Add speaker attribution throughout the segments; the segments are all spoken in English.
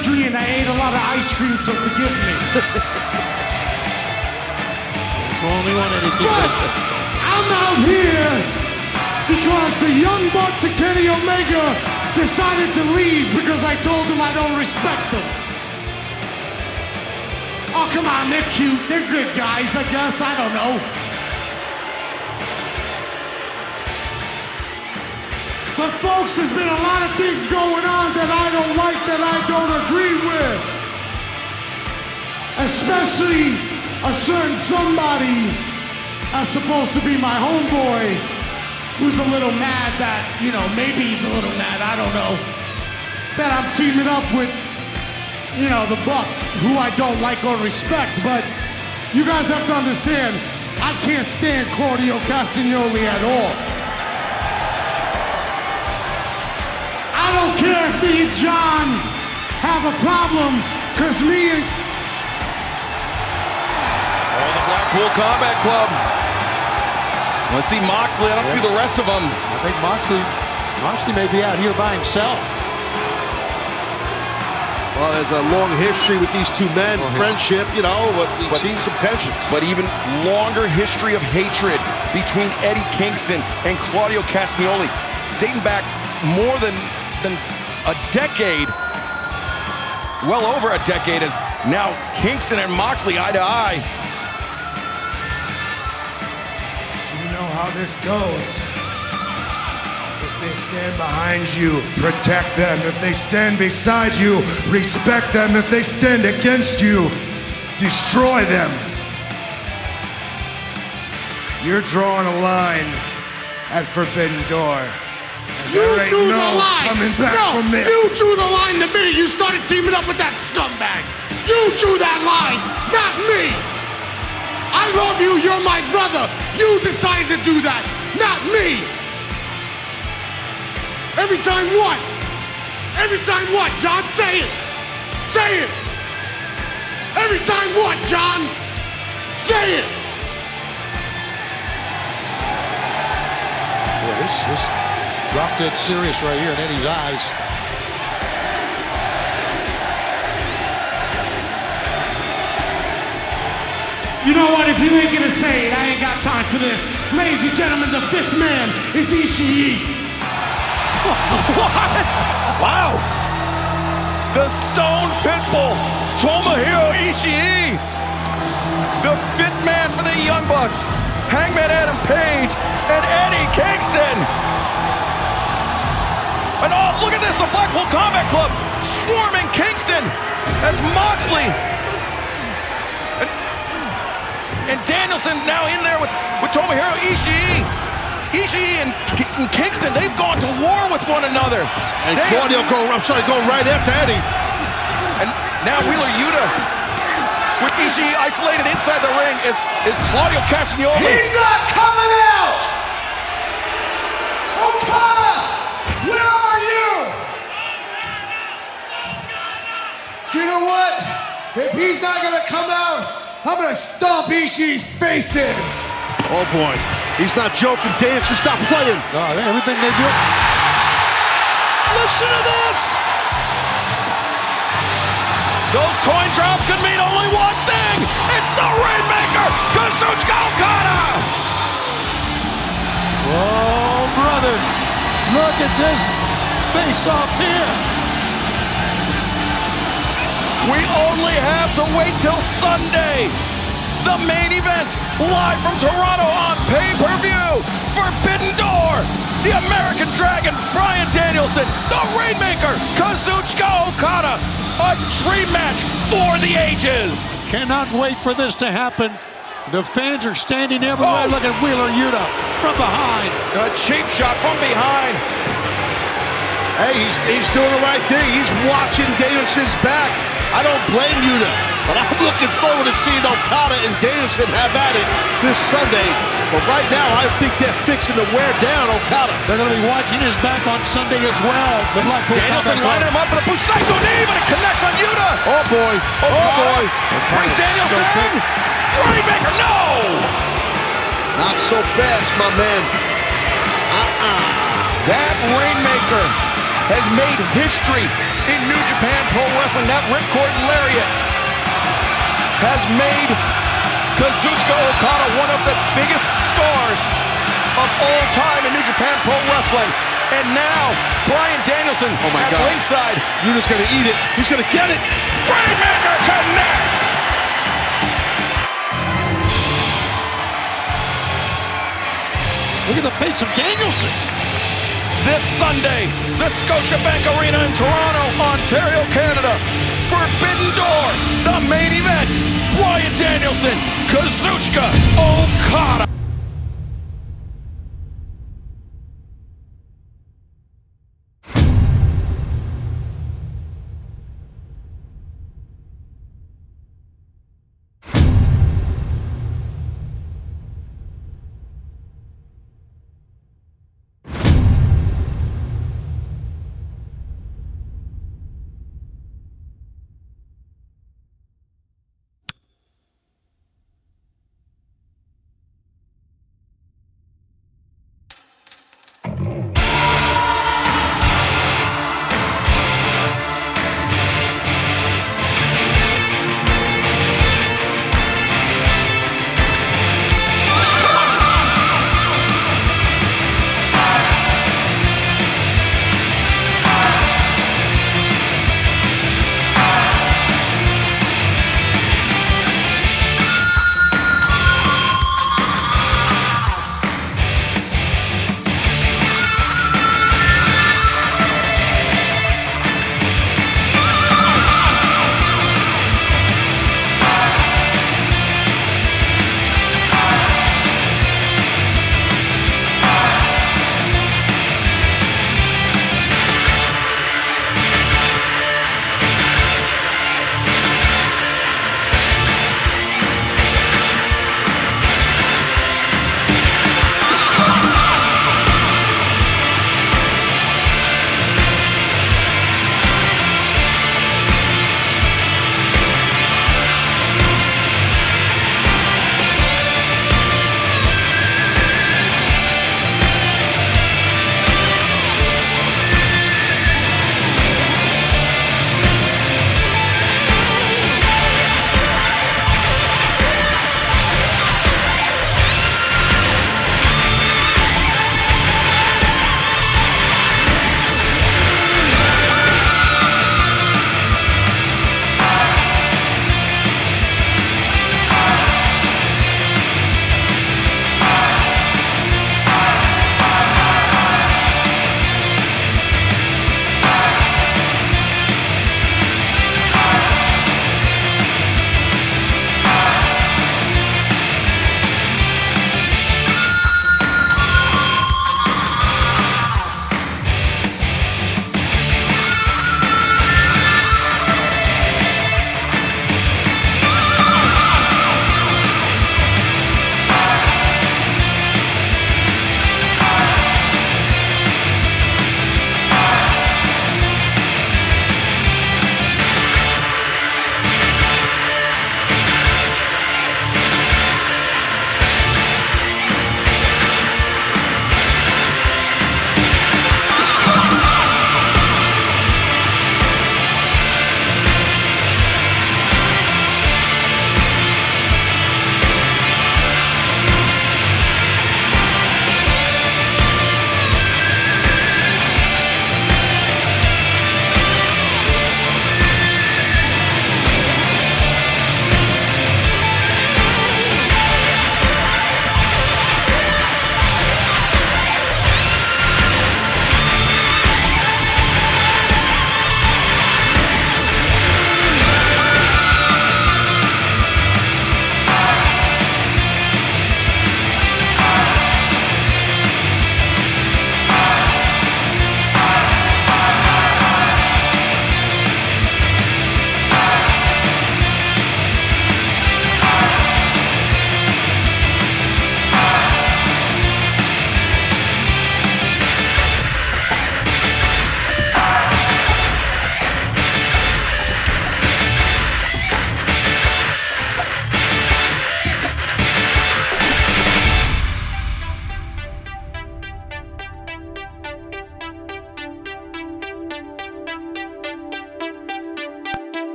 Speaker 1: surgery and I ate a lot of ice cream, so forgive me.
Speaker 2: Only keep
Speaker 1: But I'm out here because the Young Bucks and Kenny Omega decided to leave because I told them I don't respect them. Oh, come on, they're cute. They're good guys, I guess. I don't know. But folks, there's been a lot of things going on that I don't like, that I don't agree with. Especially a certain somebody that's supposed to be my homeboy who's a little mad that, you know, maybe he's a little mad, I don't know, that I'm teaming up with, you know, the Bucks, who I don't like or respect. But you guys have to understand, I can't stand Claudio Castagnoli at all. If me and John have a problem, because me and
Speaker 3: Oh, the Blackpool Combat Club. Let's see Moxley. I don't see the rest of them.
Speaker 4: I think Moxley, Moxley may be out here by himself.
Speaker 5: Well, there's a long history with these two men, oh, friendship, you know, but we've
Speaker 3: But-
Speaker 5: seen some tensions.
Speaker 3: But even longer history of hatred between Eddie Kingston and Claudio Castagnoli, dating back more than than a decade, well over a decade, as now Kingston and Moxley eye to eye.
Speaker 6: You know how this goes. If they stand behind you, protect them. If they stand beside you, respect them. If they stand against you, destroy them. You're drawing a line at Forbidden Door. And
Speaker 1: You
Speaker 6: there ain't
Speaker 1: drew
Speaker 6: no
Speaker 1: the line.
Speaker 6: coming back
Speaker 1: no,
Speaker 6: from there.
Speaker 1: you drew the line the minute you started teaming up with that scumbag. You drew that line, not me. I love you. You're my brother. You decided to do that, not me. Every time what? Every time what, John? Say it. Say it. Every time what, John?
Speaker 4: Say it! Boy, this is drop dead serious right here in Eddie's eyes.
Speaker 1: You know what? If you ain't gonna say it, I ain't got time for this. Ladies and gentlemen, the fifth man is Ishii.
Speaker 3: what? Wow. The Stone Pitbull, Tomohiro Ishii. The fifth man for the Young Bucks, Hangman Adam Page and Eddie Kingston. And oh, look at this, the Blackpool Combat Club swarming Kingston as Moxley and, and Danielson now in there with, with Tomohiro Ishii. Ishii and, and Kingston, they've gone to war with one another.
Speaker 5: And
Speaker 3: They-
Speaker 5: Claudio going, I'm sorry, going right after Eddie.
Speaker 3: And now Wheeler Yuta with Ishii isolated inside the ring is, is Claudio Castagnoli.
Speaker 6: He's not coming out! Okada! Where are you? Do you know what? If he's not gonna come out, I'm gonna stomp Ishii's face in.
Speaker 5: Oh boy. He's not joking. Dance, stop playing.
Speaker 4: No, everything they do.
Speaker 3: Listen to this! Those coin drops could mean only one thing! It's the Rainmaker, Kazuchika Okada!
Speaker 4: Oh, brother. Look at this face off here.
Speaker 3: We only have to wait till Sunday. The main event, live from Toronto on pay-per-view. Forbidden Door, the American Dragon, Bryan Danielson, the Rainmaker, Kazuchika Okada. A dream match for the ages.
Speaker 4: Cannot wait for this to happen. The fans are standing everywhere.
Speaker 3: Oh.
Speaker 4: Look at Wheeler Yuta from behind.
Speaker 3: A cheap shot from behind.
Speaker 5: Hey, he's, he's doing the right thing. He's watching Danielson's back. I don't blame you, but I'm looking forward to seeing Okada and Danielson have at it this Sunday. But right now, I think they're fixing to wear down Okada.
Speaker 4: They're going to be watching his back on Sunday as well. The Blackpool
Speaker 3: Danielson lining him up for the Busaiku knee, but it connects on Yuta.
Speaker 5: Oh boy. Oh boy.
Speaker 3: Brings Danielson in. Rainmaker, no!
Speaker 5: Not so fast, my man. Uh-uh.
Speaker 3: That Rainmaker has made history in New Japan Pro Wrestling. That ripcord lariat has made Kazuchika Okada one of the biggest stars of all time in New Japan Pro Wrestling. And now, Bryan Danielson
Speaker 5: Oh my
Speaker 3: at
Speaker 5: God.
Speaker 3: ringside.
Speaker 5: Yuta's gonna eat it. He's gonna get it.
Speaker 3: Rainmaker connects!
Speaker 4: Look at the face of Danielson.
Speaker 3: This Sunday, the Scotiabank Arena in Toronto, Ontario, Canada. Forbidden Door, the main event. Bryan Danielson, Kazuchika Okada.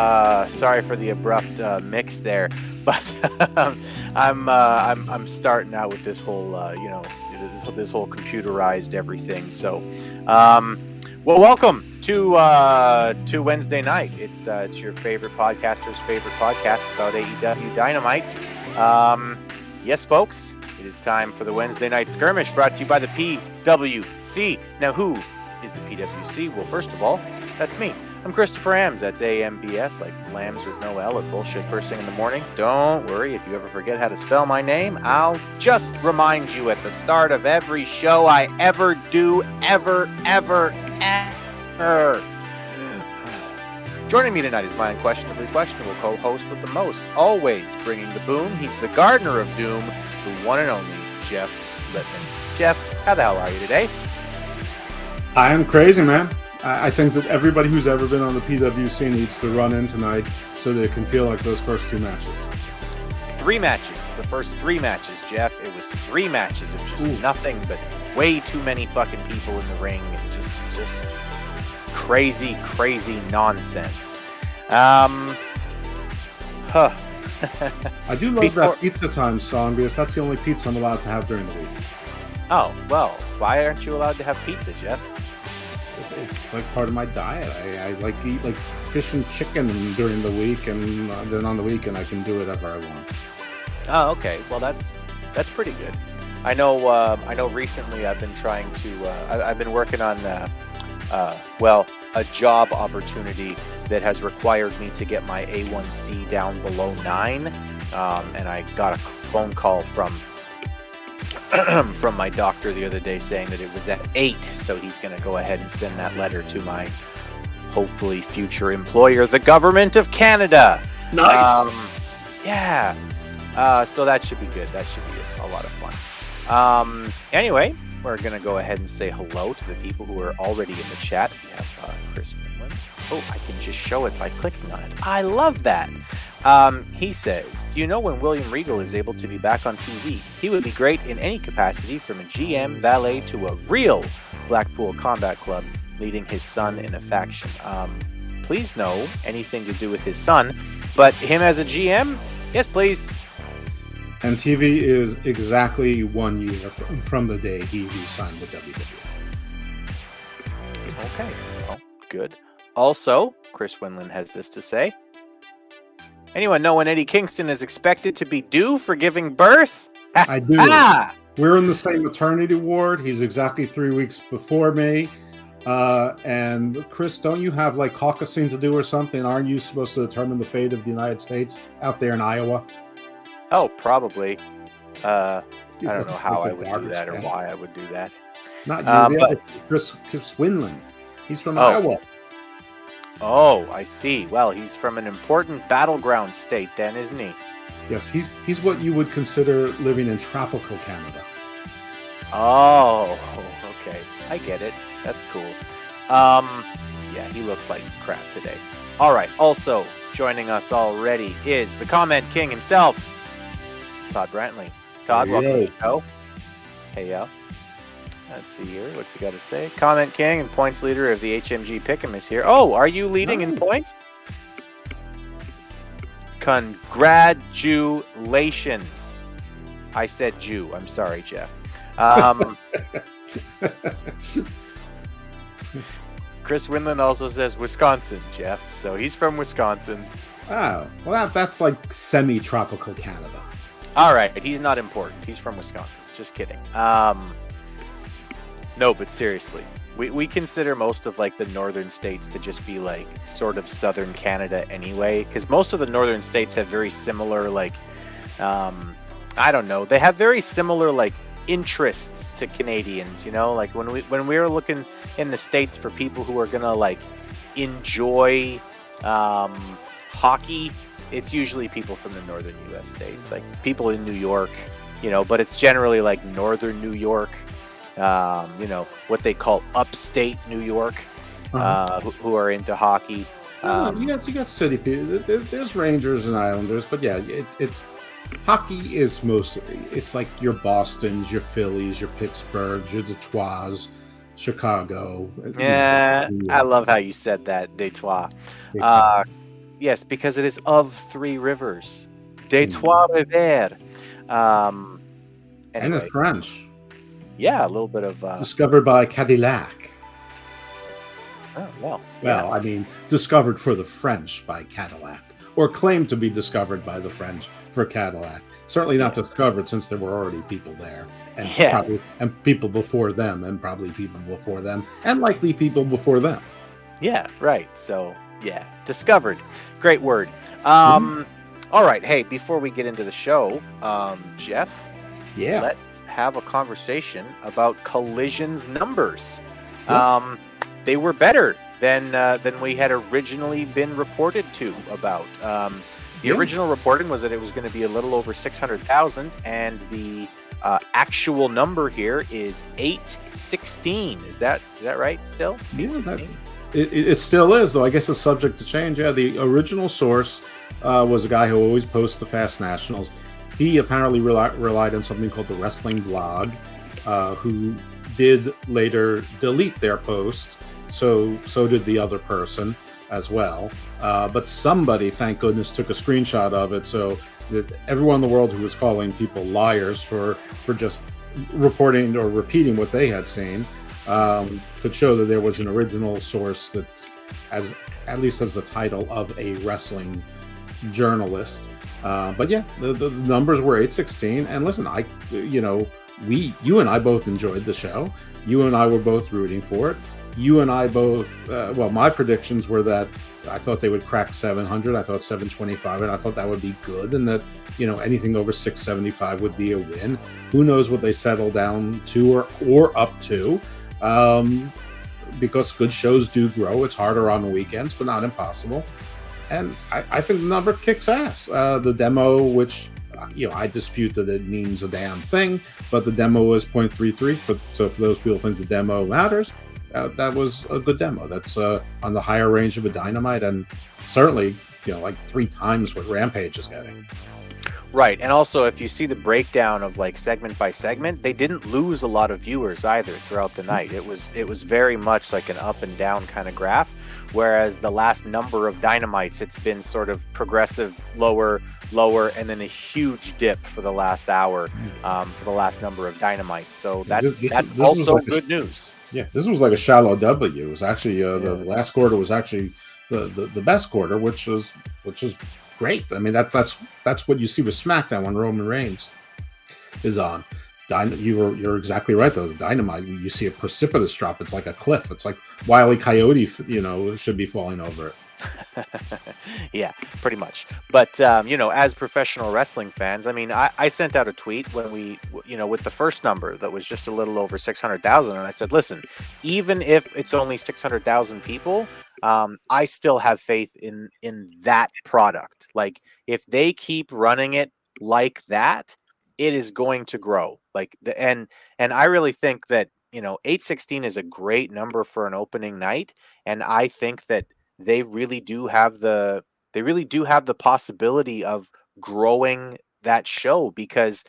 Speaker 7: Uh, sorry for the abrupt uh, mix there, but I'm, uh, I'm I'm starting out with this whole uh, you know this, this whole computerized everything. So, um, well, welcome to uh, to Wednesday night. It's uh, it's your favorite podcaster's favorite podcast about AEW Dynamite. Um, yes, folks, it is time for the Wednesday night skirmish brought to you by the PWC. Now, who is the PWC? Well, first of all, that's me. I'm Christopher Ambs. That's AMBS, like lambs with no L at bullshit first thing in the morning. Don't worry if you ever forget how to spell my name. I'll just remind you at the start of every show I ever do, ever, ever, ever. Joining me tonight is my unquestionably questionable co host with the most, always bringing the boom. He's the gardener of doom, the one and only Jeff Lippman. Jeff, how the hell are you today?
Speaker 8: I am crazy, man. I think that everybody who's ever been on the PWC needs to run in tonight so they can feel like those first two matches.
Speaker 7: Three matches. The first three matches, Jeff. It was three matches of just nothing but way too many fucking people in the ring. Just, just crazy, crazy nonsense. Um, huh.
Speaker 8: I do love
Speaker 7: Before-
Speaker 8: that Pizza Time song because that's the only pizza I'm allowed to have during the week.
Speaker 7: Oh well, why aren't you allowed to have pizza, Jeff?
Speaker 8: It's, like part of my diet. I, I like eat like fish and chicken during the week, and uh, then on the weekend I can do whatever I want.
Speaker 7: Oh, okay. Well, that's that's pretty good. I know. Um, I know. Recently, I've been trying to. Uh, I, I've been working on. Uh, uh, well, a job opportunity that has required me to get my A1C down below nine, um, and I got a phone call from from my doctor the other day saying that it was at eight. So he's going to go ahead and send that letter to my hopefully future employer, the government of Canada.
Speaker 8: Nice.
Speaker 7: Um, yeah. Uh, so that should be good. That should be a lot of fun. Um, anyway, we're going to go ahead and say hello to the people who are already in the chat. We have uh, Chris Winland. Oh, I can just show it by clicking on it. I love that. Um, he says, Do you know when William Regal is able to be back on TV? He would be great in any capacity from a GM, valet to a real Blackpool Combat Club, leading his son in a faction. Um, please no anything to do with his son, but him as a GM? Yes, please.
Speaker 8: And TV is exactly one year from, from the day he signed with WWE.
Speaker 7: Okay, well, good. Also, Chris Winland has this to say. Anyone know when Eddie Kingston is expected to be due for giving birth?
Speaker 8: I do.
Speaker 7: Ah!
Speaker 8: We're in the same maternity ward. He's exactly three weeks before me. Uh, and Chris, don't you have like caucusing to do or something? Aren't you supposed to determine the fate of the United States out there in Iowa?
Speaker 7: Oh, probably. Uh, I don't know how
Speaker 8: like
Speaker 7: I would do that or
Speaker 8: can.
Speaker 7: why I would do that.
Speaker 8: Not you,
Speaker 7: Uh, but-
Speaker 8: Chris, Chris Winland. He's from
Speaker 7: Oh.
Speaker 8: Iowa.
Speaker 7: Oh, I see. Well, he's from an important battleground state, then, isn't he?
Speaker 8: Yes, he's he's what you would consider living in tropical Canada.
Speaker 7: Oh, okay. I get it. That's cool. Um, yeah, he looked like crap today. All right. Also joining us already is the comment king himself, Todd Brantley. Todd, welcome to
Speaker 8: Yo.
Speaker 7: the show. Hey, yo. Let's see here. What's he got to say? Comment king and points leader of the HMG Pick'em is here. Oh, are you leading in points? Congratulations. I said Jew. I'm sorry, Jeff. Um, Chris Winland also says Wisconsin, Jeff. So he's from Wisconsin.
Speaker 8: Oh, well, that, that's like semi-tropical Canada.
Speaker 7: All right, he's not important. He's from Wisconsin. Just kidding. Um, no, but seriously, we, we consider most of like the northern states to just be like sort of southern Canada anyway, because most of the northern states have very similar like, um, I don't know, they have very similar like interests to Canadians. You know, like when we when we were looking in the states for people who are gonna like enjoy um, hockey it's usually people from the northern U.S. states, like people in New York, you know. But it's generally like northern New York, um, you know, what they call upstate New York, uh
Speaker 8: Uh-huh.
Speaker 7: who, who are into hockey.
Speaker 8: Yeah,
Speaker 7: Um,
Speaker 8: you got you got city people. There- there- There's Rangers and Islanders, but yeah, it, it's hockey is mostly It's like your Boston's, your Phillies, your Pittsburghs, your Detroits, Chicago.
Speaker 7: Yeah, I love how you said that, Detroit. Uh, yes, because it is of three rivers. Detroit River. Um,
Speaker 8: and it's French.
Speaker 7: Yeah, a little bit of. Uh,
Speaker 8: Discovered by Cadillac.
Speaker 7: oh, well,
Speaker 8: Well, I mean, discovered for the French by Cadillac, or claimed to be discovered by the French for Cadillac. Certainly not discovered since there were already people there, and
Speaker 7: Yeah.
Speaker 8: probably and people before them, and probably people before them, and likely people before them.
Speaker 7: Yeah, right. So, yeah, discovered. Great word. Um, all right. Hey, before we get into the show, um, Jeff,
Speaker 8: Yeah.
Speaker 7: let's have a conversation about Collision's numbers.
Speaker 8: Yeah.
Speaker 7: Um, they were better than uh, than we had originally been reported to about. Um, the
Speaker 8: Yeah.
Speaker 7: original reporting was that it was going to be a little over six hundred thousand, and the uh, actual number here is eight sixteen. Is that is that right? Still
Speaker 8: Yeah, that- It, it, it still is, though. I guess it's subject to change. Yeah, the original source uh, was a guy who always posts the Fast Nationals. He apparently reli- relied on something called the Wrestling Blog, uh, who did later delete their post. So so did the other person as well. Uh, but somebody, thank goodness, took a screenshot of it. So that everyone in the world who was calling people liars for for just reporting or repeating what they had seen um, could show that there was an original source that's as at least as the title of a wrestling journalist. Uh, but yeah, the, the numbers were 816. And listen, I, you know, we, you and I both enjoyed the show. You and I were both rooting for it. You and I both, uh, well, my predictions were that I thought they would crack 700. I thought 725, and I thought that would be good, and that you know anything over 675 would be a win. Who knows what they settle down to or or up to? Um, because good shows do grow. It's harder on the weekends, but not impossible. And I, I think the number kicks ass. Uh, the demo, which uh, you know, I dispute that it means a damn thing, but the demo was 0.33. For, so for those people who think the demo matters, uh, that was a good demo. That's uh, on the higher range of a dynamite, and certainly you know like three times what Rampage is getting.
Speaker 7: Right. And also, if you see the breakdown of like segment by segment, they didn't lose a lot of viewers either throughout the night. It was it was very much like an up and down kind of graph. Whereas the last number of dynamites, it's been sort of progressive, lower, lower, and then a huge dip for the last hour um, for the last number of dynamites. So that's
Speaker 8: This- this-
Speaker 7: that's
Speaker 8: this
Speaker 7: also
Speaker 8: like
Speaker 7: good
Speaker 8: sh-
Speaker 7: news.
Speaker 8: Yeah, this was like a shallow W. It was actually uh, the last quarter was actually the, the the best quarter, which was which is great. I mean that that's that's what you see with SmackDown when Roman Reigns is on. You were you're exactly right though. Dynamite, you see a precipitous drop. It's like a cliff. It's like Wiley Coyote, you know, should be falling over it.
Speaker 7: yeah, pretty much. But um, you know, as professional wrestling fans, I mean, I, I sent out a tweet when we, you know, with the first number that was just a little over six hundred thousand, and I said, listen, even if it's only six hundred thousand people, um, I still have faith in in that product. Like, if they keep running it like that, it is going to grow. Like, the and and I really think that you know, eight sixteen is a great number for an opening night, and I think that they really do have the they really do have the possibility of growing that show because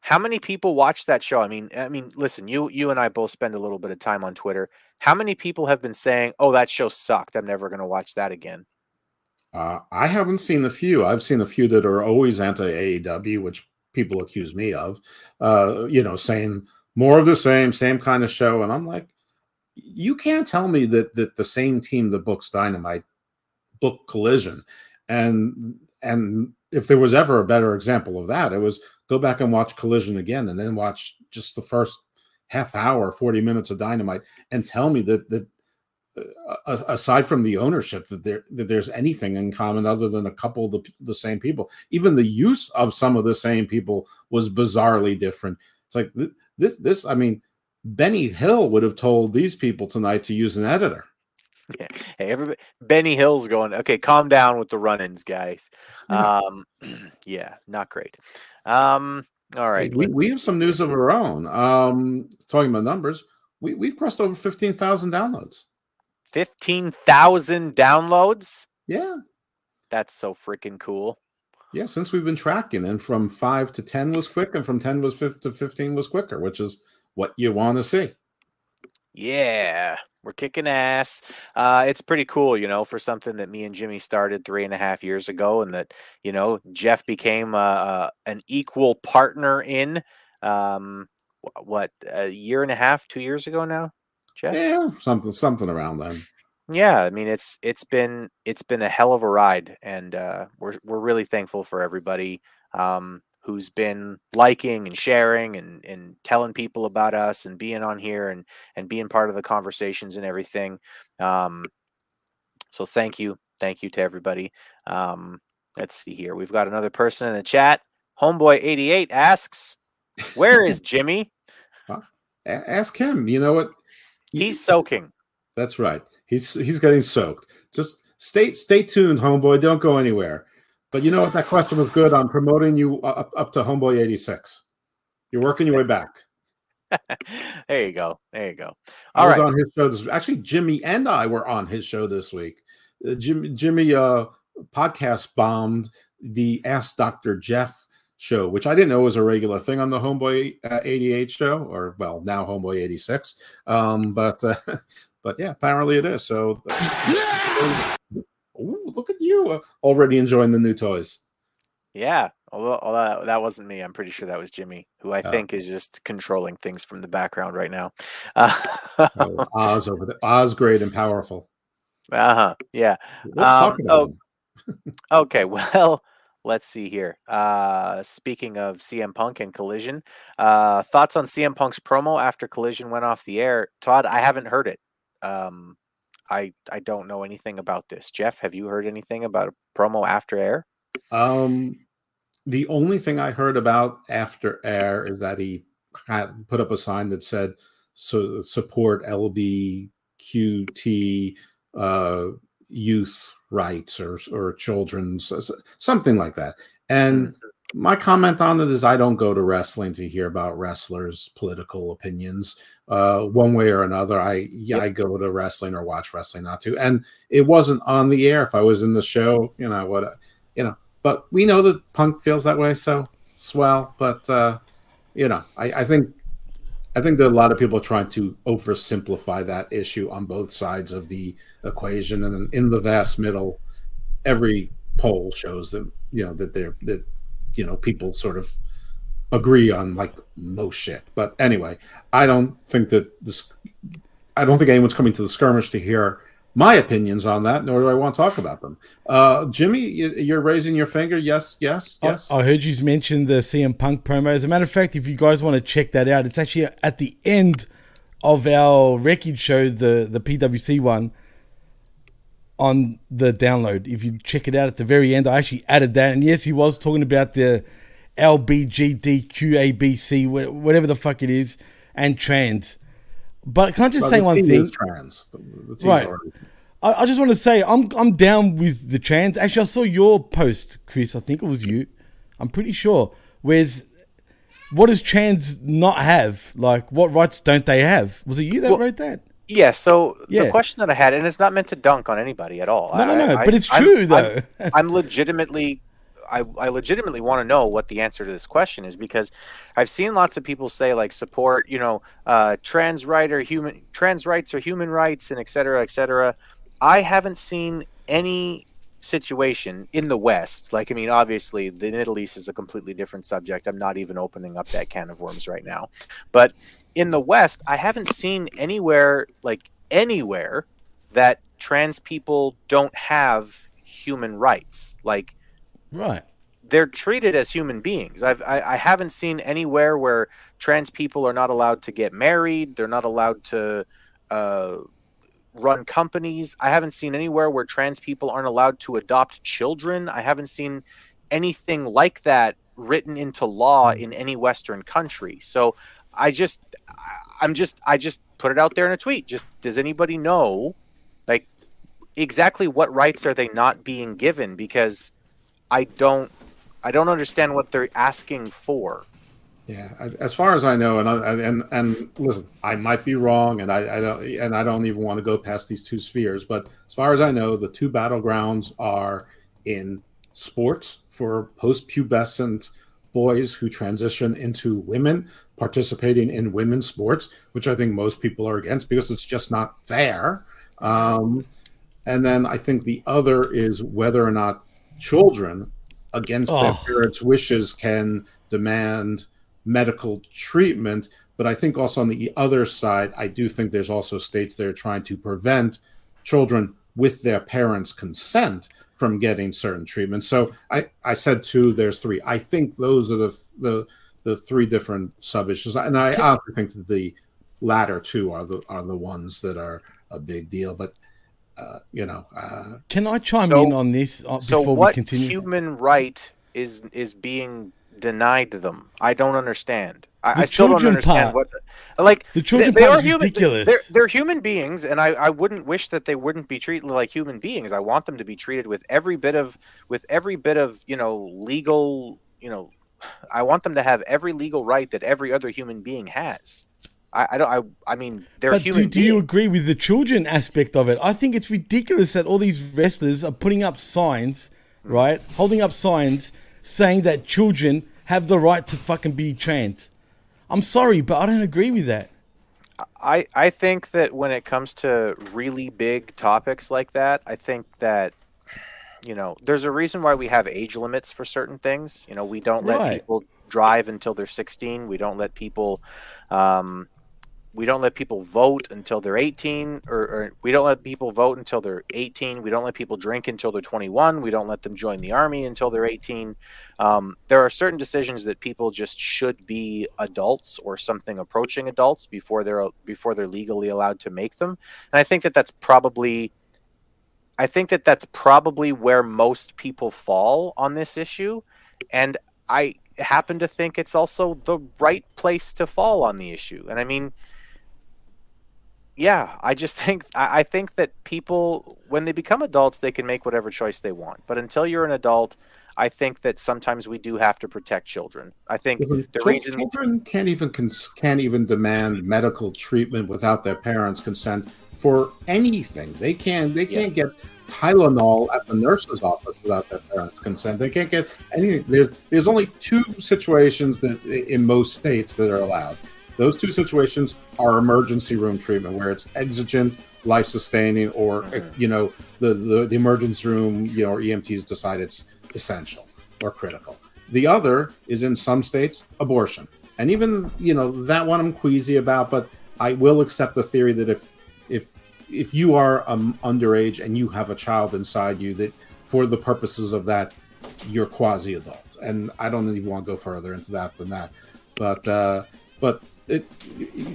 Speaker 7: how many people watch that show? I mean, I mean, listen, you you and I both spend a little bit of time on Twitter. How many people have been saying, "Oh, that show sucked. I'm never going to watch that again."
Speaker 8: Uh, I haven't seen a few. I've seen a few that are always anti AEW, which people accuse me of. Uh, you know, saying more of the same, same kind of show, and I'm like, you can't tell me that that the same team that books Dynamite book Collision, and and if there was ever a better example of that, it was go back and watch Collision again, and then watch just the first half hour, forty minutes of Dynamite, and tell me that that aside from the ownership that there that there's anything in common other than a couple of the, the same people even the use of some of the same people was bizarrely different it's like th- this this i mean benny hill would have told these people tonight to use an editor
Speaker 7: Yeah. Hey, everybody, Benny Hill's going, okay, calm down with the run ins, guys.
Speaker 8: Yeah.
Speaker 7: Um, yeah, not great. Um, all right.
Speaker 8: we, we have some news of our own um talking about numbers we, we've crossed over 15000 downloads
Speaker 7: 15,000 downloads.
Speaker 8: yeah
Speaker 7: That's so freaking cool.
Speaker 8: yeah since we've been tracking and from 5 to 10 was quick and from 10 was 5 to 15 was quicker which is what you want to see
Speaker 7: Yeah, we're kicking ass. Uh, it's pretty cool, you know, for something that me and Jimmy started three and a half years ago, and that you know Jeff became uh, uh, an equal partner in. Um, what a year and a half, two years ago now, Jeff.
Speaker 8: Yeah, something something around then.
Speaker 7: Yeah, I mean it's it's been it's been a hell of a ride, and uh, we're we're really thankful for everybody um, who's been liking and sharing and and telling people about us and being on here and and being part of the conversations and everything. Um, so thank you, thank you to everybody. Um, let's see here, we've got another person in the chat. Homeboy eighty eight asks, "Where is Jimmy?"
Speaker 8: A- ask him. You know what?
Speaker 7: He's soaking.
Speaker 8: That's right. He's he's getting soaked. Just stay stay tuned, homeboy. Don't go anywhere. But you know what? That question was good on promoting you up, up to homeboy eighty six. You're working your way back.
Speaker 7: there you go. There you go.
Speaker 8: I was
Speaker 7: right.
Speaker 8: on his show this. Actually, Jimmy and I were on his show this week. Uh, Jimmy Jimmy uh, podcast bombed the Ask Doctor Jeff show, which I didn't know was a regular thing on the Homeboy uh, 88 show, or well, now Homeboy 86. Um, but uh, but yeah, apparently it is. So, Ooh, look at you uh, already enjoying the new toys.
Speaker 7: Yeah, although, although that wasn't me. I'm pretty sure that was Jimmy, who I
Speaker 8: Oh.
Speaker 7: think is just controlling things from the background right now. Uh
Speaker 8: Oh, Oz over there. Oz, great and powerful.
Speaker 7: Uh huh. Yeah. Um, oh, okay. Well, let's see here. Uh, speaking of CM Punk and Collision, uh, thoughts on CM Punk's promo after Collision went off the air? Todd, I haven't heard it. Um, I I don't know anything about this. Jeff, have you heard anything about a promo after air?
Speaker 8: Um, the only thing I heard about after air is that he had put up a sign that said so support LBQT uh, youth rights or or children's something like that. And my comment on it is I don't go to wrestling to hear about wrestlers' political opinions uh, one way or another. I yeah, I go to wrestling or watch wrestling not to. And it wasn't on the air. If I was in the show, you know what, you know. But we know that Punk feels that way, so swell. But uh, you know, I, I think I think that a lot of people are trying to oversimplify that issue on both sides of the equation, and then in the vast middle, every poll shows that you know that they're that you know people sort of agree on like most shit. But anyway, I don't think that this. I don't think anyone's coming to the skirmish to hear my opinions on that, nor do I want to talk about them. Uh, Jimmy, you- you're raising your finger. Yes, yes, yes.
Speaker 9: I, I heard you mention the CM Punk promo. As a matter of fact, if you guys want to check that out, it's actually at the end of our record show, the the PWC one, on the download. If you check it out at the very end, I actually added that. And yes, he was talking about the LBGDQABC, whatever the fuck it is, and trans. But can I just
Speaker 8: Well,
Speaker 9: say
Speaker 8: the
Speaker 9: one thing?
Speaker 8: Trans. The, the
Speaker 9: Right.
Speaker 8: already-
Speaker 9: I, I just want to say I'm I'm down with the trans. Actually, I saw your post, Chris. I think it was you. I'm pretty sure. Where's what does trans not have? Like, what rights don't they have? Was it you that
Speaker 7: Well,
Speaker 9: wrote that?
Speaker 7: Yeah, so
Speaker 9: Yeah.
Speaker 7: the question that I had, and it's not meant to dunk on anybody at all.
Speaker 9: No, no,
Speaker 7: I-
Speaker 9: no,
Speaker 7: I-
Speaker 9: but it's
Speaker 7: I'm-
Speaker 9: true,
Speaker 7: I'm-
Speaker 9: though.
Speaker 7: I'm, legitimately, I, I legitimately want to know what the answer to this question is because I've seen lots of people say like support, you know, uh, trans right or human trans rights or human rights and et cetera, et cetera. I haven't seen any situation in the West. Like, I mean, obviously, the Middle East is a completely different subject. I'm not even opening up that can of worms right now. But in the West, I haven't seen anywhere, like anywhere, that trans people don't have human rights. Like,
Speaker 9: Right.
Speaker 7: they're treated as human beings. I've, I, I haven't seen anywhere where trans people are not allowed to get married. They're not allowed to uh, run companies. I haven't seen anywhere where trans people aren't allowed to adopt children. I haven't seen anything like that written into law in any Western country. So I just, I'm just, I just put it out there in a tweet. Just does anybody know, like, exactly what rights are they not being given? Because I don't, I don't understand what they're asking for.
Speaker 8: Yeah, as far as I know, and I, and and listen, I might be wrong, and I, I don't and I don't even want to go past these two spheres. But as far as I know, the two battlegrounds are in sports for post-pubescent boys who transition into women participating in women's sports, which I think most people are against because it's just not fair. Um, and then I think the other is whether or not children, against their
Speaker 9: Oh.
Speaker 8: parents' wishes, can demand medical treatment. But I think also on the other side, I do think there's also states that are trying to prevent children with their parents' consent from getting certain treatments. So I, I said two, there's three. I think those are the the the three different sub issues, and I also think that the latter two are the are the ones that are a big deal. But uh, you know, uh,
Speaker 9: Can I chime
Speaker 7: So-
Speaker 9: in on this uh,
Speaker 7: So
Speaker 9: before we
Speaker 7: what
Speaker 9: continue?
Speaker 7: human right is is being denied to them? I don't understand. I,
Speaker 9: The
Speaker 7: I still don't
Speaker 9: children
Speaker 7: understand
Speaker 9: part.
Speaker 7: what the, like
Speaker 9: The children
Speaker 7: they, they
Speaker 9: part
Speaker 7: are
Speaker 9: is
Speaker 7: human.
Speaker 9: ridiculous.
Speaker 7: They're, they're human beings, and I, I wouldn't wish that they wouldn't be treated like human beings. I want them to be treated with every bit of with every bit of you know legal you know. I want them to have every legal right that every other human being has. I, I don't. I, I mean, they're
Speaker 9: But
Speaker 7: human
Speaker 9: do, do you agree with the children aspect of it? I think it's ridiculous that all these wrestlers are putting up signs,
Speaker 7: Hmm.
Speaker 9: right? Holding up signs saying that children have the right to fucking be trans. I'm sorry, but I don't agree with that.
Speaker 7: I, I think that when it comes to really big topics like that, I think that you know there's a reason why we have age limits for certain things. You know, we don't let people drive until they're 16. We don't let people um, we don't let people vote until they're 18 or, or we don't let people vote until they're 18 we don't let people drink until they're 21 we don't let them join the army until they're 18 um, there are certain decisions that people just should be adults or something approaching adults before they're before they're legally allowed to make them. And i think that that's probably i think that that's probably where most people fall on this issue. And i happen to think it's also the right place to fall on the issue. And i mean yeah i just think I, I think that people when they become adults they can make whatever choice they want but until you're an adult i think that sometimes we do have to protect children i think mm-hmm. the
Speaker 8: Chil-
Speaker 7: reason
Speaker 8: children can't even cons- can't even demand medical treatment without their parents' consent for anything. They can they can't get Tylenol at the nurse's office without their parents' consent. They can't get anything. There's there's only two situations that in most states that are allowed. Those two situations are emergency room treatment, where it's exigent, life sustaining, or you know the, the the emergency room, you know, or EMTs decide it's essential or critical. The other is in some states abortion, and even you know that one I'm queasy about, but I will accept the theory that if if if you are um, underage and you have a child inside you, that for the purposes of that, you're quasi adult, and I don't even want to go further into that than that, but uh, but it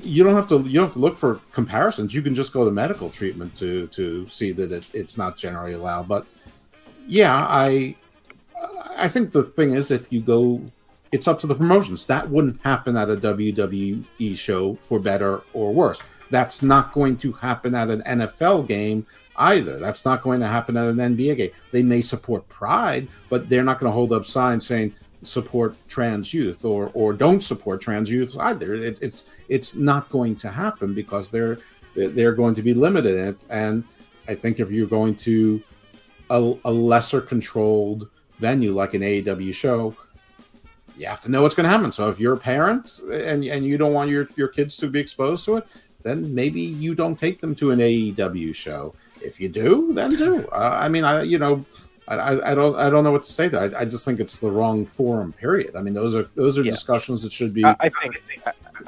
Speaker 8: you don't have to you have to look for comparisons. You can just go to medical treatment to to see that it, it's not generally allowed. But yeah, I I think the thing is if you go it's up to the promotions. That wouldn't happen at a WWE show for better or worse. That's not going to happen at an NFL game either. That's not going to happen at an NBA game. They may support Pride, but they're not going to hold up signs saying support trans youth or or don't support trans youth either. It, it's it's not going to happen because they're they're going to be limited in it. And I think if you're going to a, a lesser controlled venue like an AEW show, you have to know what's going to happen. So if you're a parent and and you don't want your your kids to be exposed to it, then maybe you don't take them to an AEW show. If you do, then do. Uh, I mean, I you know, I, I, I don't I don't know what to say. There, I, I just think it's the wrong forum. Period. I mean, those are those are
Speaker 7: Yeah.
Speaker 8: discussions that should be.
Speaker 7: I, I think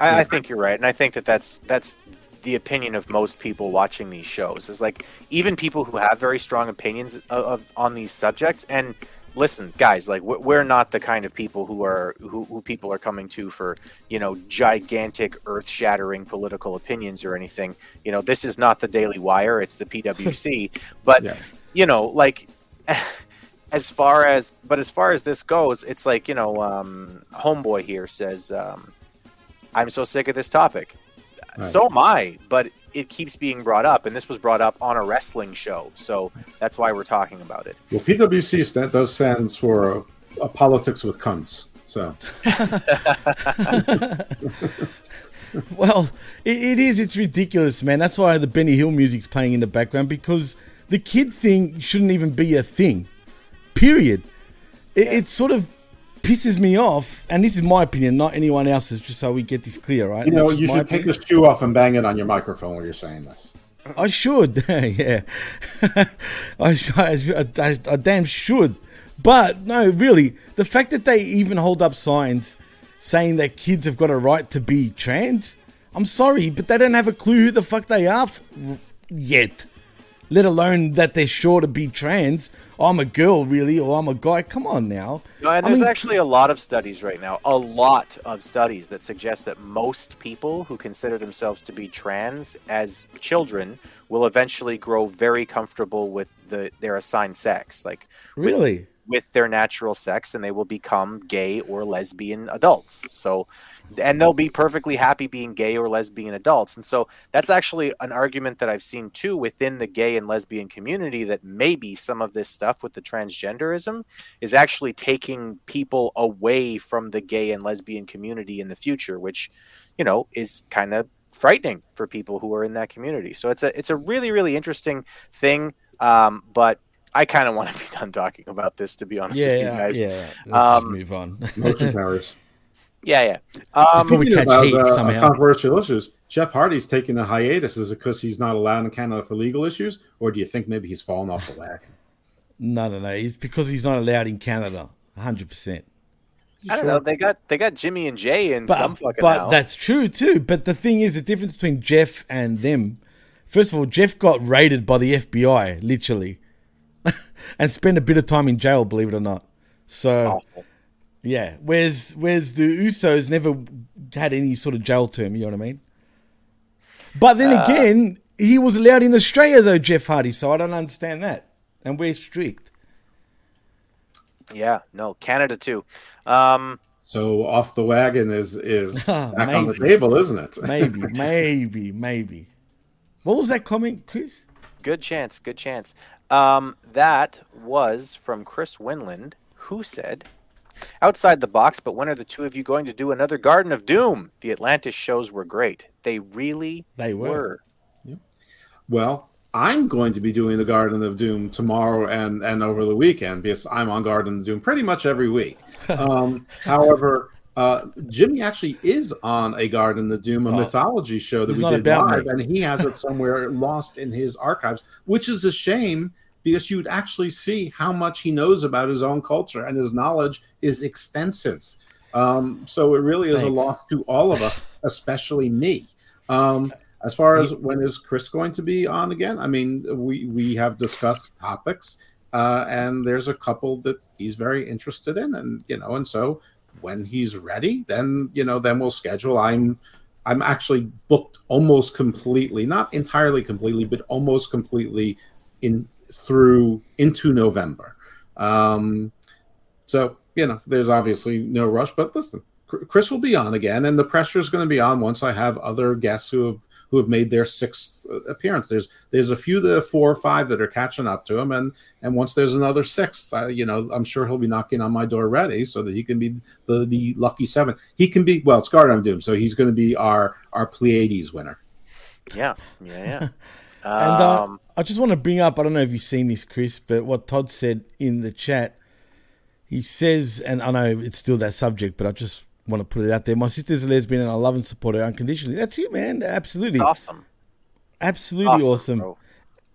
Speaker 7: I, I think you're right, and I think that that's that's the opinion of most people watching these shows. Is like even people who have very strong opinions of, of on these subjects. And listen, guys, like we're, we're not the kind of people who are who, who people are coming to for you know gigantic, earth-shattering political opinions or anything. You know, this is not the Daily Wire; it's the PwC. but you know, like. as far as but as far as this goes it's like you know um homeboy here says um i'm so sick of this topic so am i but it keeps being brought up and this was brought up on a wrestling show so that's why we're talking about it
Speaker 8: Well, PwC stand, does stands for uh, uh, politics with cunts. So
Speaker 9: Well, it, it is. It's ridiculous, man. That's why the Benny Hill music's playing in the background because the kid thing shouldn't even be a thing. Period. It, It's sort of pisses me off, and this is my opinion, not anyone else's, just so we get this clear, right?
Speaker 8: You know, you should take
Speaker 9: opinion.
Speaker 8: the shoe off and bang it on your microphone while you're saying this.
Speaker 9: I should, yeah. I, I, I, I damn should. But no, really, the fact that they even hold up signs saying that kids have got a right to be trans, I'm sorry, but they don't have a clue who the fuck they are f- yet. Let alone that they're sure to be trans. I'm a girl, really, or I'm a guy. Come on now.
Speaker 7: No, and
Speaker 9: I
Speaker 7: there's
Speaker 9: mean-
Speaker 7: actually a lot of studies right now, a lot of studies that suggest that most people who consider themselves to be trans as children will eventually grow very comfortable with the their assigned sex, like
Speaker 9: Really?
Speaker 7: with their natural sex, and they will become gay or lesbian adults. So, and they'll be perfectly happy being gay or lesbian adults. And so that's actually an argument that I've seen too within the gay and lesbian community that maybe some of this stuff with the transgenderism is actually taking people away from the gay and lesbian community in the future, which, you know, is kind of frightening for people who are in that community. So it's a it's a really really interesting thing. Um, but I kind of want to be done talking about this, to be honest with you guys.
Speaker 9: yeah. Let's just
Speaker 7: Um,
Speaker 9: move on.
Speaker 8: Motion carries.
Speaker 7: Yeah, yeah. Um,
Speaker 9: Before we
Speaker 8: Speaking
Speaker 9: catch
Speaker 8: about
Speaker 9: heat
Speaker 8: uh,
Speaker 9: somehow.
Speaker 8: controversial issues, Jeff Hardy's taking a hiatus. Is it because he's not allowed in Canada for legal issues, or do you think maybe he's fallen off the wagon?
Speaker 9: No, no, no. It's because he's not allowed in Canada. 100%.
Speaker 7: I don't know. They got they got Jimmy and Jay in
Speaker 9: But,
Speaker 7: some fucking
Speaker 9: but
Speaker 7: house.
Speaker 9: that's true too. But the thing is, the difference between Jeff and them. First of all, Jeff got raided by the FBI, literally, and spend a bit of time in jail. Believe it or not. So, yeah. Whereas, whereas the Usos never had any sort of jail term. You know what I mean? But then
Speaker 7: Uh,
Speaker 9: again, he was allowed in Australia though, Jeff Hardy. So I don't understand that. And we're strict.
Speaker 7: Yeah, no, Canada too. Um,
Speaker 8: So off the wagon is is back on the table, isn't it?
Speaker 9: Maybe, maybe, maybe. What was that comment, Chris?
Speaker 7: Good chance, good chance. Um, that was from Chris Winland, who said, "Outside the box, but when are the two of you going to do another Garden of Doom? The Atlantis shows were great. They really
Speaker 9: They were.
Speaker 8: Well, I'm going to be doing the Garden of Doom tomorrow and and over the weekend because I'm on Garden of Doom pretty much every week. Um, however, uh, Jimmy actually is on a Garden of Doom, a
Speaker 9: Oh.
Speaker 8: mythology show that we did live,
Speaker 9: me.
Speaker 8: and he has it somewhere lost in his archives, which is a shame because you'd actually see how much he knows about his own culture, and his knowledge is extensive. Um, so it really is a loss to all of us, especially me. Um, as far as when is Chris going to be on again? I mean, we we have discussed topics, uh, and there's a couple that he's very interested in, and you know, and so when he's ready, then you know, then we'll schedule. I'm I'm actually booked almost completely, not entirely completely, but almost completely in through into November. Um, so you know, there's obviously no rush, but listen, Chris will be on again, and the pressure is going to be on once I have other guests who have who have made their sixth uh, appearance. There's there's a few that are four or five that are catching up to him, and and once there's another sixth, I, you know, I'm sure he'll be knocking on my door ready so that he can be the the lucky seven. He can be well, it's Garden of Doom, so he's going to be our our Pleiades winner.
Speaker 7: Yeah, yeah, yeah.
Speaker 9: And uh,
Speaker 7: Um,
Speaker 9: I just want to bring up, I don't know if you've seen this, Chris, but what Todd said in the chat. He says, and I know it's still that subject, but I just want to put it out there. My sister's a lesbian and I love and support her unconditionally. That's it, man. Absolutely.
Speaker 7: It's awesome.
Speaker 9: Absolutely
Speaker 7: Awesome,
Speaker 9: awesome.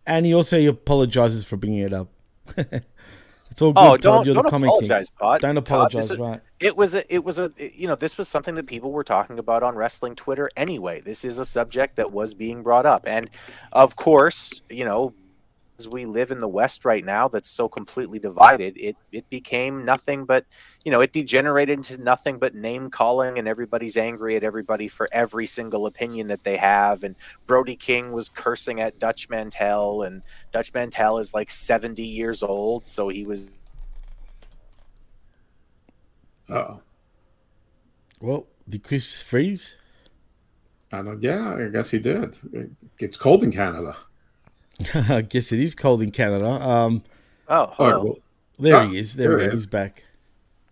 Speaker 9: And he also apologizes for bringing it up. it's all oh, good.
Speaker 7: Oh,
Speaker 9: Todd.
Speaker 7: don't
Speaker 9: You're the
Speaker 7: don't
Speaker 9: comment
Speaker 7: apologize. Pod.
Speaker 9: Don't
Speaker 7: Todd,
Speaker 9: apologize,
Speaker 7: is-
Speaker 9: right?
Speaker 7: It was a, it was a, you know, this was something that people were talking about on wrestling Twitter anyway. This is a subject that was being brought up, and of course, you know, as we live in the West right now, that's so completely divided. It it became nothing but, you know, it degenerated into nothing but name calling, and everybody's angry at everybody for every single opinion that they have. And Brody King was cursing at Dutch Mantell, and Dutch Mantell is like seventy years old, so he was
Speaker 8: Oh,
Speaker 9: Well, did Chris freeze?
Speaker 8: I don't. Yeah, I guess he did. It- It's cold in Canada.
Speaker 9: I guess it is cold in Canada. Um,
Speaker 7: Oh,
Speaker 8: All right,
Speaker 7: hello.
Speaker 8: well,
Speaker 9: there
Speaker 8: Ah,
Speaker 9: he is. There,
Speaker 8: there
Speaker 9: he
Speaker 8: he
Speaker 9: is.
Speaker 8: is.
Speaker 9: He's back.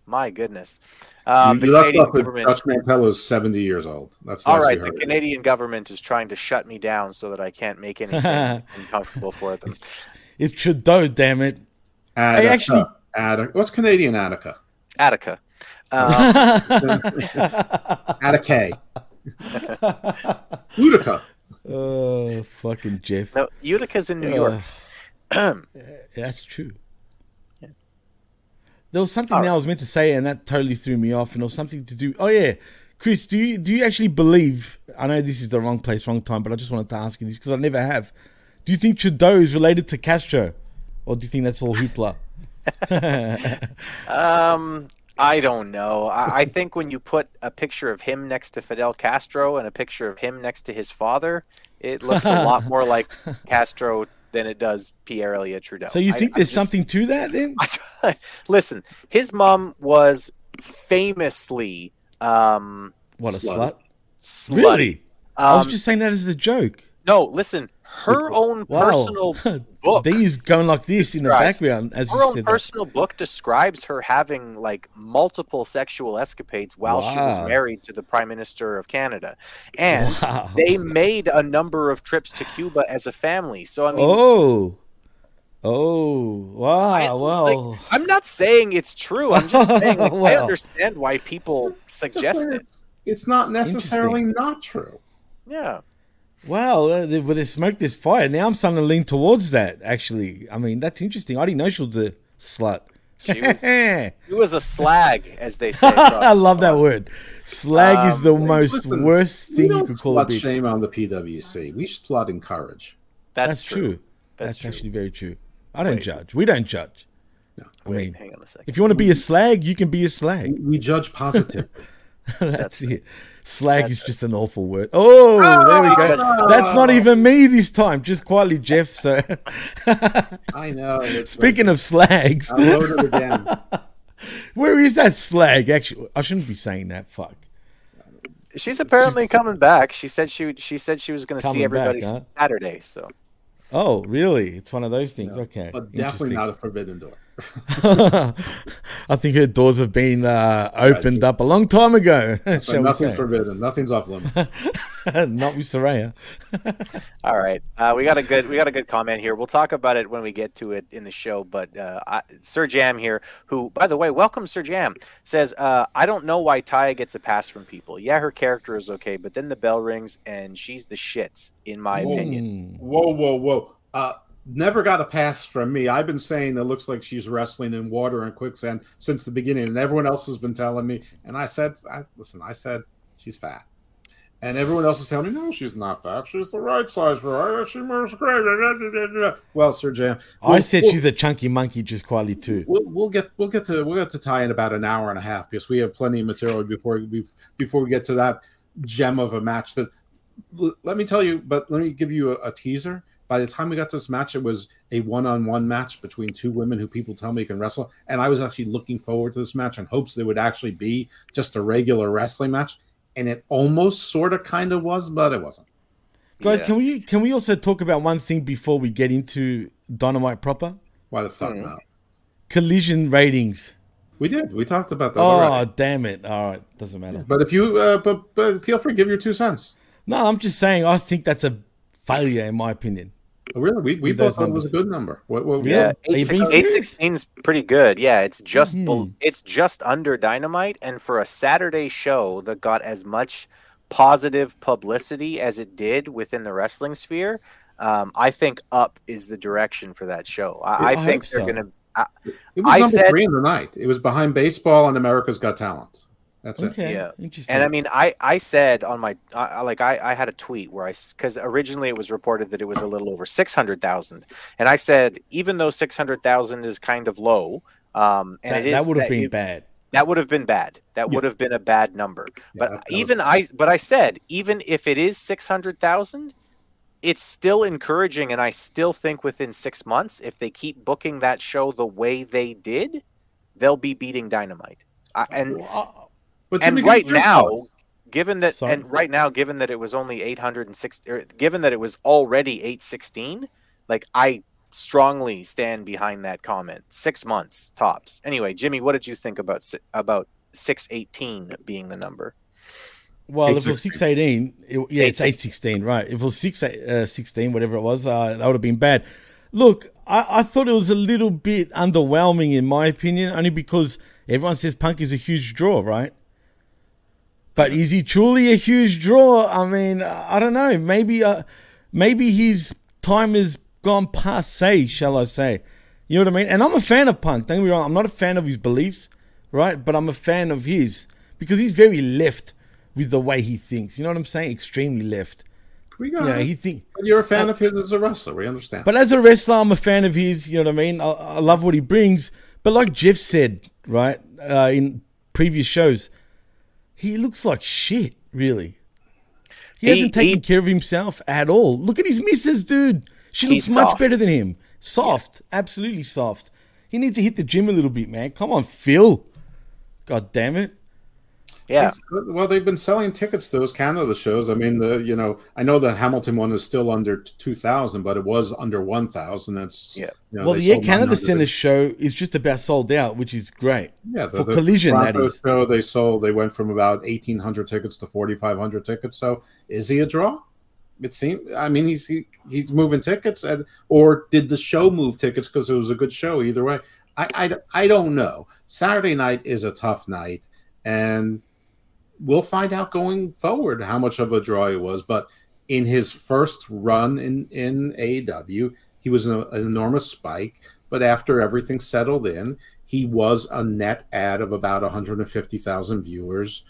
Speaker 7: My goodness. Um,
Speaker 8: you,
Speaker 7: the
Speaker 8: you left
Speaker 7: Canadian
Speaker 8: off with
Speaker 7: government.
Speaker 8: Dutch Mantell is seventy years old. That's the
Speaker 7: All
Speaker 8: last
Speaker 7: right, the. Canadian government is trying to shut me down so that I can't make anything uncomfortable for them.
Speaker 9: It's Trudeau, damn it.
Speaker 8: Attica.
Speaker 9: actually-
Speaker 8: Attica. What's Canadian Attica?
Speaker 7: Attica. Um,
Speaker 8: Attica. a K. Utica.
Speaker 9: Oh, fucking Jeff.
Speaker 7: no, Utica's in New
Speaker 9: Uh,
Speaker 7: York.
Speaker 9: That's true. There was something now I was meant to say, and that totally threw me off. And it was something to do. Oh yeah, Chris, do you do you actually believe? I know this is the wrong place, wrong time, but I just wanted to ask you this because I never have. Do you think Trudeau is related to Castro, or do you think that's all hoopla?
Speaker 7: Um, I don't know. I, I think when you put a picture of him next to Fidel Castro and a picture of him next to his father, it looks a lot more like Castro than it does Pierre Elliott Trudeau.
Speaker 9: so you think
Speaker 7: I
Speaker 9: there's
Speaker 7: just-
Speaker 9: something to that then?
Speaker 7: Listen, his mom was famously um,
Speaker 9: What a
Speaker 7: slutty.
Speaker 9: slut! Really? I was
Speaker 7: Um,
Speaker 9: just saying that as a joke.
Speaker 7: No, listen. Her own
Speaker 9: Wow.
Speaker 7: personal book.
Speaker 9: These going like this in the background as
Speaker 7: her
Speaker 9: you
Speaker 7: own
Speaker 9: said. that.
Speaker 7: personal book describes her having like multiple sexual escapades while she was married to the Prime Minister of Canada, and
Speaker 9: Wow.
Speaker 7: they made a number of trips to Cuba as a family. So I mean,
Speaker 9: Oh, oh, wow, well,
Speaker 7: I'm not saying it's true. I'm just saying like, I understand why people suggest it.
Speaker 8: It's, it's not necessarily not true.
Speaker 7: Yeah.
Speaker 9: Wow, uh, with the smoke, there's fire. Now I'm starting to lean towards that. Actually, I mean that's interesting. I didn't know she was a slut.
Speaker 7: She was, she was a slag, as they say.
Speaker 9: I love that word. Slag is the
Speaker 7: Um,
Speaker 9: most
Speaker 8: Listen,
Speaker 9: worst thing you could call a bitch.
Speaker 8: shame on the PWC. We slut encourage.
Speaker 7: That's,
Speaker 9: true.
Speaker 7: That's
Speaker 9: That's,
Speaker 7: true.
Speaker 9: actually very true. I don't judge. We don't judge. No. I mean,
Speaker 7: hang on a second.
Speaker 9: if you want to be a slag, you can be a slag.
Speaker 8: We judge positively.
Speaker 9: That's it. Slag is just an awful word. Oh, there we go. Ah! That's not even me this time. Just quietly, Jeff. So,
Speaker 8: I know. it's
Speaker 9: speaking of slags,
Speaker 8: I wrote it again.
Speaker 9: where is that slag? Actually, I shouldn't be saying that. Fuck.
Speaker 7: She's apparently coming back. She said she she said she was going to see
Speaker 9: Coming back,
Speaker 7: everybody
Speaker 9: huh?
Speaker 7: Saturday. So
Speaker 9: Oh, really? It's one of those things. okay.
Speaker 8: But definitely not a forbidden door.
Speaker 9: I think her doors have been uh, opened up a long time ago.
Speaker 8: But
Speaker 9: shall we
Speaker 8: nothing's
Speaker 9: say.
Speaker 8: forbidden. Nothing's off limits.
Speaker 9: Not with Saraya.
Speaker 7: all right, uh, we got a good we got a good comment here. We'll talk about it when we get to it in the show. But uh, I, Sir Jam here, who by the way, welcome Sir Jam, says uh, I don't know why Taya gets a pass from people. Yeah, her character is okay, but then the bell rings and she's the shits, in my
Speaker 8: Whoa.
Speaker 7: opinion.
Speaker 8: Whoa, whoa, whoa. Never got a pass from me. I've been saying that looks like she's wrestling in water and quicksand since the beginning, and everyone else has been telling me. And I said, I, listen, I said she's fat. And everyone else is telling me, no, she's not fat. She's the right size for her. She moves great. Well, Sir Jam,
Speaker 9: I
Speaker 8: we'll-
Speaker 9: said
Speaker 8: we'll-
Speaker 9: she's a chunky monkey just quietly too.
Speaker 8: We'll, we'll get we'll get to we'll get to tie in about an hour and a half because we have plenty of material before we before we get to that gem of a match. That let me tell you, but let me give you a, a teaser. By the time we got to this match, it was a one-on-one match between two women who people tell me can wrestle, and I was actually looking forward to this match in hopes it would actually be just a regular wrestling match, and it almost sort of kind of was, but it wasn't.
Speaker 9: Guys,
Speaker 7: Yeah.
Speaker 9: can we can we also talk about one thing before we get into Dynamite proper?
Speaker 8: Why the fuck
Speaker 7: Mhm.
Speaker 8: not?
Speaker 9: Collision ratings.
Speaker 8: We did. We talked about that
Speaker 9: Oh,
Speaker 8: already.
Speaker 9: damn it. All right, doesn't matter.
Speaker 8: But if you, uh, but but feel free, give your two cents.
Speaker 9: No, I'm just saying I think that's a failure in my opinion.
Speaker 8: Oh, Really, we, we both
Speaker 9: those
Speaker 8: thought it was a good number. What, what,
Speaker 7: Yeah,
Speaker 9: Are you
Speaker 7: eight
Speaker 9: being
Speaker 7: six- eight
Speaker 9: serious?
Speaker 7: sixteen is pretty good. Yeah, it's just bel-
Speaker 9: Mhm.
Speaker 7: it's just under Dynamite, and for a Saturday show that got as much positive publicity as it did within the wrestling sphere, um, I think up is the direction for that show. I, I
Speaker 9: I
Speaker 7: think they're
Speaker 9: so.
Speaker 7: gonna. I,
Speaker 8: It was
Speaker 7: I
Speaker 8: number
Speaker 7: said-
Speaker 8: three in the night. It was behind baseball and America's Got Talent. That's it.
Speaker 9: Okay,
Speaker 7: Yeah.
Speaker 9: interesting.
Speaker 7: and I mean, I I said on my I, I- like I I had a tweet where I because originally it was reported that it was a little over six hundred thousand, and I said even though six hundred thousand is kind of low, um, and
Speaker 9: that,
Speaker 7: it is
Speaker 9: that would have been
Speaker 7: you-
Speaker 9: bad.
Speaker 7: That would have been bad. That
Speaker 8: Yeah.
Speaker 7: would have been a bad number.
Speaker 8: Yeah,
Speaker 7: but
Speaker 8: that- that
Speaker 7: even I, but I said, even if it is six hundred thousand, it's still encouraging, and I still think within six months, if they keep booking that show the way they did, they'll be beating Dynamite. I, and
Speaker 8: But
Speaker 7: and right now,
Speaker 8: thought.
Speaker 7: given that,
Speaker 9: Sorry.
Speaker 7: and right now, given that it was only eight hundred and sixty, given that it was already eight sixteen, like I strongly stand behind that comment. Six months tops. Anyway, Jimmy, what did you think about si- about six eighteen being the number?
Speaker 9: Well, if it was
Speaker 8: 816.
Speaker 9: six eighteen, yeah, it's
Speaker 7: 816.
Speaker 9: right? If it was six uh, sixteen, whatever it was, uh, that would have been bad. Look, I, I thought it was a little bit underwhelming in my opinion, only because everyone says Punk is a huge draw, right? But is he truly a huge draw? I mean, I don't know. Maybe, uh, maybe his time has gone passe, shall I say? You know what I mean? And I'm a fan of Punk. Don't get me wrong. I'm not a fan of his beliefs, right? But I'm a fan of his because he's very left with the way he thinks. You know what I'm saying? Extremely left.
Speaker 8: We got
Speaker 9: Yeah,
Speaker 8: it.
Speaker 9: he think.
Speaker 8: But you're a fan of his as a wrestler. We understand.
Speaker 9: But as a wrestler, I'm a fan of his. You know what I mean? I, I love what he brings. But like Jeff said, right uh, in previous shows, he looks like shit. Really, he,
Speaker 7: He-
Speaker 9: hasn't taken
Speaker 7: he-
Speaker 9: care of himself at all. Look at his missus, dude. She looks much
Speaker 7: soft.
Speaker 9: better than him. Soft, absolutely soft. He needs to hit the gym a little bit, man. Come on, Phil. God damn it.
Speaker 7: Yeah.
Speaker 8: He's- well, they've been selling tickets to those Canada shows. I mean, the you know, I know the Hamilton one is still under two thousand, but it was under one thousand. That's yeah. You know,
Speaker 9: well, the Air Canada
Speaker 8: 900.
Speaker 9: Center show is just about sold out, which is great.
Speaker 8: Yeah, the,
Speaker 9: for
Speaker 8: the
Speaker 9: Collision, that
Speaker 8: Toronto
Speaker 9: is.
Speaker 8: show they sold. They went from about eighteen hundred tickets to forty five hundred tickets. So is he a draw? It seemed. I mean, he's he, he's moving tickets, and or did the show move tickets because it was a good show? Either way, I, I I don't know. Saturday night is a tough night, and we'll find out going forward how much of a draw he was. But in his first run in in AEW, he was an, an enormous spike. But after everything settled in, he was a net add of about 150,000 viewers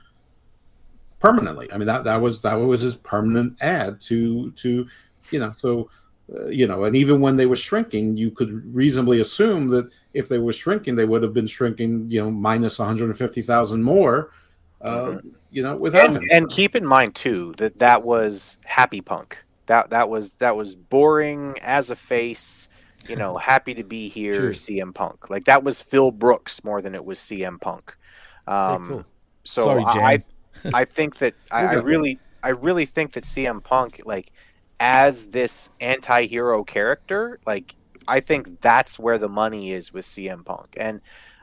Speaker 8: permanently. I mean that that was that was his permanent add to to you know so uh, you know and even when they were shrinking, you could reasonably assume that if they were shrinking, they would have been shrinking you know minus 150,000 more. Uh, You know, without
Speaker 7: and,
Speaker 8: him.
Speaker 7: and keep in mind too that that was happy punk that that was that was boring as a face you know happy to be here cm punk like that was phil brooks more than it was cm punk um
Speaker 9: cool.
Speaker 7: so
Speaker 9: Sorry,
Speaker 7: i
Speaker 9: Jam.
Speaker 7: i think that I, I really i really think that cm punk like as this anti-hero character like i think that's where the money is with cm punk and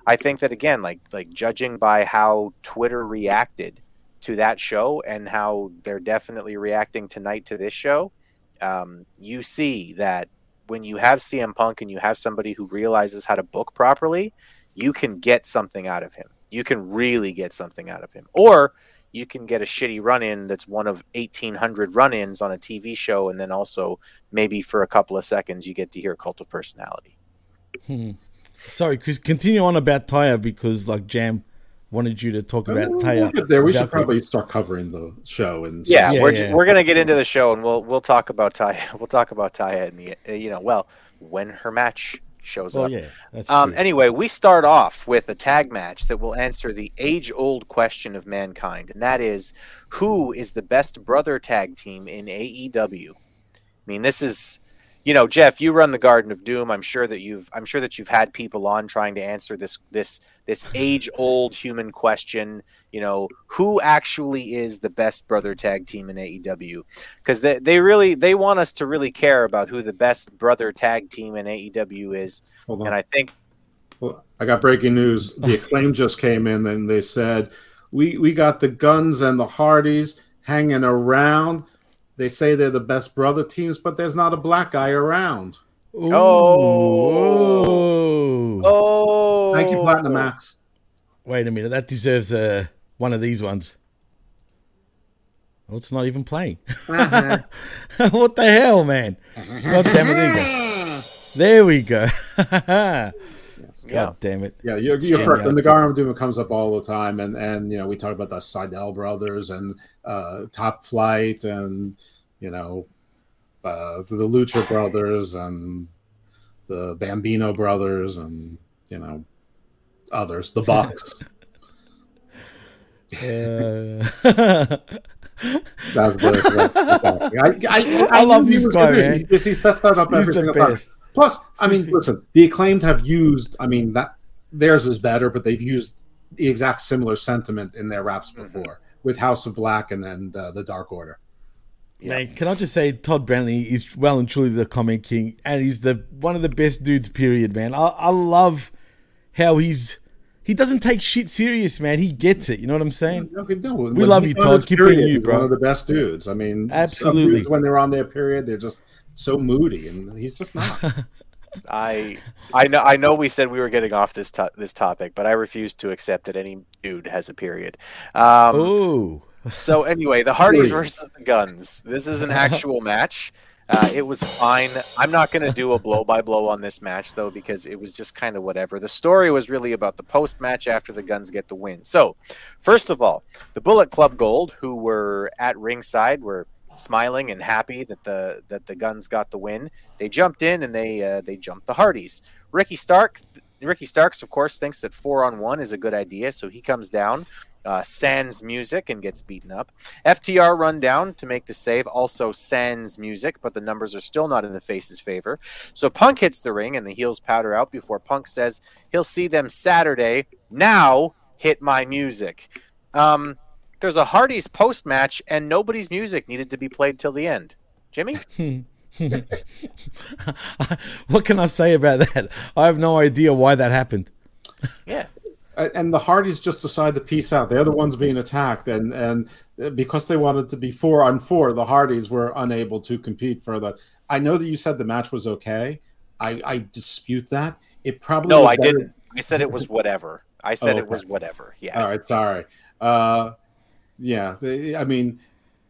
Speaker 7: I think that again, like like judging by how Twitter reacted to that show and how they're definitely reacting tonight to this show, um, you see that when you have CM Punk and you have somebody who realizes how to book properly, you can get something out of him. You can really get something out of him, or you can get a shitty run in that's one of 1800 run ins on a TV show, and then also maybe for a couple of seconds you get to hear Cult of Personality.
Speaker 9: Hmm. Sorry, Chris. Continue on about Taya because like Jam wanted you to talk about
Speaker 8: We'll
Speaker 9: Taya.
Speaker 8: get there. We should probably start covering the show and
Speaker 7: yeah,
Speaker 9: Yeah,
Speaker 7: we're,
Speaker 9: yeah.
Speaker 7: we're gonna get into the show and we'll we'll talk about Taya. We'll talk about Taya in the uh, you know well when her match shows
Speaker 9: Well,
Speaker 7: up.
Speaker 9: yeah, that's
Speaker 7: um,
Speaker 9: true.
Speaker 7: anyway, we start off with a tag match that will answer the age-old question of mankind, and that is who is the best brother tag team in AEW? I mean, this is you know, Jeff, you run the Garden of Doom. I'm sure that you've I'm sure that you've had people on trying to answer this this this age old human question. You know, who actually is the best brother tag team in AEW? Because they, they really they want us to really care about who the best brother tag team in AEW is.
Speaker 8: Hold on.
Speaker 7: And I think
Speaker 8: Well, I got breaking news. The acclaim just came in, and they said we we got the Gunns and the Hardys hanging around. They say they're the best brother teams, but there's not a black guy around.
Speaker 9: Oh.
Speaker 7: Oh.
Speaker 8: Thank you, Platinum Max.
Speaker 9: Wait a minute. That deserves uh, one of these ones. Oh, it's not even playing.
Speaker 8: Uh-huh.
Speaker 9: what the hell, man? God damn it. There we go. There we go. God damn it.
Speaker 8: Yeah, you're, you're correct. And the Garden of Doom comes up all the time, and and you know we talk about the Sydal brothers and uh, Top Flight, and you know uh, the Lucha brothers and the Bambino brothers, and you know others, the Bucks.
Speaker 9: Uh,
Speaker 8: That's what exactly. I, I,
Speaker 9: I love
Speaker 8: knew he
Speaker 9: this guy, man.
Speaker 8: Because he sets that up
Speaker 9: He's
Speaker 8: every
Speaker 9: the
Speaker 8: single time.
Speaker 9: Best.
Speaker 8: Plus, I mean, listen, the acclaimed have used. I mean that theirs is better, but they've used the exact similar sentiment in their raps
Speaker 9: Mm-hmm.
Speaker 8: before with House of Black and then uh, the Dark Order.
Speaker 9: Man, can I just say Todd Brantley is well and truly the comment king, and he's the one of the best dudes. Period, man. I, I love how he's he doesn't take shit serious, man. He gets it. You know what I'm saying?
Speaker 8: Okay, no,
Speaker 9: We
Speaker 8: when
Speaker 9: love
Speaker 8: he's
Speaker 9: you, Todd. Keep
Speaker 8: period,
Speaker 9: being you, bro.
Speaker 8: One of the best dudes. I mean,
Speaker 9: Absolutely.
Speaker 8: when they're on their period, they're just so moody, and he's just not.
Speaker 7: I I know I know we said we were getting off this to- this topic, but I refuse to accept that any dude has a period. Um,
Speaker 9: Ooh.
Speaker 7: so anyway, the Hardys versus the Gunns. This is an actual match. Uh, it was fine. I'm not going to do a blow by blow on this match though because it was just kind of whatever. The story was really about the post match after the Gunns get the win. So, first of all, the Bullet Club Gold, who were at ringside, were smiling and happy that the that the Gunns got the win. They jumped in and they uh, they jumped the Hardys. Ricky Stark, Ricky Starks, of course, thinks that four on one is a good idea, so he comes down. Uh, sans music and gets beaten up. FTR run down to make the save, also sans music, but the numbers are still not in the face's favor. So Punk hits the ring and the heels powder out before Punk says he'll see them Saturday. Now hit my music. Um, there's a Hardy's post match and nobody's music needed to be played till the end. Jimmy?
Speaker 9: what can I say about that? I have no idea why that happened.
Speaker 7: Yeah.
Speaker 8: And the Hardys just decide to peace out. They're the ones being attacked, and and because they wanted to be four on four, the Hardys were unable to compete further. I know that you said the match was okay. I, I dispute that. It probably
Speaker 7: No, I
Speaker 8: better-
Speaker 7: didn't. I said it was whatever. I said
Speaker 8: Oh,
Speaker 7: it was whatever. Yeah.
Speaker 8: All right, sorry. Uh, yeah, they, I mean,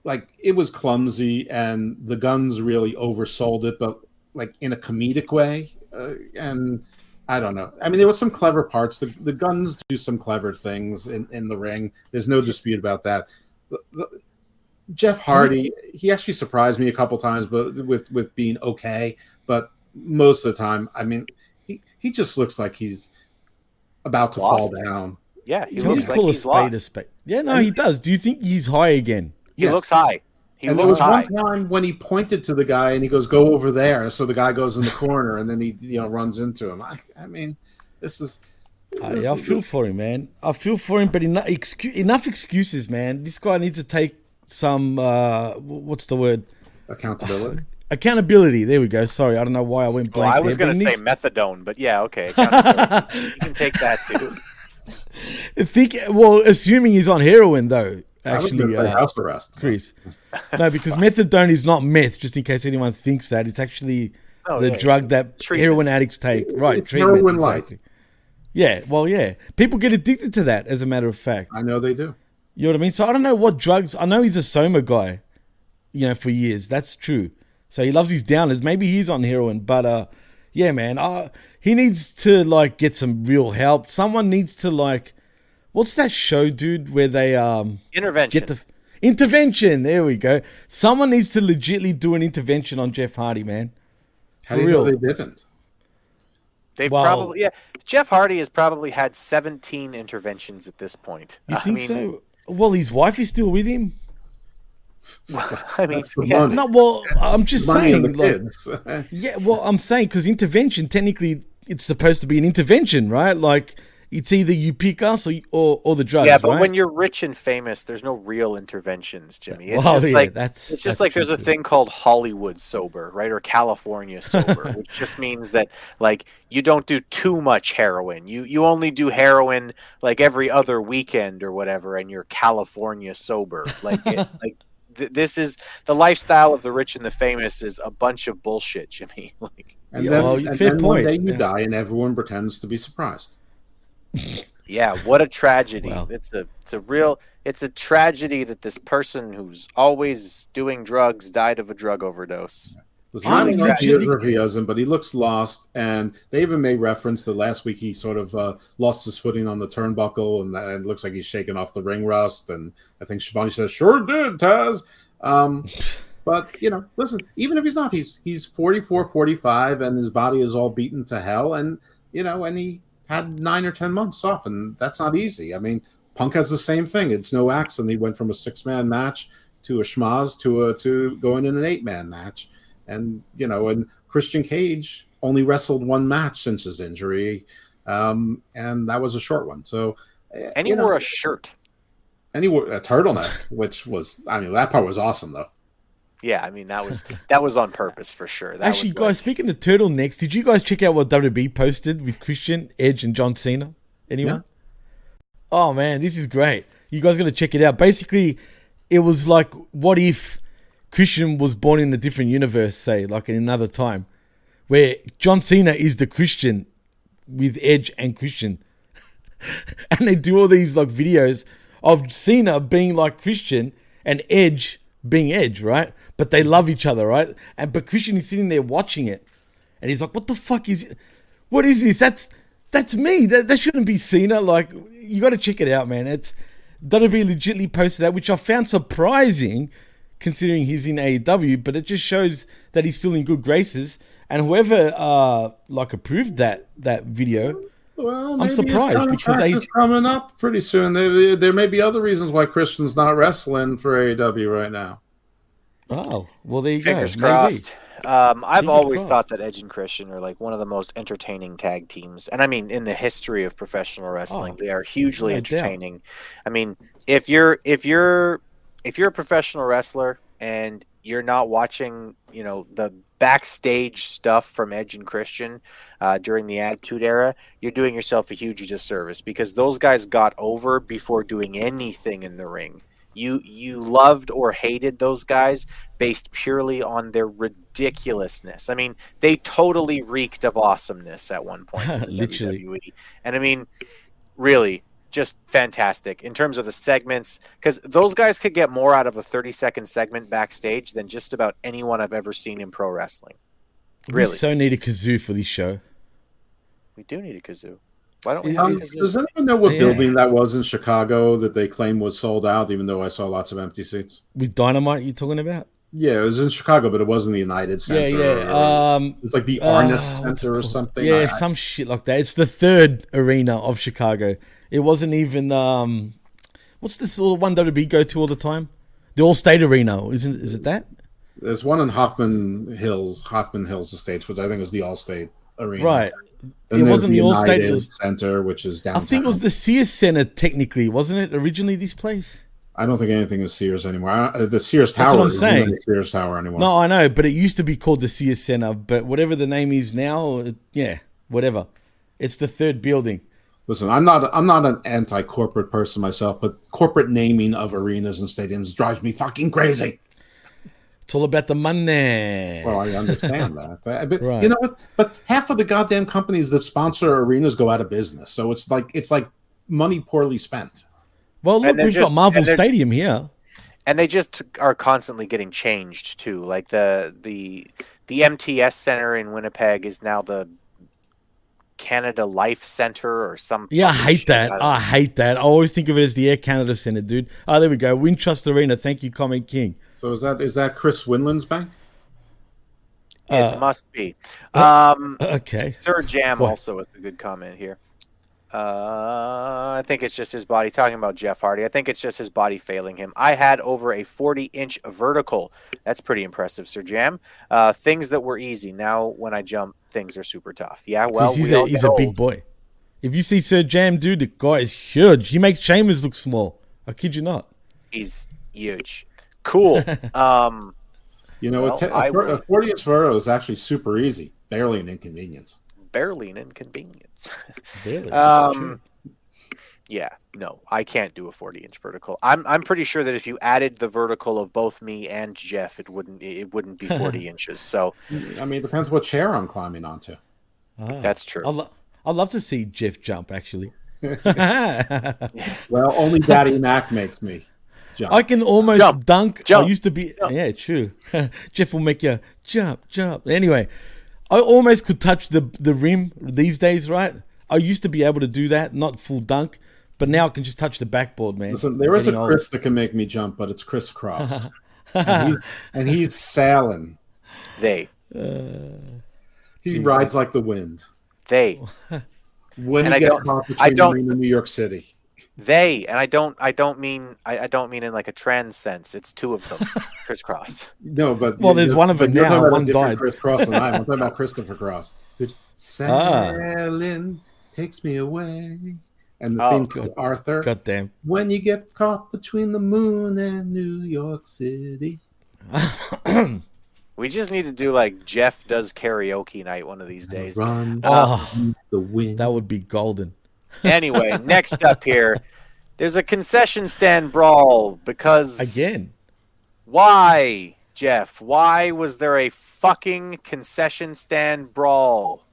Speaker 8: like it was clumsy, and the Gunns really oversold it, but like in a comedic way. Uh, and I don't know. I mean, there was some clever parts. The, the Gunns do some clever things in, in the ring. There's no dispute about that. The- the- Jeff Hardy, he actually surprised me a couple times, but with with being okay. But most of the time, I mean, he he just looks like he's about to
Speaker 7: Lost.
Speaker 8: fall down.
Speaker 7: Yeah, he
Speaker 9: Can
Speaker 7: looks
Speaker 9: you
Speaker 7: like
Speaker 9: a
Speaker 7: he's
Speaker 9: spade a
Speaker 7: lost.
Speaker 9: spade? Yeah, no, he does. Do you think he's high again?
Speaker 7: He
Speaker 8: Yes.
Speaker 7: looks high. He
Speaker 8: and there was
Speaker 7: high.
Speaker 8: one time when he pointed to the guy and he goes, "Go over there." So the guy goes in the corner, and then he, you know, runs into him. I, I mean, this is. This-
Speaker 9: yeah, I feel
Speaker 8: this-
Speaker 9: for him, man. I feel for him, but enough, excu- enough excuses, man. This guy needs to take some. Uh, what's the word?
Speaker 8: accountability.
Speaker 9: Accountability. There we go. Sorry, I don't know why I went
Speaker 7: Well,
Speaker 9: blank.
Speaker 7: I was going to say
Speaker 9: needs-
Speaker 7: methadone, but yeah, okay. you can take that too.
Speaker 9: Think. Well, assuming he's on heroin, though. Actually,
Speaker 8: gonna
Speaker 9: uh,
Speaker 8: house arrest.
Speaker 9: Chris. No, because methadone is not meth. Just in case anyone thinks that, it's actually
Speaker 7: Oh,
Speaker 9: the
Speaker 7: yeah,
Speaker 9: drug that
Speaker 7: treatment.
Speaker 9: heroin addicts take. Right,
Speaker 8: It's
Speaker 9: treatment,
Speaker 8: heroin light.
Speaker 9: Yeah, well, yeah. People get addicted to that, as a matter of fact.
Speaker 8: I know they do.
Speaker 9: You know what I mean? So I don't know what drugs. I know he's a Soma guy, you know, for years. That's true. So he loves his downers. Maybe he's on heroin, but uh, yeah, man. Uh, he needs to like get some real help. Someone needs to like, what's that show, dude, where they um
Speaker 7: Intervention.
Speaker 9: get the intervention? There we go. Someone needs to legitly do an intervention on Jeff Hardy, man.
Speaker 8: How
Speaker 9: For
Speaker 8: do you know
Speaker 9: real.
Speaker 8: they didn't?
Speaker 7: They've
Speaker 9: Well-
Speaker 7: probably yeah. Jeff Hardy has probably had 17 interventions at this point.
Speaker 9: You
Speaker 7: I
Speaker 9: think
Speaker 7: mean,
Speaker 9: so? Well, his wife is still with him.
Speaker 7: I mean,
Speaker 8: That's
Speaker 7: yeah.
Speaker 8: money.
Speaker 9: No, well, I'm just
Speaker 8: Money
Speaker 9: saying.
Speaker 8: the
Speaker 9: like-
Speaker 8: kids.
Speaker 9: Yeah, well, I'm saying because intervention technically it's supposed to be an intervention, right? Like it's either you pick us or or, or the drugs.
Speaker 7: Yeah, but
Speaker 9: right?
Speaker 7: when you're rich and famous, there's no real interventions, Jimmy. It's
Speaker 9: Well,
Speaker 7: just
Speaker 9: yeah,
Speaker 7: like
Speaker 9: that's-
Speaker 7: it's
Speaker 9: that's
Speaker 7: just like there's
Speaker 9: true
Speaker 7: a thing called Hollywood sober, right, or California sober, which just means that like you don't do too much heroin. You you only do heroin like every other weekend or whatever, and you're California sober. Like it, like th- this is the lifestyle of the rich and the famous is a bunch of bullshit, Jimmy. Like
Speaker 8: And
Speaker 9: Yeah,
Speaker 8: then,
Speaker 9: well,
Speaker 8: and
Speaker 9: fair
Speaker 8: then one day you
Speaker 9: Yeah.
Speaker 8: die, and everyone pretends to be surprised.
Speaker 7: Yeah, what a tragedy.
Speaker 9: Well.
Speaker 7: It's a it's a real it's a tragedy that this person who's always doing drugs died of a drug overdose.
Speaker 8: Listen,
Speaker 9: I'm
Speaker 8: I don't know if he is or he doesn't, but he looks lost. And they even made reference that last week he sort of uh, lost his footing on the turnbuckle, and, and it looks like he's shaking off the ring rust. And I think Schiavone says, "Sure did, Taz." Um, but you know, listen, even if he's not, he's he's 44, 45, and his body is all beaten to hell. And you know, and he had nine or ten months off, and that's not easy. I mean, Punk has the same thing. It's no accident he went from a six man match to a schmaz to a to going in an eight man match and you know, and Christian Cage only wrestled one match since his injury, um, and that was a short one. So, uh,
Speaker 7: And he
Speaker 8: you know,
Speaker 7: wore a shirt.
Speaker 8: and he wore a turtleneck, which was, I mean, that part was awesome though.
Speaker 7: Yeah, I mean that was that was on purpose for sure. That
Speaker 9: Actually,
Speaker 7: was
Speaker 9: guys,
Speaker 7: like-
Speaker 9: speaking of turtlenecks, did you guys check out what WB posted with Christian, Edge, and John Cena? Anyone? Oh man, this is great. You guys got to check it out. Basically, it was like, what if Christian was born in a different universe, say, like in another time? where John Cena is the Christian with Edge and Christian, and they do all these like videos of Cena being like Christian and Edge being Edge, right? But they love each other, right? And but Christian is sitting there watching it, and he's like, "What the fuck is? What is this? That's that's me. That that shouldn't be Cena. Like, you got to check it out, man. It's WWE legitly posted that, which I found surprising, considering he's in AEW. But it just shows that he's still in good graces. And whoever uh like approved that that video,
Speaker 8: Well,
Speaker 9: I'm surprised because
Speaker 8: contract
Speaker 9: I
Speaker 8: is coming up pretty soon. There, there may be other reasons why Christian's not wrestling for AEW right now.
Speaker 9: oh well, there you
Speaker 7: Fingers
Speaker 9: go. Maybe.
Speaker 7: crossed. Um, I've
Speaker 9: Fingers
Speaker 7: always
Speaker 9: crossed.
Speaker 7: thought that Edge and Christian are like one of the most entertaining tag teams, and I mean, in the history of professional wrestling,
Speaker 9: Oh,
Speaker 7: they are hugely
Speaker 9: no doubt.
Speaker 7: entertaining. I mean, if you're if you're if you're a professional wrestler and you're not watching, you know, the backstage stuff from Edge and Christian uh, during the Attitude Era, you're doing yourself a huge disservice because those guys got over before doing anything in the ring. You you loved or hated those guys based purely on their ridiculousness. I mean, they totally reeked of awesomeness at one point.
Speaker 9: Literally.
Speaker 7: WWE. And I mean, really, just fantastic in terms of the segments because those guys could get more out of a 30 second segment backstage than just about anyone I've ever seen in pro wrestling.
Speaker 9: We
Speaker 7: Really,
Speaker 9: so need a kazoo for this show.
Speaker 7: we do need a kazoo. Why don't we have
Speaker 8: Um,
Speaker 7: a kazoo?
Speaker 8: does anyone know what
Speaker 9: Yeah.
Speaker 8: building that was in Chicago that they claim was sold out, even though I saw lots of empty seats?
Speaker 9: With Dynamite, you're talking about?
Speaker 8: Yeah, it was in Chicago, but it wasn't the United Center.
Speaker 9: Yeah, yeah.
Speaker 8: or-
Speaker 9: Um,
Speaker 8: it's like the
Speaker 9: uh,
Speaker 8: Arnis Center or something.
Speaker 9: Yeah,
Speaker 8: I-
Speaker 9: some shit like that. It's the third arena of Chicago. It wasn't even um, what's this little one WWE go to all the time? The Allstate Arena, isn't? Is it that?
Speaker 8: There's one in Hoffman Hills, Hoffman Hills Estates, which I think is the Allstate Arena.
Speaker 9: Right.
Speaker 8: Then
Speaker 9: it wasn't the All State. Was.
Speaker 8: Center, which is downtown.
Speaker 9: I think it was the Sears Center. Technically, wasn't it originally this place?
Speaker 8: I don't think anything is Sears anymore. I, the Sears Tower.
Speaker 9: That's what I'm saying.
Speaker 8: the Sears Tower anymore.
Speaker 9: No, I know, but it used to be called the Sears Center. But whatever the name is now, it- yeah, whatever. It's the third building.
Speaker 8: Listen, I'm not I'm not an anti-corporate person myself, but corporate naming of arenas and stadiums drives me fucking crazy.
Speaker 9: It's all about the money.
Speaker 8: Well, I understand that, but
Speaker 9: Right.
Speaker 8: you know what? But half of the goddamn companies that sponsor arenas go out of business, so it's like it's like money poorly spent.
Speaker 9: Well, look,
Speaker 7: they're
Speaker 9: we've
Speaker 7: just-
Speaker 9: got Marvel Stadium here.
Speaker 7: and they just are constantly getting changed too. Like the the the MTS Center in Winnipeg is now the Canada Life Center or some.
Speaker 9: Yeah, I hate
Speaker 7: shit.
Speaker 9: that.
Speaker 7: I
Speaker 9: I hate that. I always think of it as the Air Canada Center, dude. Oh, there we go. Wintrust Arena. Thank you, Comic King.
Speaker 8: So is that is that Chris Winland's bank?
Speaker 7: It
Speaker 9: Uh,
Speaker 7: must be. Um,
Speaker 9: okay.
Speaker 7: Sir Jam
Speaker 9: Go
Speaker 7: also with a good comment here. Uh, I think it's just his body. Talking about Jeff Hardy, I think it's just his body failing him. I had over a 40 inch vertical. That's pretty impressive, Sir Jam. Uh, things that were easy. Now, when I jump, things are super tough. Yeah, well,
Speaker 9: he's
Speaker 7: we
Speaker 9: a he's a big boy. If you see Sir Jam, dude, the guy is huge. He makes Chambers look small. I kid you not.
Speaker 7: He's huge. Cool. um,
Speaker 8: You know,
Speaker 7: Well,
Speaker 8: a, te- for- a 40 inch photo is actually super easy, barely an inconvenience.
Speaker 7: barely an inconvenience.
Speaker 9: Barely.
Speaker 7: um, yeah, no, I can't do a 40 inch vertical. I'm I'm pretty sure that if you added the vertical of both me and Jeff, it wouldn't it wouldn't be 40 inches. So
Speaker 8: I mean, it depends what chair I'm climbing onto.
Speaker 9: Ah.
Speaker 7: that's true.
Speaker 9: I'd, lo- I'd love to see Jeff jump. Actually,
Speaker 8: Well, only Daddy Mac makes me jump.
Speaker 9: I can almost
Speaker 7: Jump.
Speaker 9: dunk.
Speaker 7: Jump.
Speaker 9: I used to be. Yeah, true. Jeff will make you jump, jump. Anyway, I almost could touch the the rim these days, right? I used to be able to do that, not full dunk, but now I can just touch the backboard, man.
Speaker 8: Listen, there a
Speaker 9: old.
Speaker 8: Chris that can make me jump, but it's Chris Cross. and, he's, and he's sailing.
Speaker 7: They Uh,
Speaker 8: He rides like the wind.
Speaker 7: they
Speaker 8: When
Speaker 7: And
Speaker 8: you
Speaker 7: I
Speaker 8: get
Speaker 7: don't-
Speaker 8: caught
Speaker 7: I
Speaker 8: between
Speaker 7: don't-
Speaker 8: Marine New York City.
Speaker 7: they and I don't I don't mean I, I don't mean in like a trans sense. It's two of them, crisscross.
Speaker 8: No, but
Speaker 9: Well, there's one of them
Speaker 8: you're
Speaker 9: now,
Speaker 8: talking
Speaker 9: one
Speaker 8: different
Speaker 9: died.
Speaker 8: Chris Cross than I am. I'm talking about Christopher Cross. Who-
Speaker 9: Ah.
Speaker 8: Sailing takes me away. And the
Speaker 7: Oh,
Speaker 8: theme called Arthur.
Speaker 9: God damn.
Speaker 8: When you get caught between the moon and New York City.
Speaker 7: We just need to do like Jeff does karaoke night one of these days.
Speaker 8: Run
Speaker 9: Oh.
Speaker 8: the wind.
Speaker 9: That would be golden.
Speaker 7: Anyway, next up here, there's a concession stand brawl because
Speaker 9: Again.
Speaker 7: Why? Jeff, why was there a fucking concession stand brawl?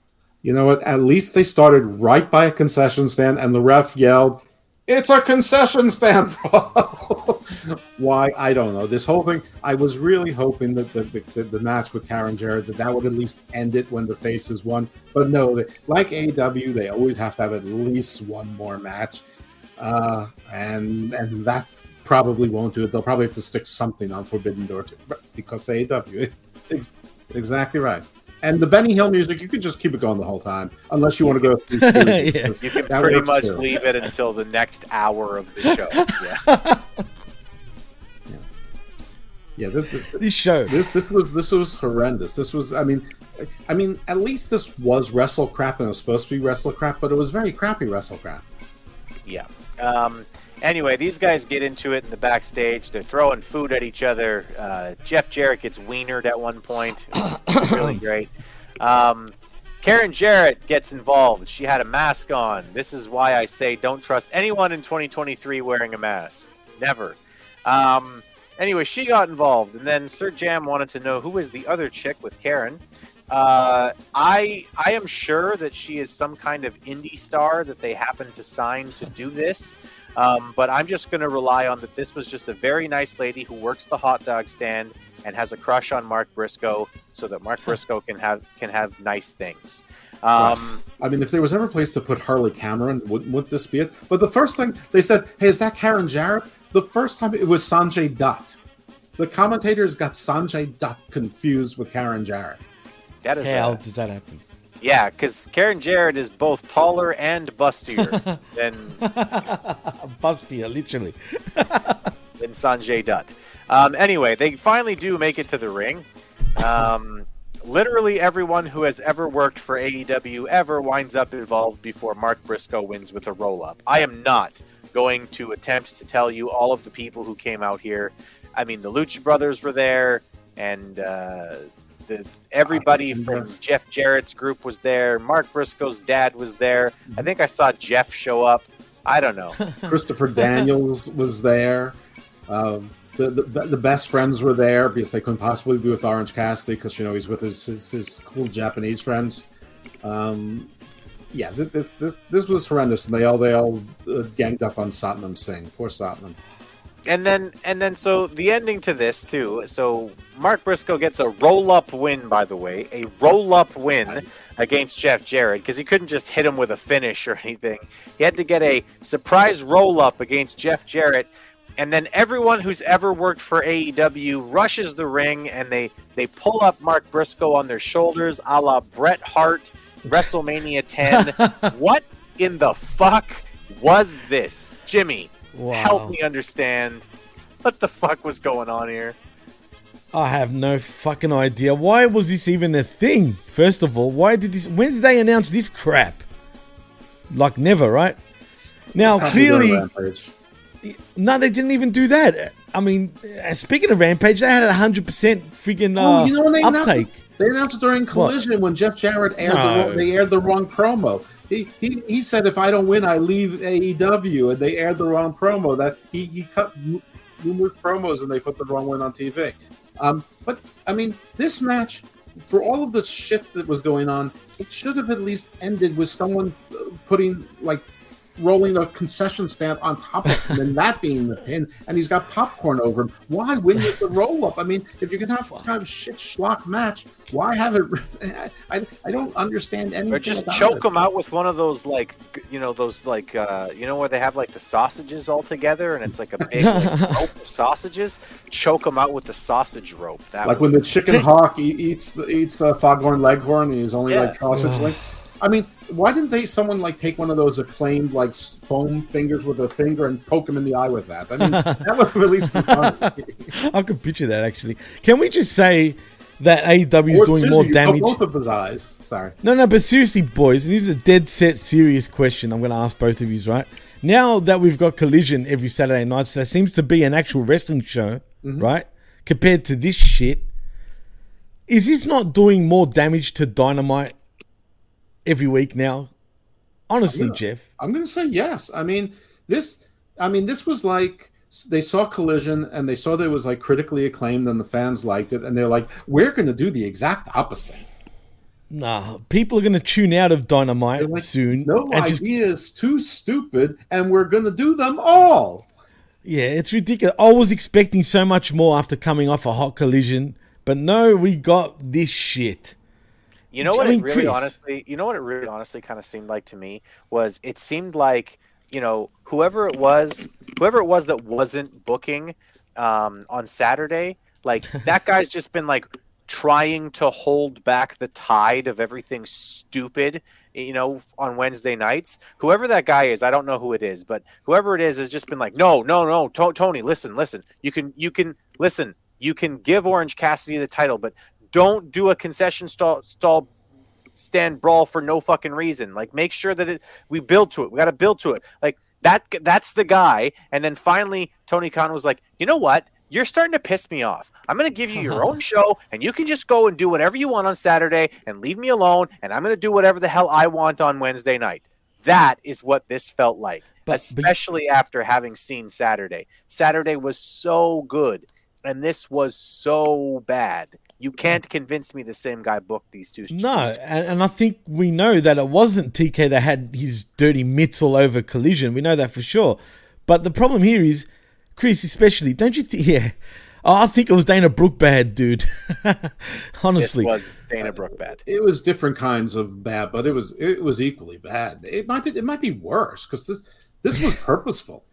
Speaker 8: You know what? At least they started right by a concession stand, and the ref yelled, "It's a concession stand!" Why? I don't know. This whole thing. I was really hoping that the, the, the match with Karen Jarrett that that would at least end it when the faces won. But no, they, like AEW, they always have to have at least one more match, uh, and and that probably won't do it. They'll probably have to stick something on Forbidden Door to, because AEW. exactly right. And the Benny Hill music, you can just keep it going the whole time, unless you want to go through.
Speaker 7: yeah. You can pretty much too. leave it until the next hour of the show. Yeah.
Speaker 8: yeah. Yeah, this, this,
Speaker 9: this, show.
Speaker 8: This this was this was horrendous. This was, I mean, I mean, at least this was wrestle crap and it was supposed to be wrestle crap, but it was very crappy wrestle crap.
Speaker 7: Yeah. Um, Anyway, these guys get into it in the backstage. They're throwing food at each other. Uh, Jeff Jarrett gets wienered at one point. It's really great. Um, Karen Jarrett gets involved. She had a mask on. This is why I say don't trust anyone in 2023 wearing a mask. Never. Um, anyway, she got involved, and then Sir Jam wanted to know who was the other chick with Karen. Uh, I I am sure that she is some kind of indie star that they happen to sign to do this. Um, but I'm just going to rely on that this was just a very nice lady who works the hot dog stand and has a crush on Mark Briscoe, so that Mark Briscoe can have can have nice things. Um,
Speaker 8: I mean, if there was ever a place to put Harley Cameron, wouldn't, would this be it? But the first thing they said, "Hey, is that Karen Jarrett?" The first time it was Sanjay Dutt. The commentators got Sanjay Dutt confused with Karen Jarrett.
Speaker 7: That is
Speaker 9: how
Speaker 7: a,
Speaker 9: does that happen?
Speaker 7: Yeah, because Karen Jarrett is both taller and bustier than
Speaker 9: bustier, literally
Speaker 7: than Sanjay Dutt. Um, anyway, they finally do make it to the ring. Um, literally everyone who has ever worked for AEW ever winds up involved before Mark Briscoe wins with a roll up. I am not going to attempt to tell you all of the people who came out here. I mean, the Lucha Brothers were there, and uh, the everybody from Jeff Jarrett's group was there. Mark Briscoe's dad was there. I think I saw Jeff show up. I don't know.
Speaker 8: Christopher Daniels was there. Um, the, the, the best friends were there because they couldn't possibly be with Orange Cassidy because you know he's with his his, his cool Japanese friends. Um, yeah, this this this was horrendous, and they all they all uh, ganged up on Satnam Singh. Poor Satnam
Speaker 7: and then and then so the ending to this too. So Mark Briscoe gets a roll up win, by the way, a roll up win against Jeff Jarrett because he couldn't just hit him with a finish or anything. He had to get a surprise roll up against Jeff Jarrett. And then everyone who's ever worked for AEW rushes the ring and they, they pull up Mark Briscoe on their shoulders a la Bret Hart, WrestleMania 10. what in the fuck was this? Jimmy, Wow. Help me understand what the fuck was going on here.
Speaker 9: I have no fucking idea. Why was this even a thing? First of all, why did this? When did they announce this crap? Like never, right? Now clearly, no, they didn't even do that. I mean, uh, speaking of Rampage, they had a hundred percent freaking uh, oh, you know, they uptake.
Speaker 8: Announced, they announced it during Collision what? when Jeff Jarrett aired no. the, they aired the wrong promo. He, he, said if I don't win, I leave AEW, and they aired the wrong promo. That he, he cut numerous promos and they put the wrong one on TV. Um, but I mean, this match, for all of the shit that was going on, it should have at least ended with someone putting like rolling a concession stand on top of him and that being the pin, and he's got popcorn over him. Why win with the roll up? I mean, if you're gonna have this kind of shit schlock match, why have it? I, I don't understand anything.
Speaker 7: Or just choke
Speaker 8: it.
Speaker 7: him out with one of those like you know those like uh, you know where they have like the sausages all together and it's like a big like, rope of sausages. Choke him out with the sausage rope.
Speaker 8: That like when the chicken hawk eats eats a foghorn leghorn, and he's only yeah. like sausage link. I mean, why didn't they someone like take one of those acclaimed like foam fingers with a finger and poke him in the eye with that? I mean, that would at least be fun.
Speaker 9: I could picture that actually. Can we just say that AEW is doing more damage?
Speaker 8: Both of his eyes. Sorry.
Speaker 9: No, no, but seriously, boys, and this is a dead set serious question. I'm going to ask both of you, right? Now that we've got Collision every Saturday night, so there seems to be an actual wrestling show, mm-hmm. right? Compared to this shit, is this not doing more damage to Dynamite every week now? Honestly,
Speaker 8: I'm gonna,
Speaker 9: Jeff,
Speaker 8: I'm going to say yes. I mean, this. I mean, this was like they saw Collision and they saw that it was like critically acclaimed and the fans liked it, and they're like, we're going to do the exact opposite.
Speaker 9: Nah, people are going to tune out of Dynamite
Speaker 8: Like,
Speaker 9: soon.
Speaker 8: no
Speaker 9: and just-
Speaker 8: idea is too stupid, and we're going to do them all.
Speaker 9: yeah, it's ridiculous. I was expecting so much more after coming off a hot collision, but no, we got this shit.
Speaker 7: You know
Speaker 9: I
Speaker 7: what
Speaker 9: mean,
Speaker 7: it really
Speaker 9: Chris-
Speaker 7: honestly, you know what it really honestly kind of seemed like to me was it seemed like you know whoever it was, whoever it was that wasn't booking um, on Saturday, like that guy's just been like trying to hold back the tide of everything stupid you know on wednesday nights. Whoever that guy is i don't know who it is but whoever it is has just been like no no no To- tony listen listen. You can you can listen. You can give orange cassidy the title but don't do a concession stall, stall stand brawl for no fucking reason like make sure that it we build to it we got to build to it like that that's the guy and then finally tony khan was like you know what you're starting to piss me off. I'm going to give you your own show, and you can just go and do whatever you want on Saturday and leave me alone, and I'm going to do whatever the hell I want on Wednesday night. That is what this felt like, especially after having seen Saturday. Saturday was so good, and this was so bad. You can't convince me the same guy booked these two.
Speaker 9: No, and, and I think we know that it wasn't TK that had his dirty mitts all over Collision. We know that for sure. But the problem here is, Chris, especially, don't you think? Yeah, oh, I think it was Dana Brooke bad, dude. Honestly,
Speaker 7: it was Dana Brooke bad.
Speaker 8: It was different kinds of bad, but it was it was equally bad. It might be it might be worse because this this was purposeful.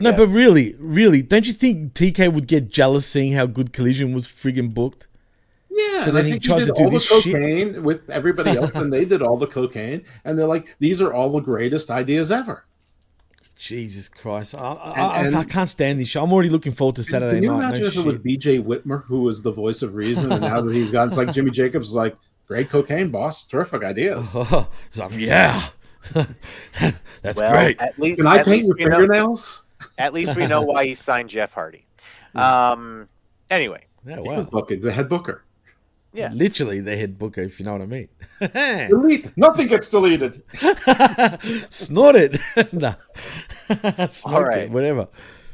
Speaker 9: no, but really, really, don't you think TK would get jealous seeing how good Collision was friggin' booked?
Speaker 8: Yeah,
Speaker 9: So
Speaker 8: and
Speaker 9: then he
Speaker 8: think
Speaker 9: tries
Speaker 8: did
Speaker 9: to do
Speaker 8: all the
Speaker 9: this shit.
Speaker 8: cocaine with everybody else, and they did all the cocaine, and they're like, "These are all the greatest ideas ever."
Speaker 9: Jesus Christ, I, I,
Speaker 8: And-
Speaker 9: I, I can't stand this show. I'm already looking forward to Saturday
Speaker 8: Can you
Speaker 9: night.
Speaker 8: imagine
Speaker 9: no
Speaker 8: if it was. B.J. Whitmer who was the voice of reason, and now that he's gone, it's like Jimmy Jacobs is like, "Great cocaine, boss, terrific ideas."
Speaker 9: So, yeah, that's
Speaker 7: Well,
Speaker 9: great.
Speaker 7: At least,
Speaker 8: Can I
Speaker 7: at
Speaker 8: paint
Speaker 7: least
Speaker 8: your
Speaker 7: we know-
Speaker 8: fingernails?
Speaker 7: at least we know why he signed Jeff Hardy. Um. Anyway,
Speaker 9: Yeah,
Speaker 8: He
Speaker 9: wow.
Speaker 8: was booking, the head booker.
Speaker 7: Yeah.
Speaker 9: Literally they head booker, if you know what I mean.
Speaker 8: Delete. Nothing gets deleted.
Speaker 9: Snort it. no. Smoke
Speaker 7: All right.
Speaker 9: it, whatever.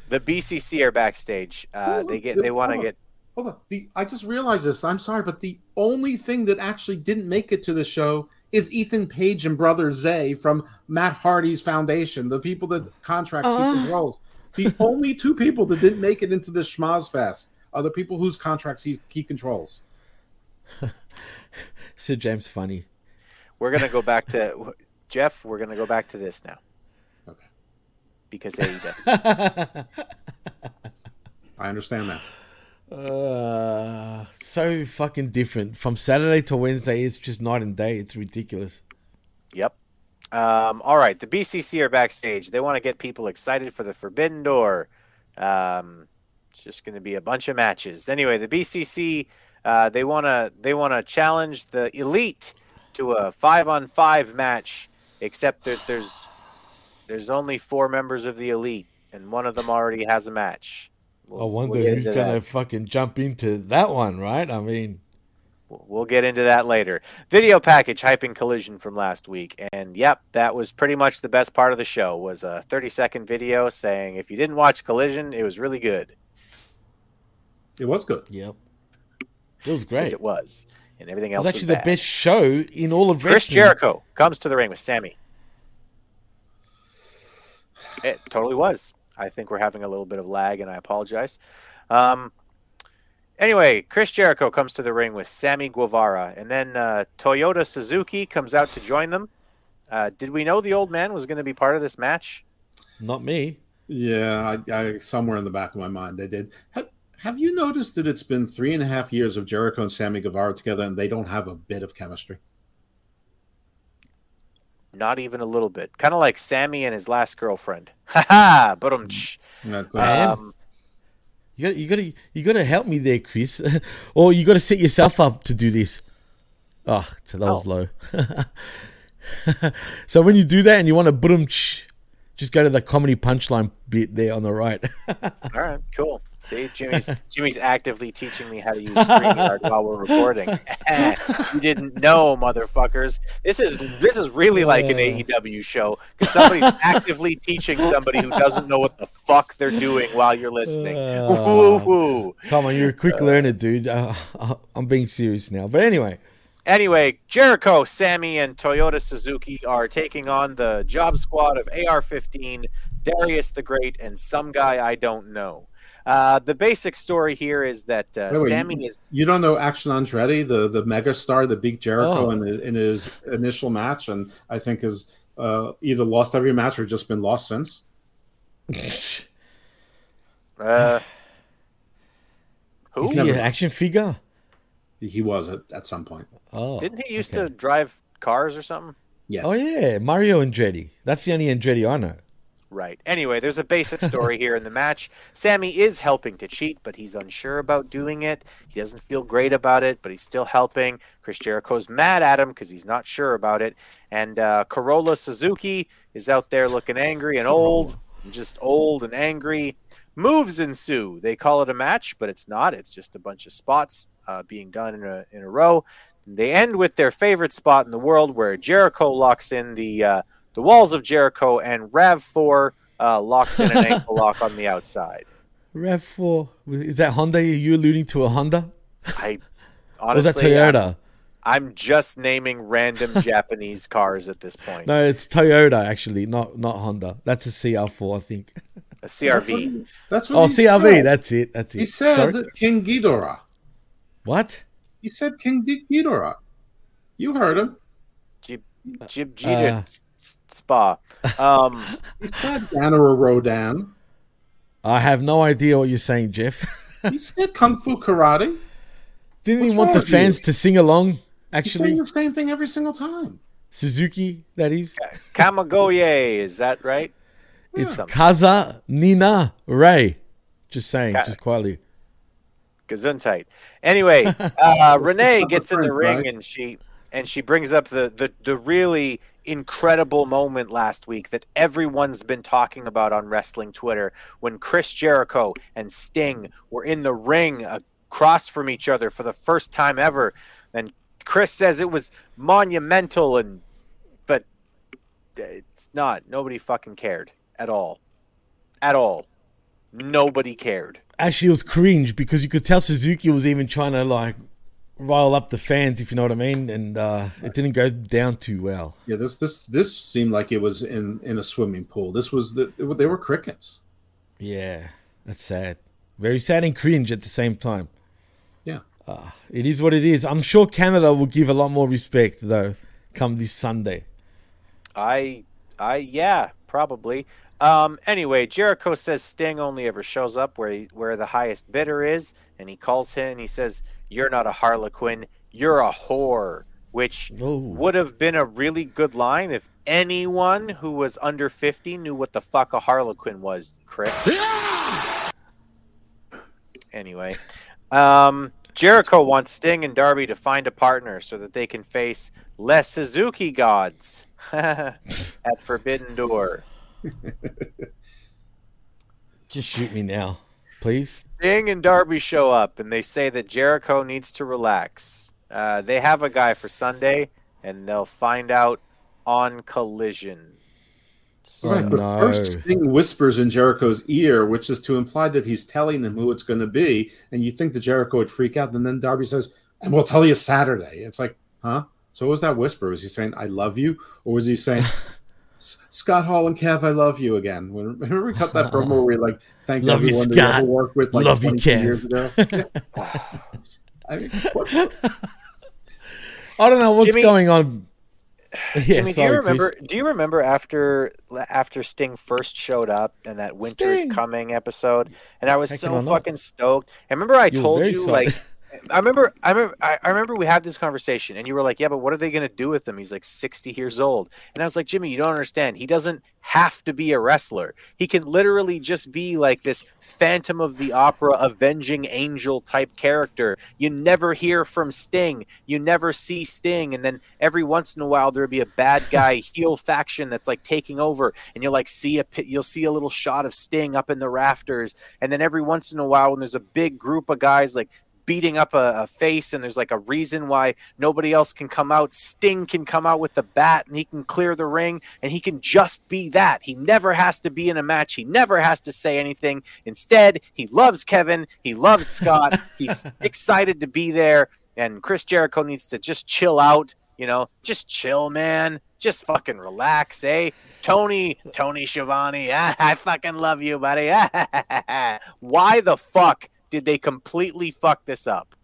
Speaker 7: the BCC are backstage. Uh, they get they want to get
Speaker 8: Hold on. The, I just realized this. I'm sorry, but the only thing that actually didn't make it to the show is Ethan Page and brother Zay from Matt Hardy's foundation, the people that contracts
Speaker 9: Uh.
Speaker 8: he controls. The only two people that didn't make it into this schmoz fest are the people whose contracts he, he controls.
Speaker 9: Sir James funny.
Speaker 7: We're gonna go back to Jeff. We're gonna go back to this now.
Speaker 8: Okay.
Speaker 7: Because AEW.
Speaker 8: I understand that.
Speaker 9: Uh, so fucking different. From Saturday to Wednesday, it's just night and day. It's ridiculous.
Speaker 7: Yep. Um, all right. The BCC are backstage. They want to get people excited for the Forbidden Door. Um, it's just going to be a bunch of matches. Anyway, the BCC uh, they want to they want to challenge the Elite to a five on five match. Except that there's there's only four members of the Elite, and one of them already has a match. We'll-
Speaker 9: I wonder
Speaker 7: we'll
Speaker 9: who's gonna
Speaker 7: that.
Speaker 9: fucking jump into that one, right? I mean,
Speaker 7: We'll get into that later. Video package hyping collision from last week, and yep, that was pretty much the best part of the show. Was a 30 second video saying if you didn't watch collision, it was really good.
Speaker 8: It was good.
Speaker 9: Yep. It was great.
Speaker 7: It was, and everything else
Speaker 9: was
Speaker 7: was
Speaker 9: actually the
Speaker 7: bad.
Speaker 9: best show in all of
Speaker 7: Chris
Speaker 9: wrestling.
Speaker 7: Jericho comes to the ring with Sammy. It totally was. I think we're having a little bit of lag, and I apologize. Um, anyway, Chris Jericho comes to the ring with Sammy Guevara, and then uh, Toyota Suzuki comes out to join them. Uh, did we know the old man was going to be part of this match?
Speaker 9: Not me.
Speaker 8: Yeah, I, I somewhere in the back of my mind they did. Have, have you noticed that it's been three and a half years of Jericho and Sammy Guevara together, and they don't have a bit of chemistry?
Speaker 7: Not even a little bit. Kind of like Sammy and his last girlfriend. Ha ha! But um,
Speaker 8: That's,
Speaker 7: um,
Speaker 9: You gotta, you got to you got to help me there, Chris, or you got to set yourself up to do this. Oh, so that was
Speaker 7: Oh.
Speaker 9: low. so when you do that and you want to boom, Just go to the comedy punchline bit there on the right.
Speaker 7: All right, cool. See, Jimmy's Jimmy's actively teaching me how to use StreamYard while we're recording. you didn't know, motherfuckers. This is this is really like an AEW show because somebody's actively teaching somebody who doesn't know what the fuck they're doing while you're listening. Woo.
Speaker 9: Come on, you're a quick learner, dude. Uh, I'm being serious now. But anyway.
Speaker 7: Anyway, Jericho, Sammy, and Toyota Suzuki are taking on the job squad of AR-15, Darius the Great, and some guy I don't know. Uh, the basic story here is that uh,
Speaker 8: Wait, wait,
Speaker 7: Sammy
Speaker 8: you,
Speaker 7: is
Speaker 8: You don't know Action Andretti, the the mega star that beat Jericho
Speaker 9: Oh.
Speaker 8: in, in his initial match, and I think has uh, either lost every match or just been lost since.
Speaker 7: uh, who
Speaker 9: Is he an action figure?
Speaker 8: He was at, at some point.
Speaker 9: Oh.
Speaker 7: didn't he used
Speaker 9: okay.
Speaker 7: to drive cars or something?
Speaker 8: Yes.
Speaker 9: Oh yeah, Mario Andretti. That's the only Andretti I know.
Speaker 7: Right. Anyway, there's a basic story here in the match. Sammy is helping to cheat, but he's unsure about doing it. He doesn't feel great about it, but he's still helping. Chris Jericho's mad at him because he's not sure about it. And uh, Corolla Suzuki is out there looking angry and old, just old and angry. Moves ensue. They call it a match, but it's not. It's just a bunch of spots uh, being done in a, in a row. They end with their favorite spot in the world where Jericho locks in the uh, the walls of Jericho and Rav Four uh, locks in an ankle lock on the outside.
Speaker 9: Rav Four Is that Honda? Are you alluding to a Honda?
Speaker 7: I
Speaker 9: Or was
Speaker 7: honestly,
Speaker 9: that
Speaker 7: I'm-
Speaker 9: Toyota?
Speaker 7: I'm, just naming random Japanese cars at this point.
Speaker 9: No, it's Toyota actually, not not Honda. That's a CR4, I think.
Speaker 7: A CRV.
Speaker 8: That's what
Speaker 9: Oh, CRV.
Speaker 8: said.
Speaker 9: That's it. That's it.
Speaker 8: He said
Speaker 9: Sorry?
Speaker 8: King Ghidorah.
Speaker 9: What?
Speaker 8: He said King G- Ghidorah. You heard him.
Speaker 7: Jib Jib
Speaker 9: Uh.
Speaker 7: Jib S- S- Spa. Um,
Speaker 8: He said Danara Rodan.
Speaker 9: I have no idea what you're saying, Jeff.
Speaker 8: He said Kung Fu Karate.
Speaker 9: Didn't
Speaker 8: What's
Speaker 9: he want the
Speaker 8: with you?
Speaker 9: fans to sing along?
Speaker 8: He's
Speaker 9: Actually,
Speaker 8: saying the same thing every single time.
Speaker 9: Suzuki, that is.
Speaker 7: Kamagoye, is that right?
Speaker 9: It's
Speaker 7: Something.
Speaker 9: Kaza Nina Ray. Just saying,
Speaker 7: Ka-
Speaker 9: just quietly.
Speaker 7: Gesundheit. Anyway, uh, Renee gets in the ring
Speaker 8: right?
Speaker 7: and she and she brings up the, the the really incredible moment last week that everyone's been talking about on wrestling Twitter when Chris Jericho and Sting were in the ring across from each other for the first time ever. And Chris says it was monumental and but it's not. Nobody fucking cared at all. At all. Nobody cared.
Speaker 9: Actually, it was cringe because you could tell Suzuki was even trying to like rile up the fans, if you know what I mean, and uh, it didn't go down too well.
Speaker 8: Yeah, this this this seemed like it was in in a swimming pool. This was the they were crickets.
Speaker 9: Yeah, that's sad. Very sad and cringe at the same time.
Speaker 8: Yeah.
Speaker 9: Uh, it is what it is. I'm sure Canada will give a lot more respect though, come this Sunday.
Speaker 7: I, I, yeah, probably. Um, anyway, Jericho says Sting only ever shows up where he, where the highest bidder is, and he calls him and he says, "You're not a Harlequin, you're a whore," which would have been a really good line if anyone who was under fifty knew what the fuck a Harlequin was. Chris. Anyway, um, Jericho wants Sting and Darby to find a partner so that they can face less Suzuki gods at Forbidden Door.
Speaker 9: Just shoot me now, please.
Speaker 7: Sting and Darby show up and they say that Jericho needs to relax. Uh, they have a guy for Sunday and they'll find out on Collision.
Speaker 8: Right, but first Sting whispers in Jericho's ear, which is to imply that he's telling them who it's going to be, and you think that Jericho would freak out, and then Darby says, "And we'll tell you Saturday." It's like, huh? So what was that whisper? Was he saying "I love you," or was he saying "S- "Scott Hall and Kev, I love you" again? When, remember we cut that promo where we like thank
Speaker 9: Love you,
Speaker 8: everyone that you
Speaker 9: Scott.
Speaker 8: ever worked with, like
Speaker 9: Love you,
Speaker 8: 22
Speaker 9: Kev.
Speaker 8: years ago. I mean, what,
Speaker 9: I don't know what's
Speaker 7: Jimmy-
Speaker 9: going on. Yeah,
Speaker 7: Jimmy, do you remember?
Speaker 9: Chris.
Speaker 7: Do you remember after after Sting first showed up in that Winter
Speaker 9: Sting.
Speaker 7: is Coming episode, and I was
Speaker 9: Heck,
Speaker 7: so fucking stoked. I remember I
Speaker 9: You
Speaker 7: told you
Speaker 9: excited.
Speaker 7: like I remember, I remember, I remember we had this conversation, and you were like, "Yeah, but what are they going to do with him? He's like sixty years old." And I was like, "Jimmy, you don't understand. He doesn't have to be a wrestler. He can literally just be like this Phantom of the Opera, avenging angel type character. You never hear from Sting. You never see Sting, and then every once in a while there'll be a bad guy heel faction that's like taking over, and you'll like see a you'll see a little shot of Sting up in the rafters, and then every once in a while when there's a big group of guys like beating up a, a face and there's like a reason why nobody else can come out. Sting can come out with the bat and he can clear the ring and he can just be that. He never has to be in a match. He never has to say anything. Instead he loves kevin. He loves scott. He's excited to be there and chris jericho needs to just chill out you know? Just chill man. Just fucking relax eh? Tony tony Schiavone, i fucking love you buddy. Why the fuck did they completely fuck this up?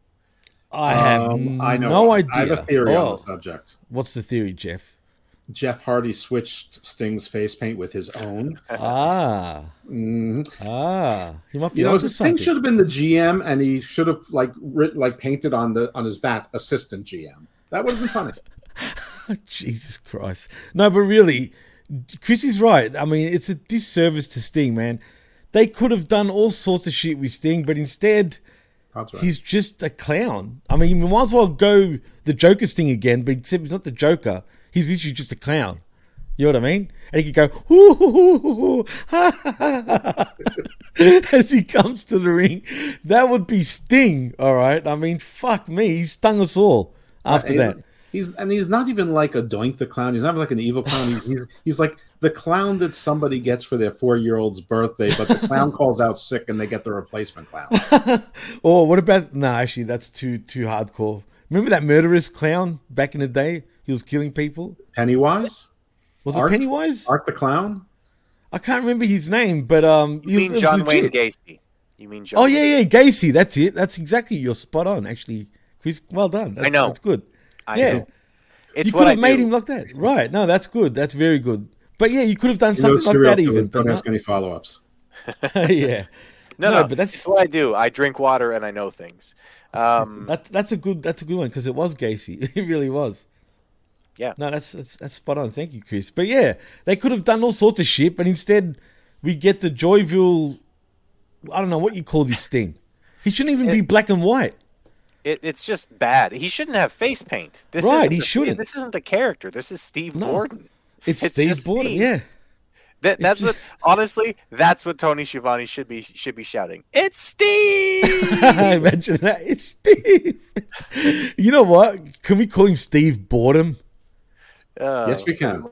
Speaker 9: I have
Speaker 8: Um, I know.
Speaker 9: no
Speaker 8: I
Speaker 9: idea.
Speaker 8: have a theory on
Speaker 9: Oh.
Speaker 8: the subject.
Speaker 9: What's the theory, Jeff?
Speaker 8: Jeff Hardy switched Sting's face paint with his own.
Speaker 9: Ah,
Speaker 8: Mhm.
Speaker 9: ah, he might be
Speaker 8: You know, Sting
Speaker 9: something.
Speaker 8: should have been the GM, and he should have like writ, like painted on the on his back assistant GM. That would have been funny.
Speaker 9: Jesus Christ. No, but really, Chrissy's right. I mean, it's a disservice to Sting, man. They could have done all sorts of shit with Sting, but instead,
Speaker 8: That's right.
Speaker 9: he's just a clown. I mean, we might as well go the Joker Sting again, but except he's not the Joker. He's literally just a clown. You know what I mean? And he could go, "Hoo, ha, ha, ha, ha," as he comes to the ring. That would be Sting, all right? I mean, fuck me. He stung us all after that.
Speaker 8: He's and he's not even like a Doink the clown. He's not like an evil clown. He's, he's like the clown that somebody gets for their four year old's birthday, but the clown calls out sick and they get the replacement clown.
Speaker 9: oh, what about no? Actually, that's too too hardcore. Remember that murderous clown back in the day? He was killing people.
Speaker 8: Pennywise?
Speaker 9: Was
Speaker 8: Art?
Speaker 9: it Pennywise?
Speaker 8: Art the clown?
Speaker 9: I can't remember his name, but um,
Speaker 7: You mean John Wayne Gacy? You mean John?
Speaker 9: Oh yeah, yeah, Gacy. That's it. That's exactly. You're spot on. Actually, Chris. Well done. That's,
Speaker 7: I know.
Speaker 9: That's good.
Speaker 7: I
Speaker 9: yeah.
Speaker 7: know. It's
Speaker 9: you
Speaker 7: what
Speaker 9: could
Speaker 7: I
Speaker 9: have made
Speaker 7: do.
Speaker 9: him like that, right? No, that's good. That's very good. But yeah, you could have done
Speaker 8: You know,
Speaker 9: something like that even. But
Speaker 8: don't
Speaker 9: not-
Speaker 8: ask any follow ups.
Speaker 9: yeah.
Speaker 7: No,
Speaker 9: No,
Speaker 7: no,
Speaker 9: but that's-
Speaker 7: what I do. I drink water and I know things. Um,
Speaker 9: That's that's a good that's a good one because it was Gacy. It really was.
Speaker 7: Yeah.
Speaker 9: No, that's, that's that's spot on. Thank you, Chris. But yeah, they could have done all sorts of shit, but instead we get the Joyville. I don't know what you call this thing. He shouldn't even be black and white.
Speaker 7: it, it's just bad. He shouldn't have face paint. This
Speaker 9: Right,
Speaker 7: isn't
Speaker 9: he
Speaker 7: the-
Speaker 9: shouldn't.
Speaker 7: This isn't the character. This is Steve
Speaker 9: No.
Speaker 7: Borden.
Speaker 9: It's,
Speaker 7: It's
Speaker 9: Steve Borden.
Speaker 7: Steve.
Speaker 9: Yeah.
Speaker 7: That, that's what honestly. That's what Tony Schiavone should be should be shouting. It's Steve.
Speaker 9: Imagine that. It's Steve. you know what? Can we call him Steve Boredom?
Speaker 7: Oh,
Speaker 8: Yes, we can.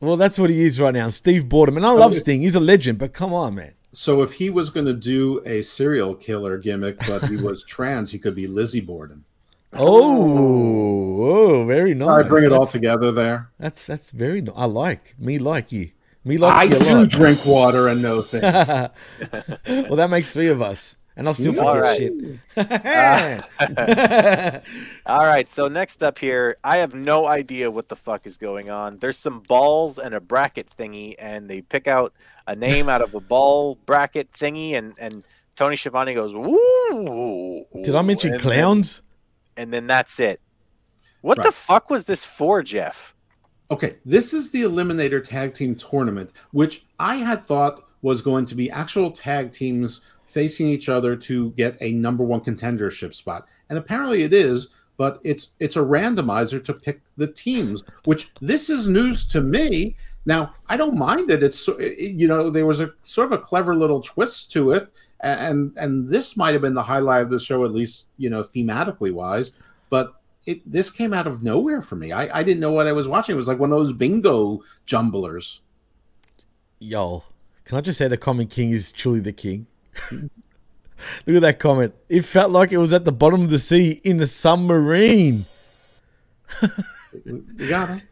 Speaker 9: Well, that's what he is right now, Steve Boredom. And I love Sting. He's a legend, but come on, man.
Speaker 8: So if he was going to do a serial killer gimmick, but he was trans, he could be Lizzie Borden.
Speaker 9: Oh, oh, very nice.
Speaker 8: I bring it all together there.
Speaker 9: That's that's very. ni- I like me like you. Me like
Speaker 8: I
Speaker 9: you a
Speaker 8: do
Speaker 9: lot.
Speaker 8: drink water and know things.
Speaker 9: well, that makes three of us, and I'll still
Speaker 7: All
Speaker 9: forget
Speaker 7: right.
Speaker 9: shit.
Speaker 7: All right, so next up here, I have no idea what the fuck is going on. There's some balls and a bracket thingy, and they pick out a name out of a ball bracket thingy, and and Tony Schiavone goes, "Ooh!"
Speaker 9: Did I mention
Speaker 7: and
Speaker 9: clowns?
Speaker 7: Then, and then that's it. What the fuck was this for, Jeff?
Speaker 8: Okay, this is the Eliminator Tag Team Tournament, which I had thought was going to be actual tag teams facing each other to get a number one contendership spot, and apparently it is. But it's it's a randomizer to pick the teams, which this is news to me. Now I don't mind it. It's you know there was a sort of a clever little twist to it, and and this might have been the highlight of the show, at least you know thematically wise. But it this came out of nowhere for me. I, I didn't know what I was watching. It was like one of those bingo jumblers.
Speaker 9: Yo, can I just say the Common King is truly the king? Look at that comment. It felt like it was at the bottom of the sea in a submarine.
Speaker 8: You got it.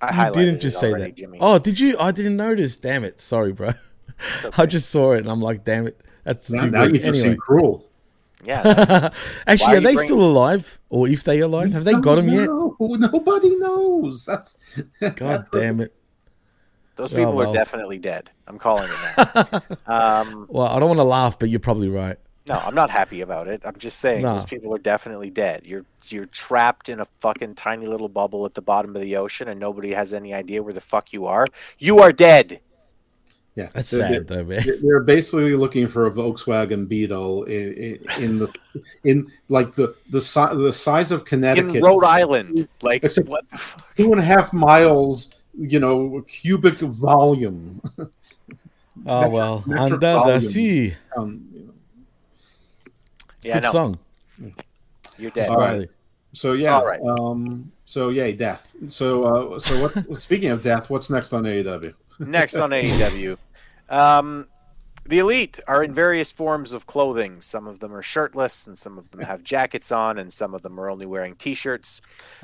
Speaker 7: I
Speaker 9: you didn't just
Speaker 7: it
Speaker 9: say
Speaker 7: already,
Speaker 9: that.
Speaker 7: Jimmy.
Speaker 9: Oh, did you? I didn't notice. Damn it. Sorry, bro. I just saw it and I'm like, damn it. That's
Speaker 8: Now,
Speaker 9: too
Speaker 8: now you just
Speaker 9: Anyway.
Speaker 8: seem cruel.
Speaker 7: Yeah.
Speaker 9: Actually,
Speaker 7: are
Speaker 9: are they
Speaker 7: bringing-
Speaker 9: still alive? Or if they are alive? Have they got him yet?
Speaker 8: Nobody knows. That's
Speaker 9: God damn it.
Speaker 7: Those
Speaker 9: Oh,
Speaker 7: people
Speaker 9: well.
Speaker 7: are definitely dead. I'm calling it now. um,
Speaker 9: Well, I don't want to laugh, but you're probably right.
Speaker 7: No, I'm not happy about it. I'm just saying
Speaker 9: No.
Speaker 7: those people are definitely dead. You're you're trapped in a fucking tiny little bubble at the bottom of the ocean, and nobody has any idea where the fuck you are. You are dead.
Speaker 8: Yeah,
Speaker 9: That's
Speaker 8: They're-
Speaker 9: sad,
Speaker 8: they're-
Speaker 9: though, man.
Speaker 8: they're- They're basically looking for a Volkswagen Beetle in, in, in the in like the the si- the size of Connecticut
Speaker 7: In Rhode Island, like
Speaker 8: Except
Speaker 7: what? The fuck?
Speaker 8: two and a half miles, you know, cubic volume.
Speaker 9: Oh
Speaker 8: Metric-
Speaker 9: well,
Speaker 8: metric
Speaker 9: under the sea.
Speaker 8: Um, you know.
Speaker 7: Yeah,
Speaker 9: Good
Speaker 7: no,
Speaker 9: song.
Speaker 7: you're dead.
Speaker 8: All right. So yeah,
Speaker 7: All right.
Speaker 8: um, so yay, death. So uh, so what? speaking of death, what's next on AEW?
Speaker 7: Next on AEW, um, the Elite are in various forms of clothing. Some of them are shirtless, and some of them have jackets on, and some of them are only wearing T-shirts.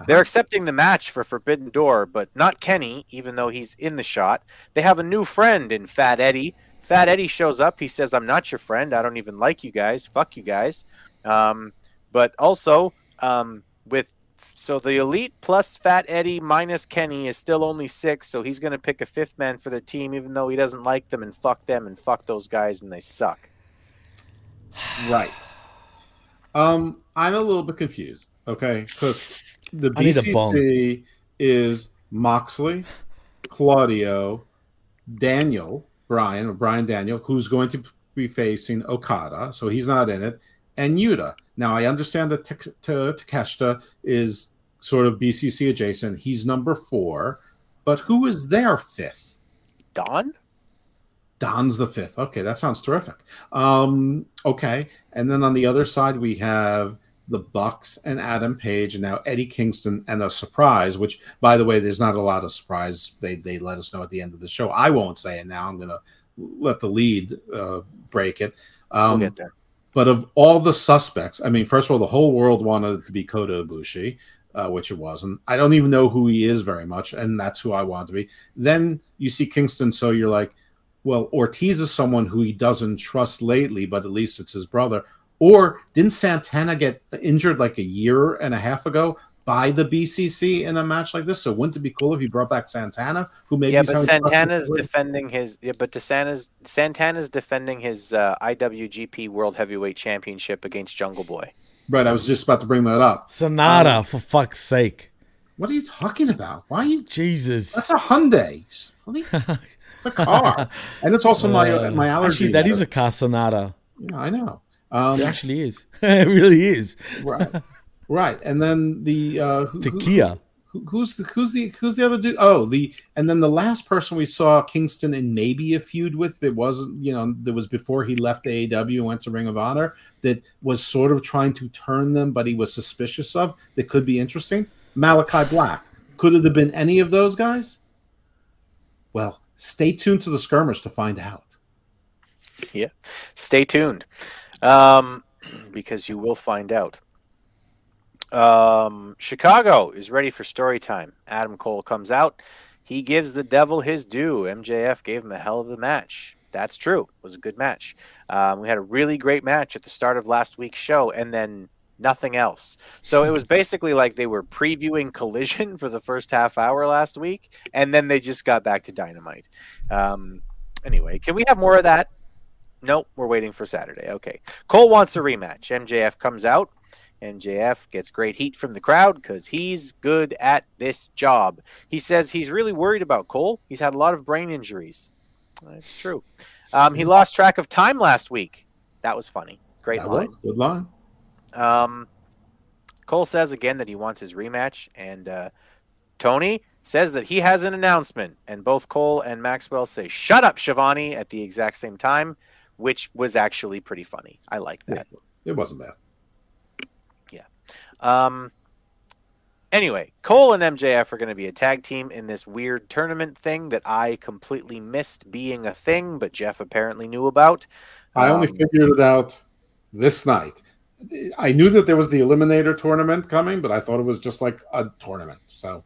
Speaker 7: They're accepting the match for Forbidden Door, but not Kenny, even though he's in the shot. They have a new friend in Fat Eddie. Fat Eddie shows up. He says, "I'm not your friend. I don't even like you guys. Fuck you guys." Um, but also, um, with so the elite plus Fat Eddie minus Kenny is still only six, so he's going to pick a fifth man for their team, even though he doesn't like them and fuck them and fuck those guys and they suck.
Speaker 8: Right. Um, I'm a little bit confused. Okay, because the
Speaker 9: I need a.
Speaker 8: BCC is Moxley, Claudio, Daniel, Bryan or Bryan Daniel, who's going to be facing Okada, so he's not in it, and Yuta. Now I understand that Tek- Takeshita is sort of BCC adjacent. He's number four, but who is their fifth?
Speaker 7: Don?
Speaker 8: Don's the fifth. Okay, that sounds terrific. Um, okay, and then on the other side we have the Bucks and Adam Page, and now Eddie Kingston and a surprise. Which, by the way, there's not a lot of surprise. They they let us know at the end of the show. I won't say it now. I'm gonna let the lead uh, break it. Um,
Speaker 7: we'll get there.
Speaker 8: But of all the suspects, I mean, first of all, the whole world wanted it to be Kota Ibushi, uh, which it wasn't. I don't even know who he is very much, and that's who I want to be. Then you see Kingston, so you're like, well, Ortiz is someone who he doesn't trust lately, but at least it's his brother. Or didn't Santana get injured like a year and a half ago by the BCC in a match like this? So wouldn't it be cool if he brought back Santana, who maybe
Speaker 7: yeah, but Santana's defending his. Yeah, but Santana's Santana's defending his uh, IWGP World Heavyweight Championship against Jungle Boy.
Speaker 8: Right, I was just about to bring that up.
Speaker 9: Sonata,
Speaker 8: Um,
Speaker 9: for fuck's sake.
Speaker 8: What are you talking about? Why are you?
Speaker 9: Jesus.
Speaker 8: That's a Hyundai. What are you- It's a car, and it's also my
Speaker 9: Uh,
Speaker 8: my allergy.
Speaker 9: Actually, that is a car Sonata.
Speaker 8: Yeah, I know. Um,
Speaker 9: it actually is. it really is.
Speaker 8: right, right. And then the uh, who,
Speaker 9: To
Speaker 8: who- who- who's the who's the who's the other dude? Oh, the and then the last person we saw Kingston in maybe a feud with that wasn't you know that was before he left AEW and went to Ring of Honor that was sort of trying to turn them, but he was suspicious of that could be interesting. Malakai Black could it have been any of those guys? Well, stay tuned to the skirmish to find out.
Speaker 7: Yeah, stay tuned, um, because you will find out. Um, Chicago is ready for story time. Adam Cole comes out. He gives the devil his due. MJF gave him a hell of a match. That's true. It was a good match. Um, we had a really great match at the start of last week's show, and then nothing else. So it was basically like they were previewing Collision for the first half hour last week, and then they just got back to Dynamite. Um, anyway, can we have more of that? Nope, we're waiting for Saturday. Okay. Cole wants a rematch. MJF comes out. MJF gets great heat from the crowd because he's good at this job. He says he's really worried about Cole. He's had a lot of brain injuries. That's true. Um, he lost track of time last week. That was funny. Great
Speaker 8: That
Speaker 7: line.
Speaker 8: good line.
Speaker 7: Um, Cole says again that he wants his rematch, and uh, Tony says that he has an announcement. And both Cole and Maxwell say, "Shut up, Schiavone!" at the exact same time, which was actually pretty funny. I like that.
Speaker 8: It wasn't bad.
Speaker 7: Um. Anyway, Cole and MJF are going to be a tag team in this weird tournament thing that I completely missed being a thing, but Jeff apparently knew about.
Speaker 8: I only
Speaker 7: Um,
Speaker 8: figured it out this night. I knew that there was the Eliminator tournament coming, but I thought it was just like a tournament. So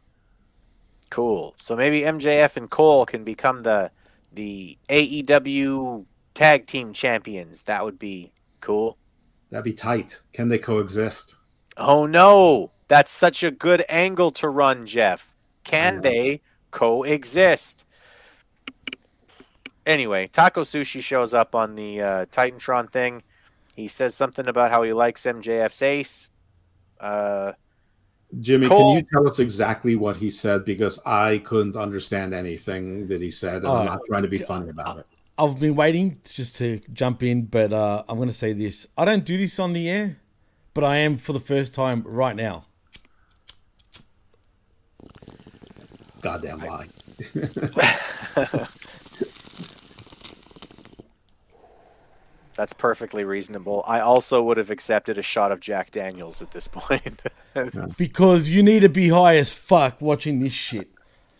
Speaker 7: Cool. So maybe MJF and Cole can become the the AEW tag team champions. That would be cool.
Speaker 8: that'd be tight. Can they coexist?
Speaker 7: Oh no, that's such a good angle to run, Jeff. Can they coexist? Anyway, Taco Sushi shows up on the uh, Titantron thing. He says something about how he likes MJF's ace. Uh,
Speaker 8: Jimmy,
Speaker 7: Cole-
Speaker 8: can you tell us exactly what he said? Because I couldn't understand anything that he said, and I'm
Speaker 9: Oh,
Speaker 8: not trying to be funny about it.
Speaker 9: I've been waiting just to jump in, but uh, I'm going to say this. I don't do this on the air, but I am for the first time right now.
Speaker 8: Goddamn lie.
Speaker 7: that's perfectly reasonable. I also would have accepted a shot of Jack Daniels at this point.
Speaker 9: Because you need to be high as fuck watching this shit.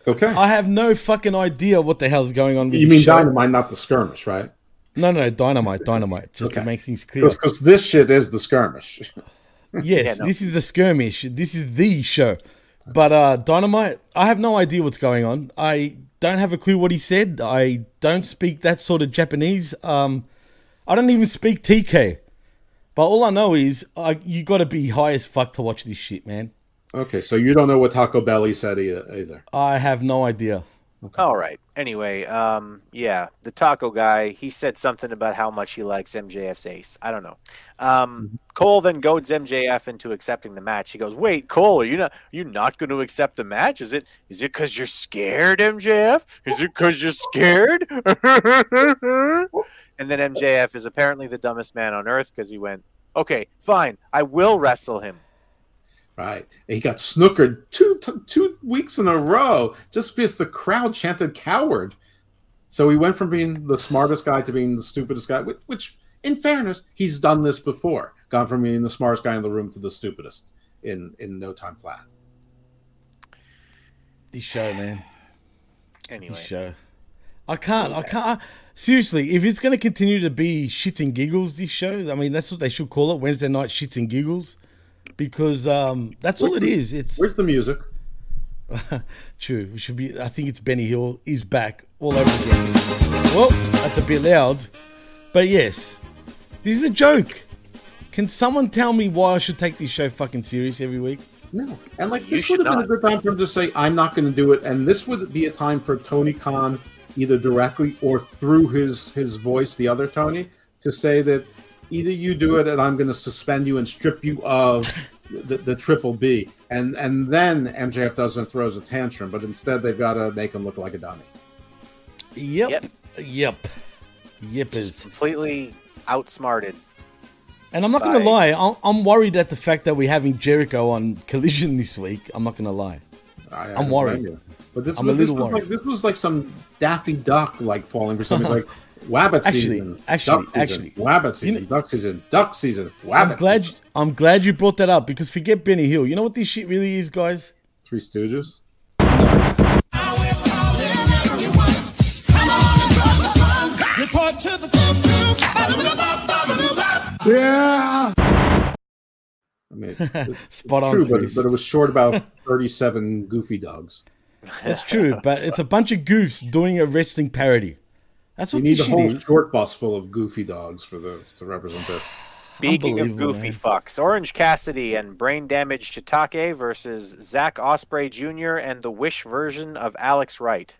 Speaker 8: Okay.
Speaker 9: I have no fucking idea what the hell's going on with
Speaker 8: You
Speaker 9: this
Speaker 8: mean
Speaker 9: show.
Speaker 8: dynamite, not the skirmish, right?
Speaker 9: No, no, dynamite, dynamite. Just to make things clear.
Speaker 8: Because this shit is the skirmish.
Speaker 9: Yes, this is the skirmish. This is the show. But uh Dynamite, I have no idea what's going on. I don't have a clue what he said. I don't speak that sort of Japanese. Um I don't even speak TK. But all I know is I, you got to be high as fuck to watch this shit, man.
Speaker 8: Okay, so you don't know what Taco Belly said either.
Speaker 9: I have no idea.
Speaker 7: All right. Anyway, um, yeah, the taco guy, he said something about how much he likes MJF's ace. I don't know. Um, Cole then goads MJF into accepting the match. He goes, "Wait, Cole, are you not you not going to accept the match? Is it is it because you're scared, MJF? Is it because you're scared?" and then MJF is apparently the dumbest man on earth because he went, "Okay, fine, I will wrestle him."
Speaker 8: Right. He got snookered two t- two weeks in a row just because the crowd chanted coward. So he went from being the smartest guy to being the stupidest guy, which, which in fairness, he's done this before. Gone from being the smartest guy in the room to the stupidest in in no time flat.
Speaker 9: This show, man.
Speaker 7: Anyway,
Speaker 9: This show. I can't. I can't. Seriously, if it's going to continue to be shits and giggles, this show, I mean, that's what they should call it Wednesday night shits and giggles, because um, that's all it is. It's
Speaker 8: Where's the music?
Speaker 9: True. We should be. I think it's Benny Hill. He's back all over again. Well, that's a bit loud, but yes, this is a joke. Can someone tell me why I should take this show fucking serious every week?
Speaker 8: No. And like
Speaker 7: You
Speaker 8: this would
Speaker 7: should
Speaker 8: have been a good time for him to say, I'm not going to do it. And this would be a time for Tony Khan, either directly or through his his voice, the other Tony, to say that either you do it and I'm going to suspend you and strip you of the, the triple B. And and then MJF doesn't throws a tantrum, but instead they've got to make him look like a dummy.
Speaker 9: Yep.
Speaker 7: Yep.
Speaker 9: Yep. Yep. Is.
Speaker 7: completely outsmarted.
Speaker 9: And I'm not going to lie. I'm, I'm worried at the fact that we're having Jericho on Collision this week. I'm not going to lie.
Speaker 8: I, I
Speaker 9: I'm worried.
Speaker 8: blame. But this
Speaker 9: I'm
Speaker 8: was
Speaker 9: a
Speaker 8: this was
Speaker 9: worried.
Speaker 8: like this was like some Daffy Duck like falling for something like Wabbit
Speaker 9: Actually-
Speaker 8: season,
Speaker 9: actually-
Speaker 8: duck season,
Speaker 9: actually.
Speaker 8: Wabbit season, duck season, duck season, Wabbit.
Speaker 9: I'm glad.
Speaker 8: season.
Speaker 9: I'm glad you brought that up because forget Benny Hill. You know what this shit really is, guys.
Speaker 8: Three Stooges.
Speaker 4: Report to the
Speaker 1: Yeah.
Speaker 8: I mean, it's
Speaker 9: Spot on,
Speaker 8: true, but, but it was short about 37 goofy dogs.
Speaker 9: That's true, but it's a bunch of goofs doing a wrestling parody. That's
Speaker 8: You
Speaker 9: what
Speaker 8: need a whole
Speaker 9: is.
Speaker 8: short bus full of goofy dogs for the to represent this.
Speaker 7: Speaking of goofy
Speaker 9: man.
Speaker 7: fucks, Orange Cassidy and Brain Damage Shiitake versus Zach Osprey Jr. and the Wish version of Alex Wright.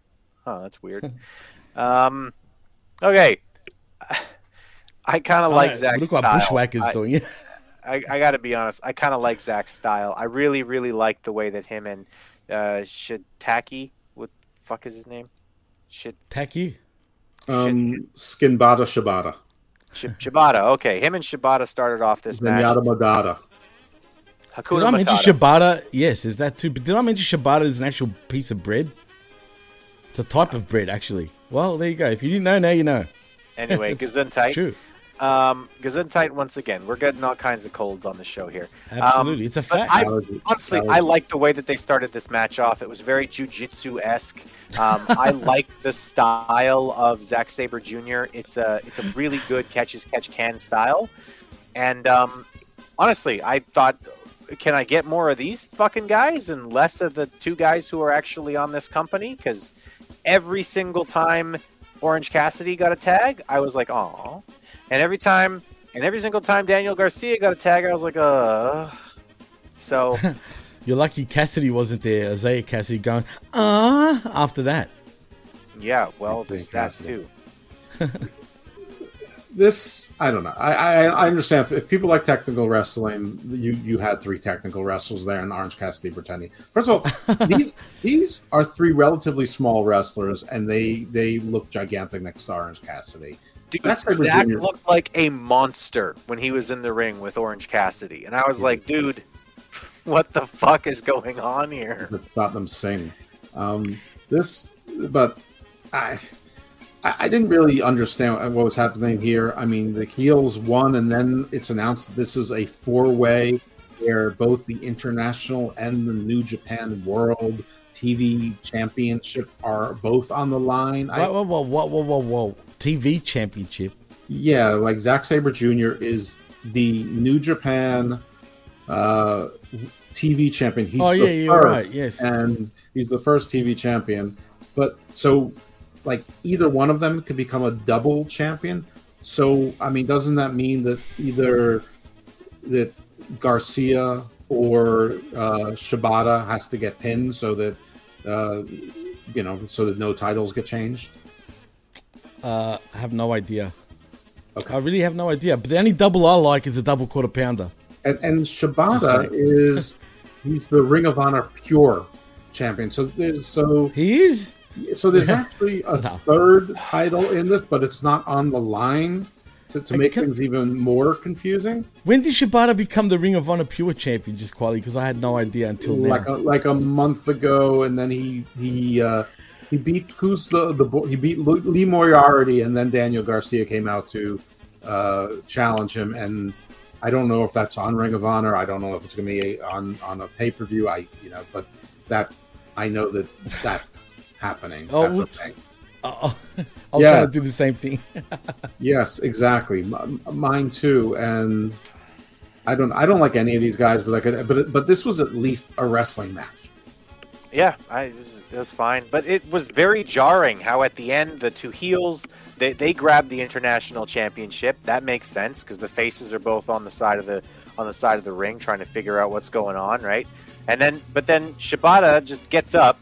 Speaker 7: Huh, that's weird. um, okay, I kind of like
Speaker 9: Alright,
Speaker 7: Zack's
Speaker 9: Look what
Speaker 7: style.
Speaker 9: Bushwhacker's
Speaker 7: I-
Speaker 9: doing.
Speaker 7: I, I got to be honest. I kind of like Zack's style. I really, really like the way that him and uh, Shiitake, what the fuck is his name? Shit,
Speaker 9: Tacky.
Speaker 8: Um, Skinbada Shibata.
Speaker 7: Sh- Shibata. Okay, him and Shibata started off this match.
Speaker 8: Zenyatta Madada.
Speaker 7: Hakuna
Speaker 9: Did I mention
Speaker 7: Matata.
Speaker 9: Shibata? Yes, is that too? But did I mention Shibata is an actual piece of bread? It's a type of bread, actually. Well, there you go. If you didn't know, now you know.
Speaker 7: Anyway,
Speaker 9: It's
Speaker 7: Gesundheit.
Speaker 9: True.
Speaker 7: Um, Gesundheit once again. We're getting all kinds of colds on the show here.
Speaker 9: Absolutely.
Speaker 7: Um,
Speaker 9: It's a fact.
Speaker 7: I, honestly, I like the way that they started this match off. It was very jujitsu esque. Um, I like the style of Zack Sabre Jr. It's a it's a really good catch as catch can style. And um, honestly, I thought, can I get more of these fucking guys and less of the two guys who are actually on this company? Because every single time Orange Cassidy got a tag, I was like, oh. And every time, and every single time Daniel Garcia got a tag, I was like, uh. So
Speaker 9: You're lucky Cassidy wasn't there. Isaiah Cassidy going, ah, after that.
Speaker 7: yeah, well,
Speaker 8: Thank
Speaker 7: there's that
Speaker 8: Cassidy.
Speaker 7: too.
Speaker 8: this I don't know. I I, I understand if, if, people like technical wrestling, you you had three technical wrestlers there in Orange Cassidy Brittany. First of all, these these are three relatively small wrestlers, and they they look gigantic next to Orange Cassidy.
Speaker 7: Dude, Zack Jr. looked like a monster when he was in the ring with Orange Cassidy, and I was like, dude, what the fuck is going on here?
Speaker 8: It's not them sing. Um, this, but I I, didn't really understand what was happening here. I mean, the heels won, and then it's announced that this is a four way where both the international and the New Japan World TV Championship are both on the line.
Speaker 9: Whoa, whoa, whoa, whoa, whoa, whoa! TV Championship.
Speaker 8: Yeah, like Zack Sabre Jr. is the New Japan uh, TV champion. He's
Speaker 9: oh yeah, you're
Speaker 8: first,
Speaker 9: right. Yes,
Speaker 8: and he's the first TV champion. But so like either one of them could become a double champion. So I mean, doesn't that mean that either that Garcia or uh, Shibata has to get pinned so that uh, you know so that no titles get changed?
Speaker 9: Uh, I have no idea. Okay. I really have no idea. But the only double I like is a double quarter pounder.
Speaker 8: And, and Shibata is he's the Ring of Honor Pure champion. So so
Speaker 9: he is.
Speaker 8: So there's actually a no. third title in this, but it's not on the line to, to make things even more confusing.
Speaker 9: When did Shibata become the Ring of Honor Pure Champion, just quietly? Because I had no idea until
Speaker 8: like
Speaker 9: now.
Speaker 8: A, like a month ago, and then he he uh, he beat who's the the he beat Lee Moriarty, and then Daniel Garcia came out to uh, challenge him, and I don't know if that's on Ring of Honor. I don't know if it's going to be on on a pay per view. I you know, but that I know that that's happening. Oh, That's whoops.
Speaker 9: I'll yeah. try to do the same thing.
Speaker 8: yes, exactly. M- mine too. And I don't, I don't like any of these guys, but I could, but but this was at least a wrestling match.
Speaker 7: Yeah, I it was, fine, but it was very jarring how at the end the two heels they they grabbed the international championship. That makes sense because the faces are both on the side of the on the side of the ring trying to figure out what's going on, right? And then, but then Shibata just gets up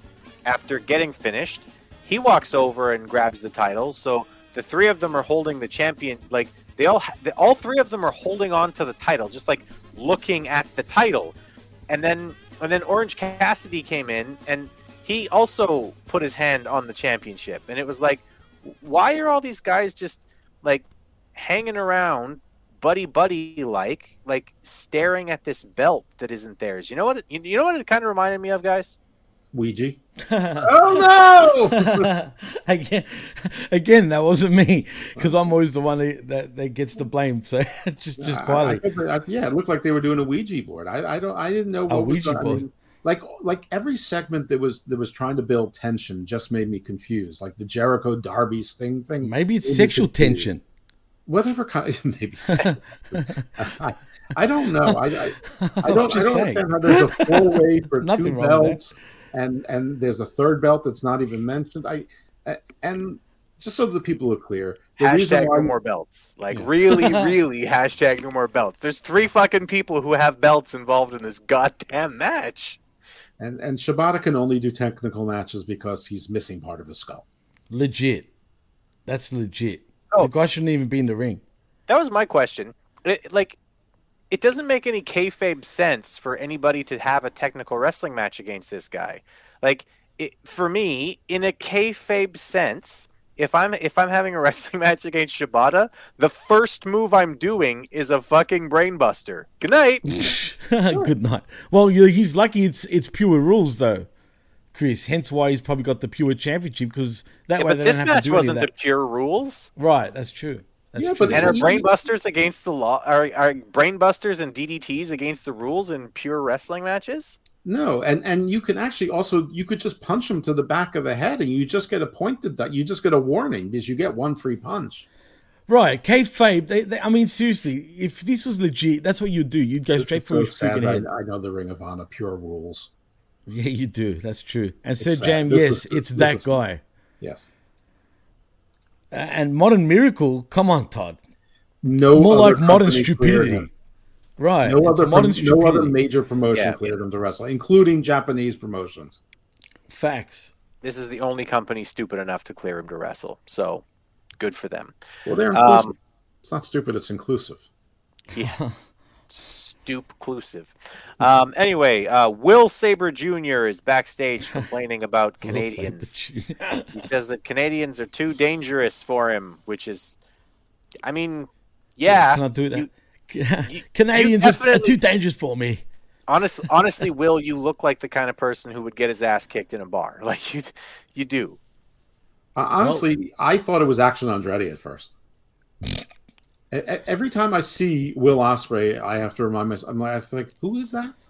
Speaker 7: after getting finished, he walks over and grabs the titles. So the three of them are holding the champion. Like they all, all three of them are holding on to the title, just like looking at the title. And then, and then Orange Cassidy came in, and he also put his hand on the championship. And it was like, why are all these guys just like hanging around buddy buddy like like staring at this belt that isn't theirs you know what it, you, you know what it kind of reminded me of guys
Speaker 8: Ouija. oh
Speaker 9: no! again, again, that wasn't me because I'm always the one that, that gets the blame. So just just quietly.
Speaker 8: I, I, yeah, it looked like they were doing a Ouija board. I, I don't. I didn't know what
Speaker 9: a Ouija board. I mean,
Speaker 8: like like every segment that was that was trying to build tension just made me confused. Like the Jericho Darby Sting thing.
Speaker 9: Maybe it's sexual tension.
Speaker 8: Whatever kind, maybe. I, I, don't know. I I, I don't. I don't understand how there's a four way for two belts and and there's a third belt that's not even mentioned. I and just so the people are clear,
Speaker 7: hashtag no more belts. Like yeah. really, really hashtag no more belts. There's three fucking people who have belts involved in this goddamn match.
Speaker 8: And and Shibata can only do technical matches because he's missing part of his skull.
Speaker 9: Legit. That's legit. Oh. The guy shouldn't even be in the ring.
Speaker 7: That was my question. It, like it doesn't make any kayfabe sense for anybody to have a technical wrestling match against this guy. Like it, for me, in a kayfabe sense, if I'm if I'm having a wrestling match against Shibata, the first move I'm doing is a fucking brainbuster. Good night.
Speaker 9: Good night. Well, he's lucky it's it's pure rules though, Chris. Hence why he's probably got the pure championship because that
Speaker 7: yeah,
Speaker 9: way
Speaker 7: but
Speaker 9: they
Speaker 7: this
Speaker 9: don't have
Speaker 7: match
Speaker 9: to do
Speaker 7: wasn't
Speaker 9: the
Speaker 7: pure rules.
Speaker 9: Right. That's true. That's
Speaker 7: yeah, true. but and are brainbusters against the law? Are are brainbusters and DDTs against the rules in pure wrestling matches?
Speaker 8: No, and and you can actually also you could just punch them to the back of the head, and you just get a pointed that you just get a warning because you get one free punch.
Speaker 9: Right, kayfabe. They, they, I mean, seriously, if this was legit, that's what you'd do. You'd go straight for his freaking head.
Speaker 8: I, I, know the Ring of Honor pure rules.
Speaker 9: Yeah, you do. That's true. And Sir Jam, yes, it's that guy.
Speaker 8: Yes
Speaker 9: and Modern Miracle, come on, Todd.
Speaker 8: No,
Speaker 9: more like modern stupidity. Right.
Speaker 8: No other, modern prom- no other major promotion yeah. cleared them to wrestle, including Japanese promotions.
Speaker 9: Facts.
Speaker 7: This is the only company stupid enough to clear him to wrestle. So good for them.
Speaker 8: Well, they're um, It's not stupid. It's inclusive.
Speaker 7: Yeah. Stoop inclusive. Um, anyway, uh, Will Saber Jr. is backstage complaining about Canadians. He says that Canadians are too dangerous for him, which is, I mean, yeah.
Speaker 9: Can I do that?
Speaker 7: you
Speaker 9: Canadians are- are too dangerous for me.
Speaker 7: Honest, honestly, Will, you look like the kind of person who would get his ass kicked in a bar. Like you, you do.
Speaker 8: Uh, honestly, I thought it was Action Andretti at first. Every time I see Will Ospreay, I have to remind myself. I'm like, I have to think, who is that?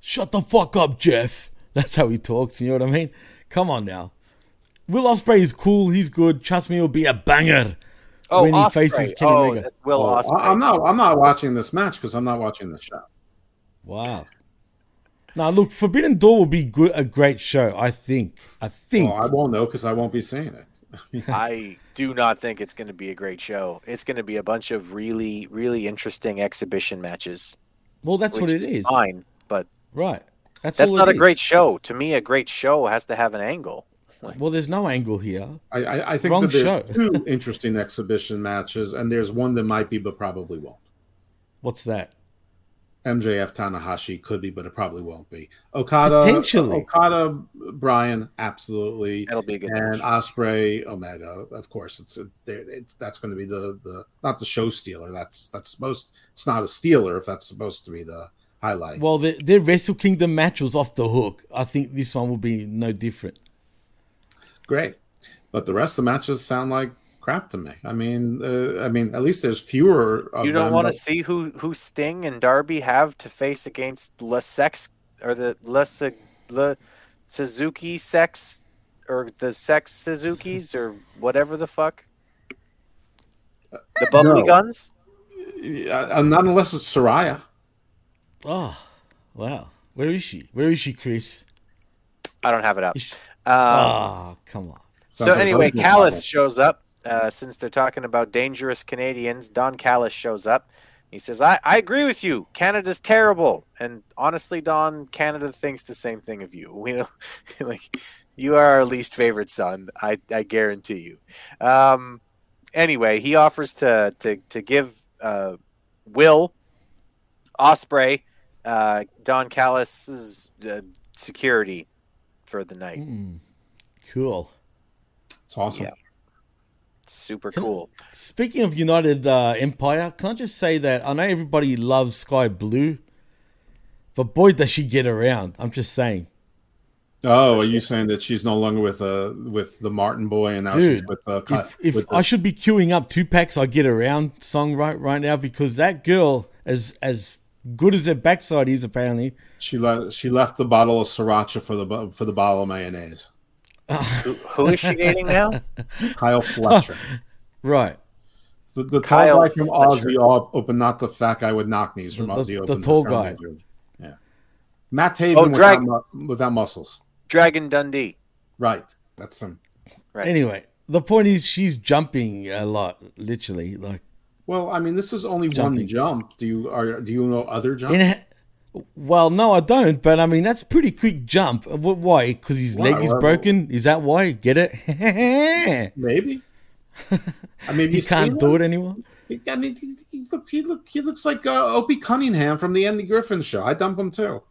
Speaker 9: Shut the fuck up, Jeff. That's how he talks. You know what I mean? Come on now. Will Ospreay is cool. He's good. Trust me, it'll be a banger.
Speaker 7: Oh,
Speaker 9: when he
Speaker 7: Ospreay.
Speaker 9: faces Kenny
Speaker 7: Oh,
Speaker 9: Omega.
Speaker 7: that's Will
Speaker 8: Oh,
Speaker 7: Ospreay.
Speaker 8: I- I'm not. I'm not watching this match because I'm not watching the show.
Speaker 9: Wow. Now look, Forbidden Door will be good. A great show, I think. I think.
Speaker 8: Well, I won't know because I won't be seeing it.
Speaker 7: I do not think it's going to be a great show. It's going to be a bunch of really, really interesting exhibition matches.
Speaker 9: Well, that's what
Speaker 7: which
Speaker 9: it is.
Speaker 7: Fine, but
Speaker 9: Right. That's,
Speaker 7: that's, not a
Speaker 9: is.
Speaker 7: great show. To me, a great show has to have an angle.
Speaker 9: Well, there's no angle here.
Speaker 8: I, I, I think
Speaker 9: Wrong
Speaker 8: that there's
Speaker 9: show.
Speaker 8: two interesting exhibition matches, and there's one that might be, but probably won't.
Speaker 9: What's that?
Speaker 8: MJF Tanahashi could be, but it probably won't be. Okada,
Speaker 9: Potentially.
Speaker 8: Okada, Bryan, absolutely.
Speaker 7: That'll be a good
Speaker 8: And
Speaker 7: match.
Speaker 8: Ospreay, Omega, of course. It's, a, it's that's going to be the the not the show stealer. That's that's supposed. It's not a stealer if that's supposed to be the highlight.
Speaker 9: Well, the, their Wrestle Kingdom match was off the hook. I think this one will be no different.
Speaker 8: Great, but the rest of the matches sound like crap to me. I mean, uh, I mean, at least there's fewer. Of
Speaker 7: you don't want to
Speaker 8: but-
Speaker 7: see who who Sting and Darby have to face against Le Sex or the Le, Su- Le Suzuki Sex or the Sex Suzuki's or whatever the fuck. The bubbly
Speaker 8: No.
Speaker 7: guns.
Speaker 8: Uh, not unless it's Saraya.
Speaker 9: Oh, wow. Where is she? Where is she, Chris?
Speaker 7: I don't have it up.
Speaker 9: Ah, come on.
Speaker 7: So
Speaker 8: like
Speaker 7: anyway,
Speaker 8: Hogan's
Speaker 7: Callis
Speaker 8: model.
Speaker 7: shows up. Uh, since they're talking about dangerous Canadians, Don Callis shows up. He says, I, I agree with you. Canada's terrible. And honestly, Don, Canada thinks the same thing of you. We know, like, you are our least favorite son. I, I guarantee you. Um, anyway, he offers to, to, to give uh, Will Ospreay uh, Don Callis's uh, security for the night.
Speaker 9: Mm, cool.
Speaker 8: It's awesome.
Speaker 7: Yeah. Super
Speaker 9: Can-
Speaker 7: cool.
Speaker 9: Speaking of United uh, Empire, can I just say that I know everybody loves Skye Blue, but boy, does she get around. I'm just saying.
Speaker 8: Oh, are you saying that she's no longer with uh with the Martin boy and now she's with uh
Speaker 9: if, if
Speaker 8: with the-
Speaker 9: I should be queuing up Tupac's, I get around song right right now because that girl, as as good as her backside is, apparently,
Speaker 8: she left she left the bottle of sriracha for the for the bottle of mayonnaise.
Speaker 7: Who, who is she dating now?
Speaker 8: Kyle Fletcher.
Speaker 9: right?
Speaker 8: The, the
Speaker 7: Kyle
Speaker 8: tall guy from
Speaker 7: Fletcher.
Speaker 8: Aussie open, oh, not the fat guy with knock knees from
Speaker 9: The-
Speaker 8: Aussie
Speaker 9: the
Speaker 8: open.
Speaker 9: tall
Speaker 8: apparently
Speaker 9: guy.
Speaker 8: injured. Yeah. Matt Taven
Speaker 7: Oh,
Speaker 8: without,
Speaker 7: drag-
Speaker 8: mu- without muscles.
Speaker 7: Dragon Dundee.
Speaker 8: Right. That's him.
Speaker 7: Right.
Speaker 9: Anyway, the point is she's jumping a lot, literally. Like
Speaker 8: Well, I mean, this is only
Speaker 9: Jumping.
Speaker 8: one jump. Do you are do you know other jumps?
Speaker 9: in a, well, no, I don't. But I mean, that's a pretty quick jump. Uh, Why? Because his
Speaker 8: Why?
Speaker 9: leg is
Speaker 8: Why-
Speaker 9: broken. Is that why? Get it?
Speaker 8: Maybe. I mean,
Speaker 9: he
Speaker 8: you
Speaker 9: can't do it anymore.
Speaker 8: He- I mean, he, he, look, he, look, he looks like uh, Opie Cunningham from the Andy Griffith show. I dump him too.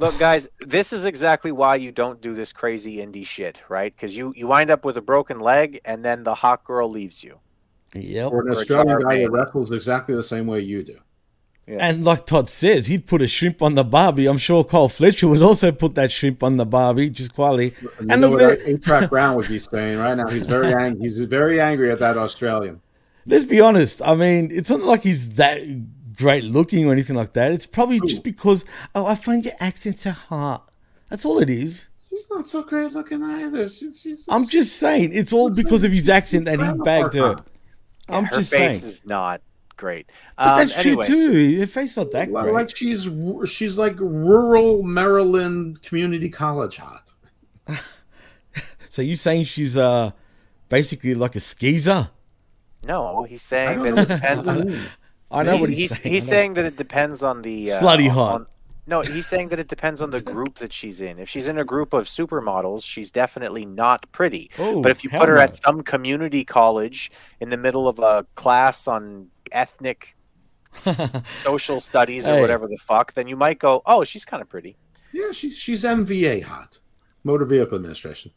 Speaker 7: Look, guys, this is exactly why you don't do this crazy indie shit, right? Because you you wind up with a broken leg, and then the hot girl leaves you.
Speaker 9: Yep.
Speaker 8: Or an Australian
Speaker 7: jar
Speaker 8: guy that wrestles exactly the same way you do.
Speaker 9: And like Todd says, he'd put a shrimp on the barbie. I'm sure Kyle Fletcher would also put that shrimp on the barbie, just quietly.
Speaker 8: And,
Speaker 9: And
Speaker 8: you know
Speaker 9: look
Speaker 8: what
Speaker 9: there-
Speaker 8: A-Track Brown would be saying right now. He's very angry. He's very angry at that Australian.
Speaker 9: let's be honest. I mean, it's not like he's that great looking or anything like that. It's probably just because, oh, I find your accent so hot. That's all it is.
Speaker 8: She's not so great looking either. She's, she's
Speaker 9: I'm just saying, it's all because of his accent that he bagged her. I'm
Speaker 7: Her
Speaker 9: just
Speaker 7: face
Speaker 9: saying.
Speaker 7: is not great.
Speaker 9: But
Speaker 7: Um,
Speaker 9: that's
Speaker 7: anyway,
Speaker 9: true too. Her face not that
Speaker 8: Li-
Speaker 9: great.
Speaker 8: like she's she's like rural Maryland community college hot.
Speaker 9: so you saying she's uh basically like a skeezer?
Speaker 7: No, he's saying that it depends on.
Speaker 9: I know what he's,
Speaker 7: he's
Speaker 9: saying.
Speaker 7: he's saying that it depends on the uh,
Speaker 9: Slutty hot.
Speaker 7: on- No, he's saying that it depends on the group that she's in. If she's in a group of supermodels, she's definitely not pretty.
Speaker 9: Oh,
Speaker 7: but if you put her
Speaker 9: no.
Speaker 7: at some community college in the middle of a class on ethnic s- social studies or
Speaker 8: Hey.
Speaker 7: whatever the fuck, then you might go, "Oh, she's kind of pretty."
Speaker 8: Yeah, she's she's MVA hot, Motor Vehicle Administration.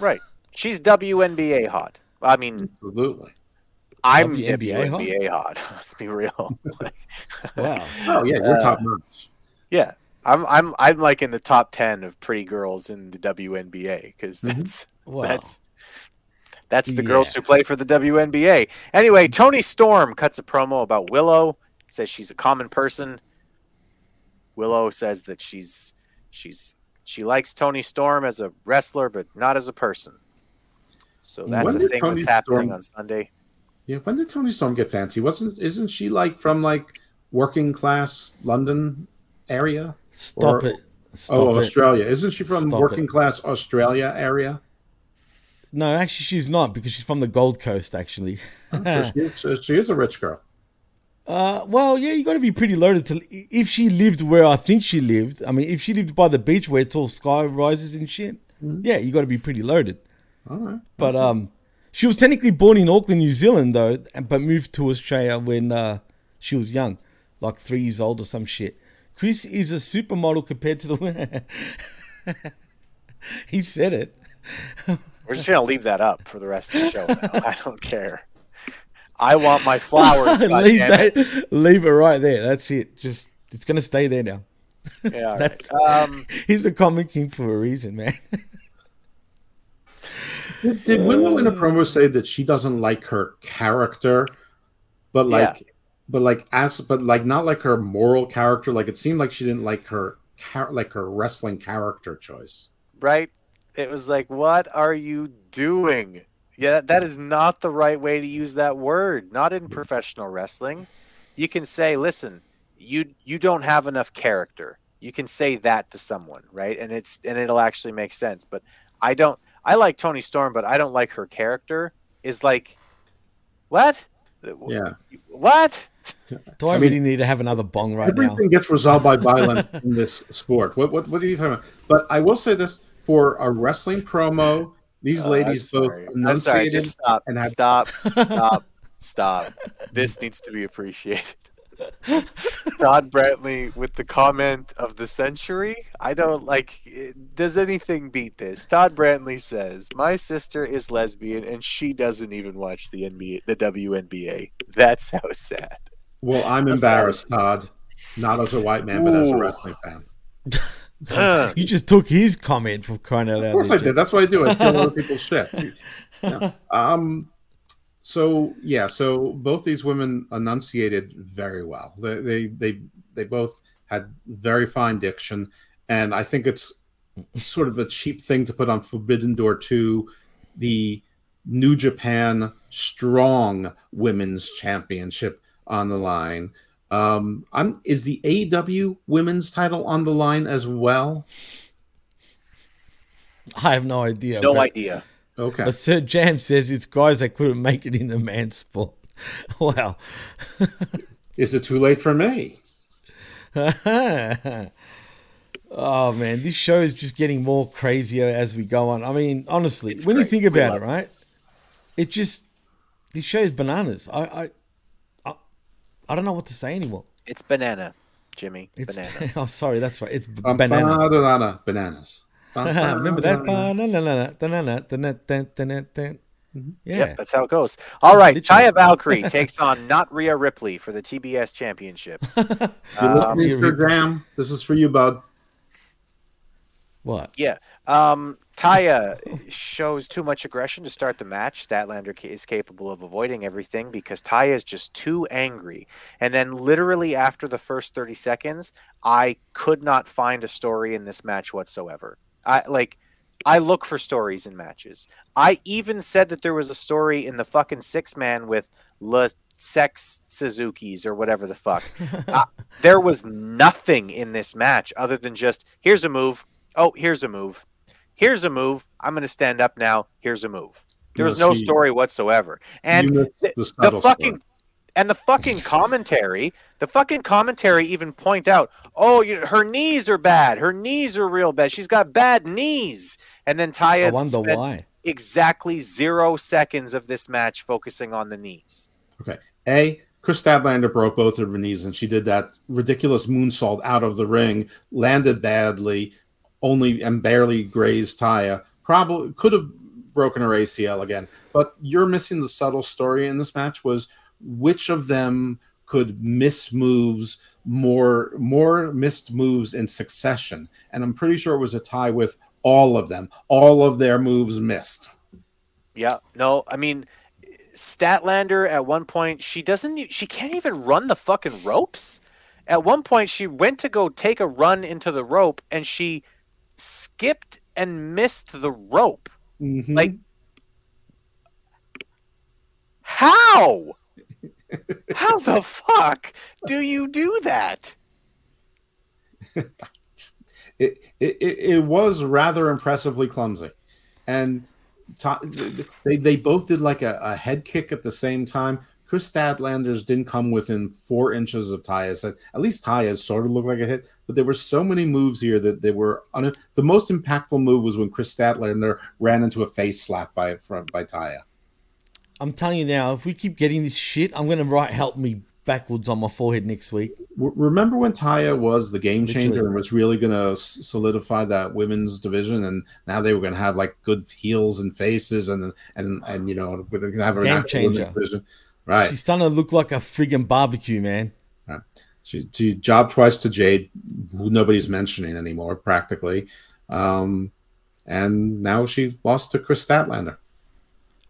Speaker 7: Right. She's WNBA hot. I mean,
Speaker 8: Absolutely.
Speaker 7: I'm
Speaker 8: WNBA hot?
Speaker 7: Hot. Let's be real. Like-
Speaker 9: Wow.
Speaker 8: Oh yeah, you're
Speaker 7: Uh,
Speaker 8: top notch.
Speaker 7: Yeah, I'm I'm I'm like in the top ten of pretty girls in the WNBA because
Speaker 8: Mm-hmm.
Speaker 7: that's
Speaker 9: Wow.
Speaker 7: that's that's the girls who play for the WNBA. Anyway, Toni Storm cuts a promo about Willow. Says she's a common person. Willow says that she's she's she likes Toni Storm as a wrestler, but not as a person. So that's
Speaker 8: When
Speaker 7: a thing
Speaker 8: Toni
Speaker 7: that's happening
Speaker 8: Storm-
Speaker 7: on Sunday.
Speaker 8: Yeah, when did Toni Storm get fancy? Wasn't isn't she like from like working class London area?
Speaker 9: Stop it. Stop
Speaker 8: oh,
Speaker 9: it.
Speaker 8: Australia. Isn't she from
Speaker 9: Stop
Speaker 8: working
Speaker 9: it.
Speaker 8: class Australia area?
Speaker 9: No, actually, she's not because she's from the Gold Coast. Actually,
Speaker 8: so she, is- so she is a rich girl.
Speaker 9: Uh, well, yeah, you got to be pretty loaded to. If she lived where I think she lived, I mean, if she lived by the beach where it's all sky rises and shit, yeah, you got to be pretty loaded.
Speaker 8: All right.
Speaker 9: But um, she was technically born in Auckland, New Zealand, though, but moved to Australia when uh, she was young, like three years old or some shit. Chris is a supermodel compared to the. Winner. He said it.
Speaker 7: We're just gonna leave that up for the rest of the show. Now. I don't care. I want my flowers.
Speaker 9: leave that. Leave it right there. That's it. Just it's gonna stay there now.
Speaker 7: Yeah,
Speaker 9: That's,
Speaker 7: right. Um,
Speaker 9: he's a comic king for a reason, man.
Speaker 8: Did, did Willow in a promo say that she doesn't like her character, but like, but like as, but like not like her moral character? Like it seemed like she didn't like her, like her wrestling character choice.
Speaker 7: right? It was like, what are you doing? Yeah, that is not the right way to use that word. Not in professional wrestling. You can say, listen, you you don't have enough character. You can say that to someone, right? And it's and it'll actually make sense. But I don't. I like Toni Storm, but I don't like her character. Is like, what?
Speaker 8: Yeah.
Speaker 7: What?
Speaker 9: Do I,
Speaker 8: I mean,
Speaker 9: really need to have another bong right now?
Speaker 8: Everything gets resolved by violence in this sport. What, what what are you talking about? But I will say this for a wrestling promo, these
Speaker 7: Uh,
Speaker 8: ladies
Speaker 7: I'm
Speaker 8: both enunciated
Speaker 7: I'm sorry. Just stop.
Speaker 8: and had
Speaker 7: Stop. Stop. Stop. This needs to be appreciated. Todd Brantley with the comment of the century. I don't like. Does anything beat this? Todd Brantley says, "My sister is lesbian and she doesn't even watch the NBA, the WNBA. That's how sad."
Speaker 8: Well, I'm embarrassed, Todd. Not as a white man, but as a wrestling fan.
Speaker 9: you just took his comment from crying out loud.
Speaker 8: Of course I did. That's what I do. I steal other people's shit. Yeah. Um. So yeah. So both these women enunciated very well. They they they they both had very fine diction, and I think it's sort of a cheap thing to put on Forbidden Door two, the New Japan Strong Women's Championship on the line. Um, I'm is the AW Women's title on the line as well?
Speaker 9: I have no idea.
Speaker 7: No
Speaker 9: but-
Speaker 7: idea.
Speaker 8: Okay.
Speaker 9: But Sir Jam says it's guys that couldn't make it in a man's sport. Wow.
Speaker 8: Is it too late for me?
Speaker 9: oh man, this show is just getting more crazier as we go on. I mean, honestly,
Speaker 7: It's
Speaker 9: when you think about it, right? It just this show is bananas. I I I, I don't know what to say anymore.
Speaker 7: It's banana, Jimmy.
Speaker 9: It's
Speaker 7: banana.
Speaker 9: oh sorry, that's right. It's b-
Speaker 8: Bum,
Speaker 9: banana.
Speaker 8: ba-da-da-da, bananas. Bum,
Speaker 9: Remember that? Banana, banana, banana, banana, banana, banana. Yeah.
Speaker 7: Yep, that's how it goes. All right,
Speaker 9: Literally.
Speaker 7: Taya Valkyrie takes on not Rhea Ripley for the TBS Championship.
Speaker 8: You're
Speaker 7: Um,
Speaker 8: listening, Sir Graham? This is for you, bud.
Speaker 9: What?
Speaker 7: Yeah. Um, Taya shows too much aggression to start the match. Statlander is capable of avoiding everything because Taya is just too angry. And then, literally after the first 30 seconds, I could not find a story in this match whatsoever. I like. I look for stories in matches. I even said that there was a story in the fucking six man with Le Sex Suzuki's or whatever the fuck. uh, there was nothing in this match other than just here's a move. Oh, here's a move. Here's a move. I'm going to stand up now. Here's a move. There was
Speaker 8: No,
Speaker 7: no story whatsoever. And the,
Speaker 8: the
Speaker 7: the fucking
Speaker 8: story.
Speaker 7: And the fucking commentary, the fucking commentary even point out, oh, you, her knees are bad. Her knees are real bad. She's got bad knees. And then Taya
Speaker 9: I wonder
Speaker 7: spent
Speaker 9: why.
Speaker 7: exactly zero seconds of this match focusing on the knees.
Speaker 8: Okay. A. Kris Statlander broke both of her knees, and she did that ridiculous moonsault out of the ring, landed badly, only and barely grazed Taya. Probably could have broken her ACL again. But you're missing the subtle story in this match was which of them could miss moves more more missed moves in succession. And I'm pretty sure it was a tie with all of them. All of their moves missed.
Speaker 7: Yeah, no, I mean, Statlander at one point she doesn't, she can't even run the fucking ropes. At one point, she went to go take a run into the rope and she skipped and missed the rope.
Speaker 8: Mhm.
Speaker 7: Like, how? how the fuck do you do that?
Speaker 8: it, it, it, it was rather impressively clumsy. And they, they both did like a, a head kick at the same time. Kris Statlander's didn't come within four inches of Taya's. At at least Taya's sort of looked like a hit, but there were so many moves here that they were. Un- the most impactful move was when Kris Statlander ran into a face slap by from by Taya.
Speaker 9: I'm telling you now, if we keep getting this shit, I'm gonna write "help me" backwards on my forehead next week.
Speaker 8: W- Remember when Taya was the game changer
Speaker 9: Literally.
Speaker 8: and was really going to solidify that women's division, and now they were going to have like good heels and faces, and and and you know we're going to have a
Speaker 9: Game changer.
Speaker 8: division, right?
Speaker 9: She's starting to look like a friggin' barbecue, man.
Speaker 8: Right. She, she jobbed twice to Jade, who nobody's mentioning anymore, practically, um, and now she lost to Kris Statlander.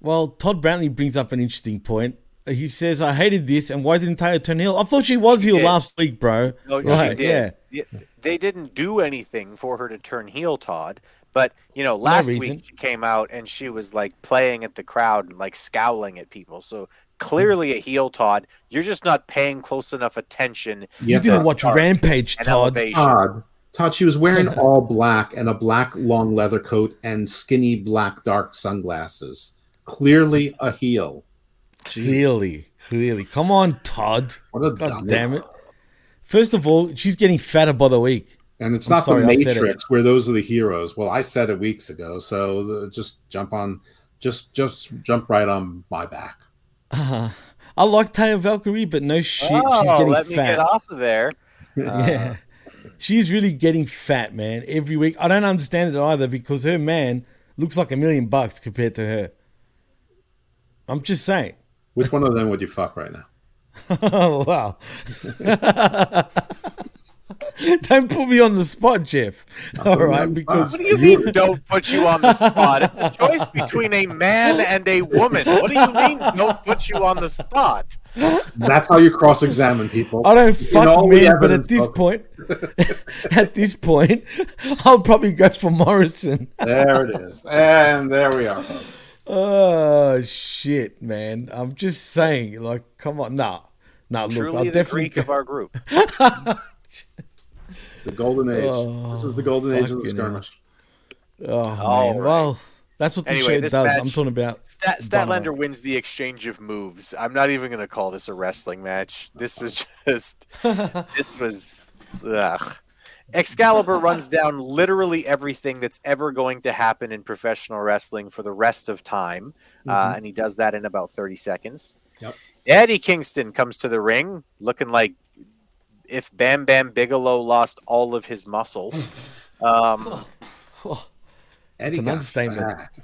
Speaker 9: Well, Todd Brantley brings up an interesting point. He says, "I hated this, and why didn't Taya turn heel? I thought she was heel
Speaker 7: did.
Speaker 9: last week, bro.
Speaker 7: No,
Speaker 9: right?
Speaker 7: she did. Yeah, They didn't do anything for her to turn heel, Todd. But you know, last
Speaker 9: reason.
Speaker 7: week she came out and she was like playing at the crowd and like scowling at people. So clearly a heel, Todd. You're just not paying close enough attention.
Speaker 9: You didn't watch Rampage, Todd.
Speaker 8: Todd, Todd, she was wearing all black and a black long leather coat and skinny black dark sunglasses. Clearly a heel.
Speaker 9: Clearly, clearly. Come on, Todd.
Speaker 8: What a
Speaker 9: God
Speaker 8: dummy.
Speaker 9: damn it. First of all, she's getting fatter by the week.
Speaker 8: And it's
Speaker 9: I'm
Speaker 8: not
Speaker 9: sorry,
Speaker 8: the
Speaker 9: I it.
Speaker 8: Matrix where those are the heroes. Well, I said it weeks ago, so uh, just jump on, just just jump right on my back.
Speaker 9: Uh, I like Taya Valkyrie, but no shit,
Speaker 7: oh,
Speaker 9: she's getting
Speaker 7: let me
Speaker 9: fat.
Speaker 7: get off of there.
Speaker 9: yeah. She's really getting fat, man, every week. I don't understand it either because her man looks like a million bucks compared to her. I'm just saying.
Speaker 8: Which one of them would you fuck right now?
Speaker 9: oh, wow. don't put me on the spot, Jeff. All right, because
Speaker 7: What do you mean? Don't put you on the spot. It's a choice between a man and a woman. What do you mean? Don't put you on the spot.
Speaker 8: That's how you cross-examine people.
Speaker 9: I don't fuck
Speaker 8: all the
Speaker 9: men, but at this
Speaker 8: book-
Speaker 9: point, at this point, I'll probably go for Morrison.
Speaker 8: there it is, and there we are, folks.
Speaker 9: Oh shit, man! I'm just saying, like, come on, nah, nah. Look,
Speaker 7: Truly
Speaker 9: I'll
Speaker 7: the
Speaker 9: definitely
Speaker 7: Greek
Speaker 9: go-
Speaker 7: of our group.
Speaker 8: The golden age.
Speaker 9: Oh,
Speaker 8: this is the golden age of the skirmish.
Speaker 9: Oh
Speaker 7: All
Speaker 9: man,
Speaker 7: right.
Speaker 9: well, that's what the
Speaker 7: Anyway,
Speaker 9: show
Speaker 7: this
Speaker 9: does.
Speaker 7: match-
Speaker 9: I'm talking about.
Speaker 7: Stat-
Speaker 9: Dynamite.
Speaker 7: Statlander wins the exchange of moves. I'm not even going to call this a wrestling match. This was just. this was. Ugh. Excalibur runs down literally everything that's ever going to happen in professional wrestling for the rest of time. Uh,
Speaker 8: Mhm.
Speaker 7: and he does that in about 30 seconds.
Speaker 8: Yep.
Speaker 7: Eddie Kingston comes to the ring looking like if Bam Bam Bigelow lost all of his muscle. Um,
Speaker 8: Eddie
Speaker 9: an
Speaker 8: got
Speaker 9: understatement.
Speaker 8: fat.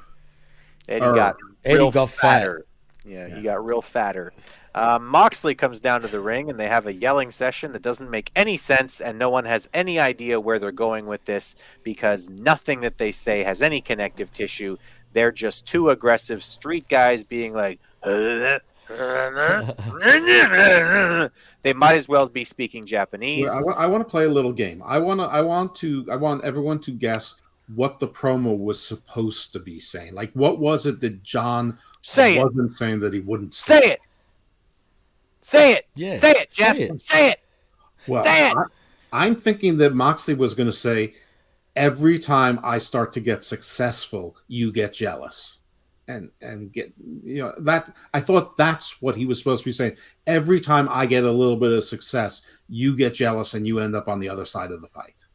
Speaker 7: Eddie
Speaker 8: Or-
Speaker 7: got
Speaker 9: Eddie
Speaker 7: real
Speaker 9: got fat.
Speaker 7: fatter. Yeah, he got real fatter. Um, Moxley comes down to the ring and they have a yelling session that doesn't make any sense, and no one has any idea where they're going with this because nothing that they say has any connective tissue. They're just two aggressive street guys being like, they might as well be speaking Japanese.
Speaker 8: Well, I, want to play a little game. I want to. I want to. I want everyone to guess what the promo was supposed to be saying. Like, what was it that John
Speaker 7: Say
Speaker 8: wasn't saying that he wouldn't
Speaker 7: Say it. Say it.
Speaker 9: Yeah,
Speaker 7: Say it, Jeff.
Speaker 9: say it.
Speaker 7: Say it.
Speaker 8: Well,
Speaker 7: Say it.
Speaker 8: I, I'm thinking that Moxley was going to say, "Every time I start to get successful, you get jealous." And and get you know that I thought that's what he was supposed to be saying. Every time I get a little bit of success, you get jealous and you end up on the other side of the fight.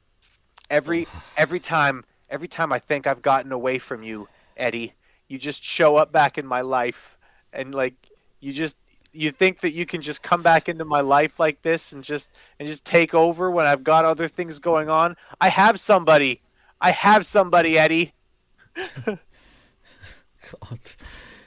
Speaker 7: Every every time every time I think I've gotten away from you, Eddie, you just show up back in my life and like you just you think that you can just come back into my life like this and just and just take over when I've got other things going on. I have somebody. I have somebody, Eddie.
Speaker 9: God.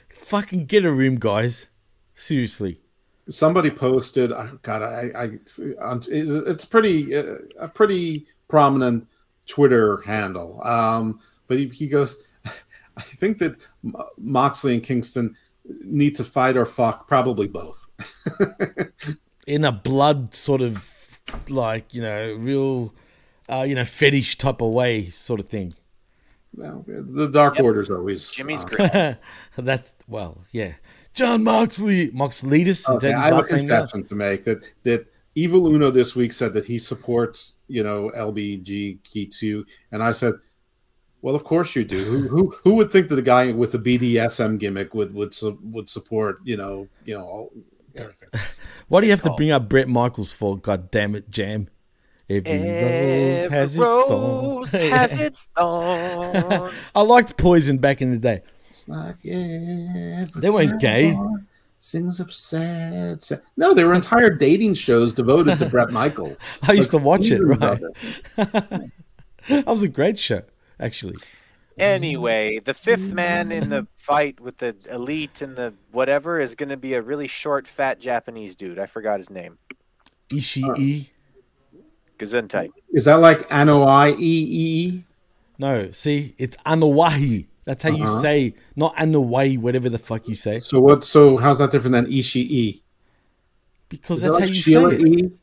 Speaker 9: Fucking get a room, guys. Seriously.
Speaker 8: Somebody posted. oh, God, I, I, it's it's pretty uh, a pretty prominent Twitter handle. Um, but he, he goes, I think that Moxley and Kingston need to fight or fuck, probably both.
Speaker 9: In a blood sort of like, you know, real uh, you know, fetish type of way sort of thing.
Speaker 8: Well, the Dark Order's always
Speaker 7: Jimmy's
Speaker 8: uh,
Speaker 7: great.
Speaker 9: That's well, yeah. Jon Moxley, Moxletus. Is
Speaker 8: Okay,
Speaker 9: that
Speaker 8: I
Speaker 9: his
Speaker 8: have a
Speaker 9: last
Speaker 8: confession to make that that Evil Uno this week said that he supports you know LBGQ2, and I said, well, of course you do. Who who who would think that a guy with a BDSM gimmick would would su- would support you know you know all, everything?
Speaker 9: Why do you have to bring up Bret Michaels for? God damn it, Jam. Every rose
Speaker 7: Every
Speaker 9: has its
Speaker 7: rose
Speaker 9: thorn.
Speaker 7: has its thorn.
Speaker 9: I liked Poison back in the day.
Speaker 8: It's like
Speaker 9: They weren't gay.
Speaker 8: Sings of sad, sad. No, there were entire dating shows devoted to Bret Michaels.
Speaker 9: I used to watch it, right?
Speaker 8: it.
Speaker 9: that was a great show, actually.
Speaker 7: Anyway, the fifth man in the fight with the elite and the whatever is going to be a really short, fat Japanese dude. I forgot his name.
Speaker 9: Ishii.
Speaker 7: Uh, Gesundheit.
Speaker 8: Is that like Anoi E?
Speaker 9: No, see, it's Anawahi. That's how you
Speaker 8: Uh-huh.
Speaker 9: say, not Anawai, whatever the fuck you say.
Speaker 8: So what? So how's that different than Ishii?
Speaker 9: Because
Speaker 8: Is
Speaker 9: that's
Speaker 8: that
Speaker 9: how you
Speaker 8: Sheila
Speaker 9: say it.
Speaker 8: E?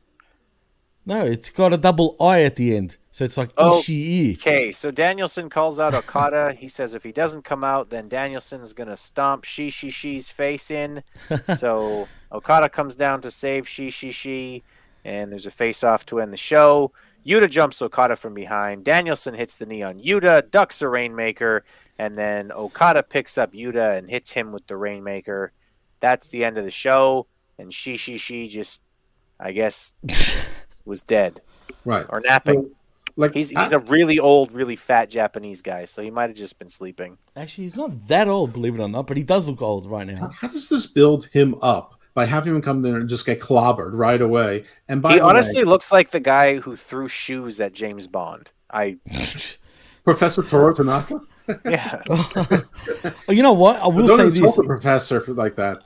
Speaker 9: No, it's got a double I at the end. So it's like
Speaker 7: Oh,
Speaker 9: Ishii.
Speaker 7: Okay, so Danielson calls out Okada. He says if he doesn't come out, then Danielson's gonna stomp She She She's face in. so Okada comes down to save She She She, and there's a face off to end the show. Yuta jumps Okada from behind. Danielson hits the knee on Yuta, ducks a Rainmaker, and then Okada picks up Yuta and hits him with the Rainmaker. That's the end of the show, and She She She just, I guess, was dead
Speaker 8: Right.
Speaker 7: or napping.
Speaker 8: Like
Speaker 7: He's he's
Speaker 8: I-
Speaker 7: a really old, really fat Japanese guy, so he might have just been sleeping.
Speaker 9: Actually, he's not that old, believe it or not, but he does look old right now.
Speaker 8: How does this build him up by having him come there and just get clobbered right away? And by
Speaker 7: he honestly
Speaker 8: way,
Speaker 7: looks like the guy who threw shoes at James Bond. I
Speaker 8: Professor Toru Tanaka.
Speaker 7: yeah.
Speaker 9: You know what? I will say
Speaker 8: insult
Speaker 9: this.
Speaker 8: the professor for like that.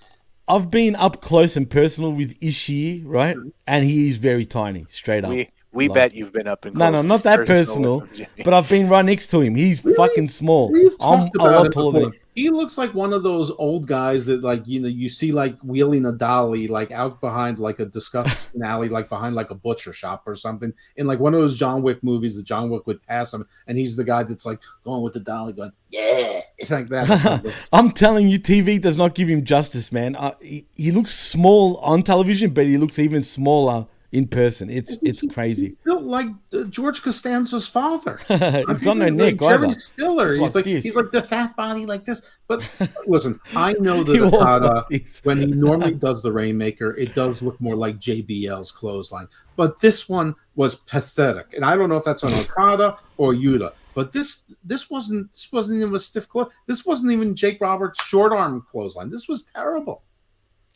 Speaker 9: I've been up close and personal with Ishii, right? Mm-hmm. And he is very tiny, straight up.
Speaker 7: we we
Speaker 9: Like-
Speaker 7: bet you've been up in and
Speaker 9: No, no, not that personal. But I've been right next to him. He's fucking small.
Speaker 8: We've
Speaker 9: I'm a lot taller than him.
Speaker 8: He looks like one of those old guys that, like, you know, you see like wheeling a dolly, like out behind like a disgusting alley, like behind like a butcher shop or something, in like one of those John Wick movies that John Wick would pass him, and he's the guy that's like going with the dolly, going, yeah, it's like that.
Speaker 9: I'm telling you, TV does not give him justice, man. Uh, he, he looks small on television, but he looks even smaller in person. It's it's crazy.
Speaker 8: built like uh, George Costanza's father.
Speaker 9: He's got no
Speaker 8: like
Speaker 9: neck
Speaker 8: Jerry
Speaker 9: either.
Speaker 8: Stiller.
Speaker 9: It's
Speaker 8: He's
Speaker 9: like
Speaker 8: like he's like the fat body like this. But listen, I know that Okada,
Speaker 9: like
Speaker 8: when he normally does the Rainmaker, it does look more like JBL's clothesline. But this one was pathetic, and I don't know if that's on Okada or Yuta. But this this wasn't this wasn't even a stiff close. This wasn't even Jake Roberts' short arm clothesline. This was terrible.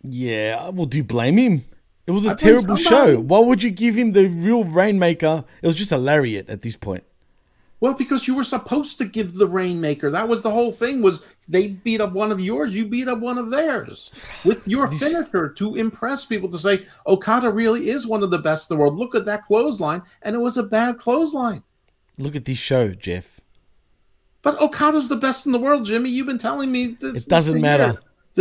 Speaker 9: Yeah, well, do you blame him? It was a
Speaker 8: I
Speaker 9: terrible show. Why would you give him the real Rainmaker? It was just a lariat at this point.
Speaker 8: Well, because you were supposed to give the Rainmaker. That was the whole thing. Was they beat up one of yours, you beat up one of theirs with your finisher to impress people to say Okada really is one of the best in the world. Look at that clothesline, and it was a bad clothesline.
Speaker 9: Look at this show, Jeff.
Speaker 8: But Okada's the best in the world, Jimmy. You've been telling me this.
Speaker 9: It doesn't matter.
Speaker 8: years.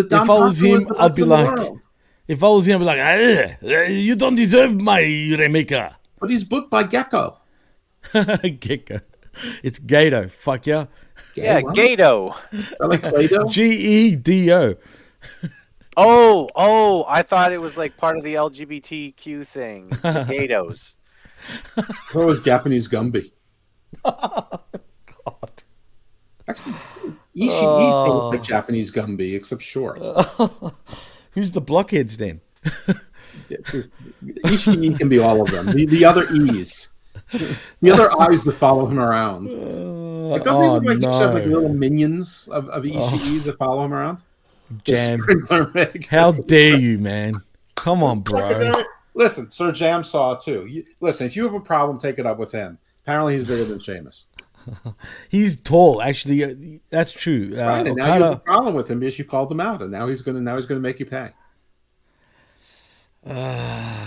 Speaker 8: That
Speaker 9: If I was him, I'd be like,
Speaker 8: world.
Speaker 9: If I was him, I'd be like, "Ah, eh, you don't deserve my Rainmaker.
Speaker 8: But he's booked by Gecko.
Speaker 9: Gecko. It's Gato. Fuck yeah.
Speaker 7: Yeah,
Speaker 8: what?
Speaker 7: Gato.
Speaker 8: Like Play-Doh?
Speaker 9: G E D O.
Speaker 7: Oh, oh, I thought it was like part of the LGBTQ thing. The Gatos.
Speaker 8: What was Japanese Gumby? God. Actually, Ishii
Speaker 9: Oh.
Speaker 8: looks like Japanese Gumby, except short.
Speaker 9: Who's the blockheads then?
Speaker 8: Just- Ishii can be all of them. The, the other E's, the other eyes that follow him around. Uh, like, doesn't he
Speaker 9: oh,
Speaker 8: look like he should have like little minions of, of Ishii's oh. that follow him around?
Speaker 9: Jam. How dare you, man? Come on, bro.
Speaker 8: Uh, listen, Sir Jam saw too. You, listen, if you have a problem, take it up with him. Apparently, he's bigger than Sheamus.
Speaker 9: He's tall, actually. uh, That's true. Uh,
Speaker 8: right, and now you have a problem with him because you called him out, and now he's gonna now he's gonna make you pay.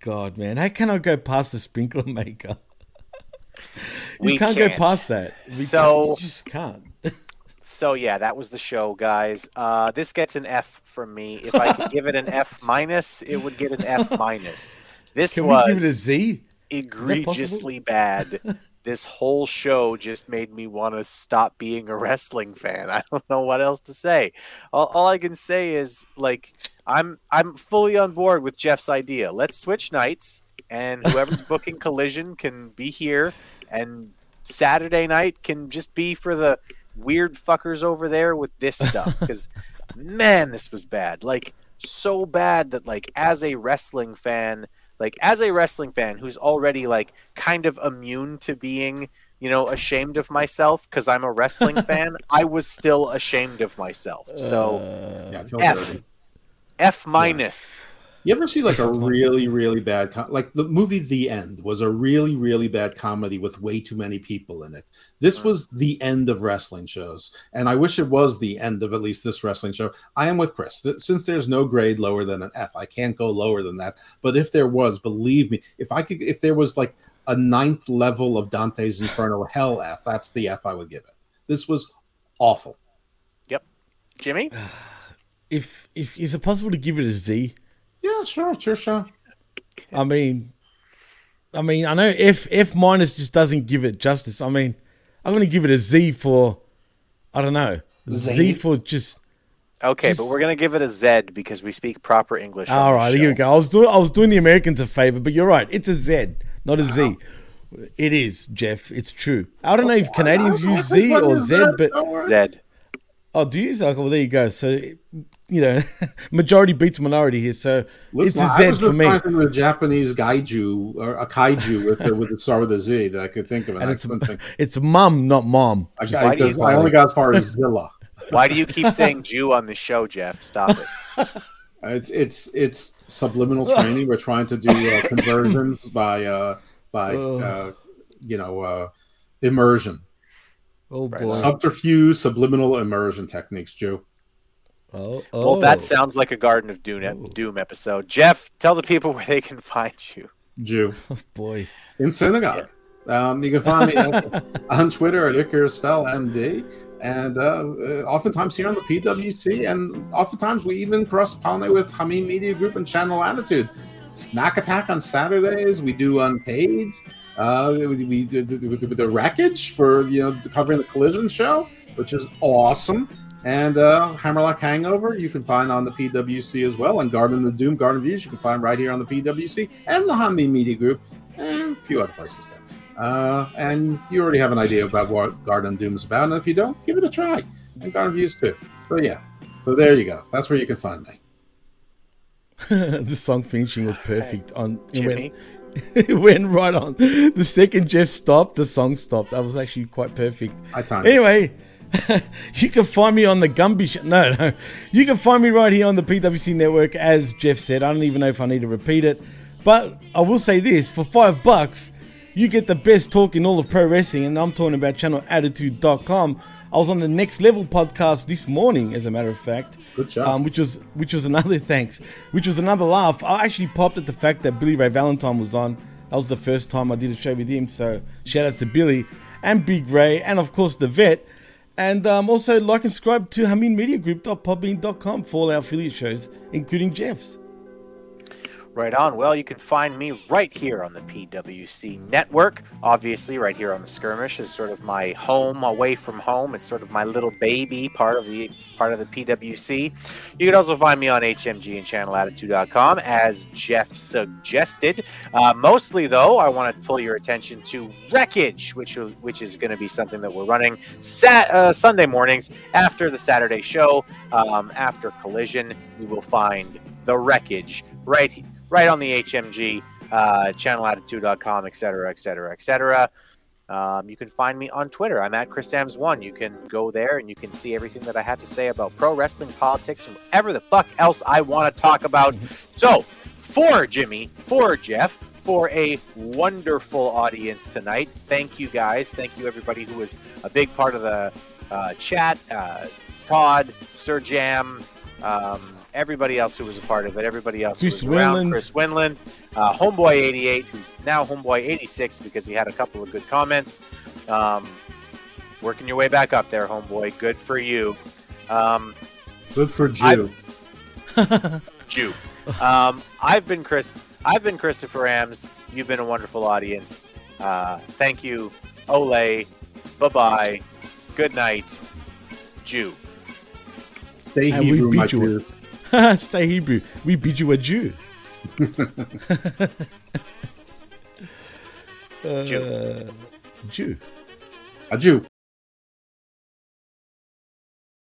Speaker 9: God, man, I cannot go past the sprinkler maker? you
Speaker 7: We
Speaker 9: can't, go
Speaker 7: can't.
Speaker 9: past that. We
Speaker 7: So-
Speaker 9: can't, you just can't.
Speaker 7: So yeah, that was the show, guys. Uh, this gets an F from me. If I could give it an F minus, it would get an F minus. This
Speaker 9: Can
Speaker 7: was
Speaker 9: we give it a Z?
Speaker 7: egregiously bad. This whole show just made me want to stop being a wrestling fan. I don't know what else to say. All, all I can say is like I'm I'm fully on board with Jeff's idea. Let's switch nights, and whoever's booking Collision can be here, and Saturday night can just be for the weird fuckers over there with this stuff. Because man, this was bad. Like so bad that like as a wrestling fan, like as a wrestling fan who's already like kind of immune to being you know ashamed of myself because i'm a wrestling fan i was still ashamed of myself. So
Speaker 8: Yeah,
Speaker 7: f.
Speaker 8: dirty.
Speaker 7: f minus
Speaker 8: You ever see like a really, really bad com- like the movie The End was a really, really bad comedy with way too many people in it. This was the end of wrestling shows, and I wish it was the end of at least this wrestling show. I am with Chris. Since there's no grade lower than an F, I can't go lower than that. But if there was, believe me, if I could, if there was like a ninth level of Dante's Inferno Hell F, that's the F I would give it. This was awful.
Speaker 7: yep jimmy
Speaker 9: If if is it possible to give it a Z?
Speaker 8: Yeah, sure, sure, sure.
Speaker 9: I mean, I mean, I know F F minus just doesn't give it justice. I mean, I'm going to give it a Z for, I don't know, Z,
Speaker 8: Z?
Speaker 9: for just.
Speaker 7: okay
Speaker 9: Just-
Speaker 7: but we're gonna give it a z because we speak proper english
Speaker 9: All right,
Speaker 7: All this
Speaker 9: here we go. I was doing I was doing the Americans a favor, but you're right. It's a Z, not a Z. It is Jeff. It's true. I don't know if Canadians use Z or Z, but
Speaker 7: z
Speaker 9: oh, do you? Okay, well, there you go. So, you know, majority beats minority here. So
Speaker 8: Listen,
Speaker 9: it's
Speaker 8: I
Speaker 9: a
Speaker 8: was
Speaker 9: for me.
Speaker 8: trying to think of a Japanese gaiju or a kaiju with the, with it start with a Z that I could think of, and,
Speaker 9: And it's
Speaker 8: couldn't think.
Speaker 9: it's mum, not mom.
Speaker 8: I, I,
Speaker 9: like
Speaker 8: I only got as far as Zilla.
Speaker 7: why do you keep saying jew on the show jeff stop it
Speaker 8: It's it's it's subliminal training. We're trying to do uh, conversions by uh, by uh, you know uh, immersion,
Speaker 9: Oh boy.
Speaker 8: subterfuge, subliminal immersion techniques. Joe,
Speaker 9: Oh,
Speaker 7: well that sounds like a garden of doom, doom episode jeff tell the people where they can find you
Speaker 8: Jew Oh
Speaker 9: boy.
Speaker 8: in synagogue. Um, you can find me at, on Twitter at IcarusFellMD, and uh, uh, oftentimes here on the PWC, and oftentimes we even cross pollinate with Hameen Media Group and Channel Attitude. Snack Attack on Saturdays. We do Unpage. Uh, we, we do the, the, the wreckage for you know covering the collision show, which is awesome. And uh, Hammerlock Hangover you can find on the PWC as well, and Garden of Doom, Garden Views you can find right here on the PWC and the Hameen Media Group, and a few other places there. Uh, and you already have an idea about what Garden of Doom is about, and if you don't, give it a try. And Garden Views too. So yeah, so there you go. That's where you can find me.
Speaker 9: the song finishing was perfect. On it
Speaker 7: Jimmy?
Speaker 9: it went right on. The second Jeff stopped, the song stopped. That was actually quite perfect.
Speaker 8: I timed.
Speaker 9: Anyway, you can find me on the Gumby show. No, no, you can find me right here on the PWC network. As Jeff said, I don't even know if I need to repeat it, but I will say this: for five bucks, you get the best talk in all of pro wrestling, and I'm talking about channelattitude.com. I was on the Next Level podcast this morning, as a matter of fact.
Speaker 8: Good job.
Speaker 9: Um, which was which was another thanks, which was another laugh. I actually popped at the fact that Billy Ray Valentine was on. That was the first time I did a show with him. So shout outs to Billy and Big Ray, and of course the vet. And um, also like and subscribe to HameenMediaGroup.podbean.com for all our affiliate shows, including Jeff's.
Speaker 7: Right on. Well, you can find me right here on the PWC network. Obviously, right here on the skirmish is sort of my home away from home. It's sort of my little baby part of the part of the PWC. You can also find me on HMG and channelattitude.com as Jeff suggested. Uh, mostly though, I want to pull your attention to Wreckage, which which is going to be something that we're running sat, uh, Sunday mornings after the Saturday show. Um, after Collision, we will find the Wreckage right right on the HMG uh, channelattitude.com, et cetera, et cetera, et cetera. Um, you can find me on Twitter. I'm at Chris Ambs1. You can go there and you can see everything that I have to say about pro wrestling, politics, and whatever the fuck else I want to talk about. So, for Jimmy, for Jeff, for a wonderful audience tonight. Thank you guys. Thank you everybody who was a big part of the uh, chat. Uh, Todd, Sir Jam, um, everybody else who was a part of it, everybody else
Speaker 9: Chris
Speaker 7: who was around, Chris Winland, uh, Homeboy88, who's now Homeboy86 because he had a couple of good comments. Um, working your way back up there, Homeboy. Good for you. Um,
Speaker 8: Good for Jew.
Speaker 7: Jew. Um, I've been Chris. I've been Christopher Ambs. You've been a wonderful audience. Uh, thank you. Ole. Bye bye. Good night. Jew.
Speaker 8: Stay
Speaker 9: And we
Speaker 8: Hebrew, my
Speaker 9: beat you.
Speaker 8: Jew.
Speaker 9: Stay Hebrew. We bid you a Jew.
Speaker 7: Jew.
Speaker 9: Uh, Jew.
Speaker 8: A Jew.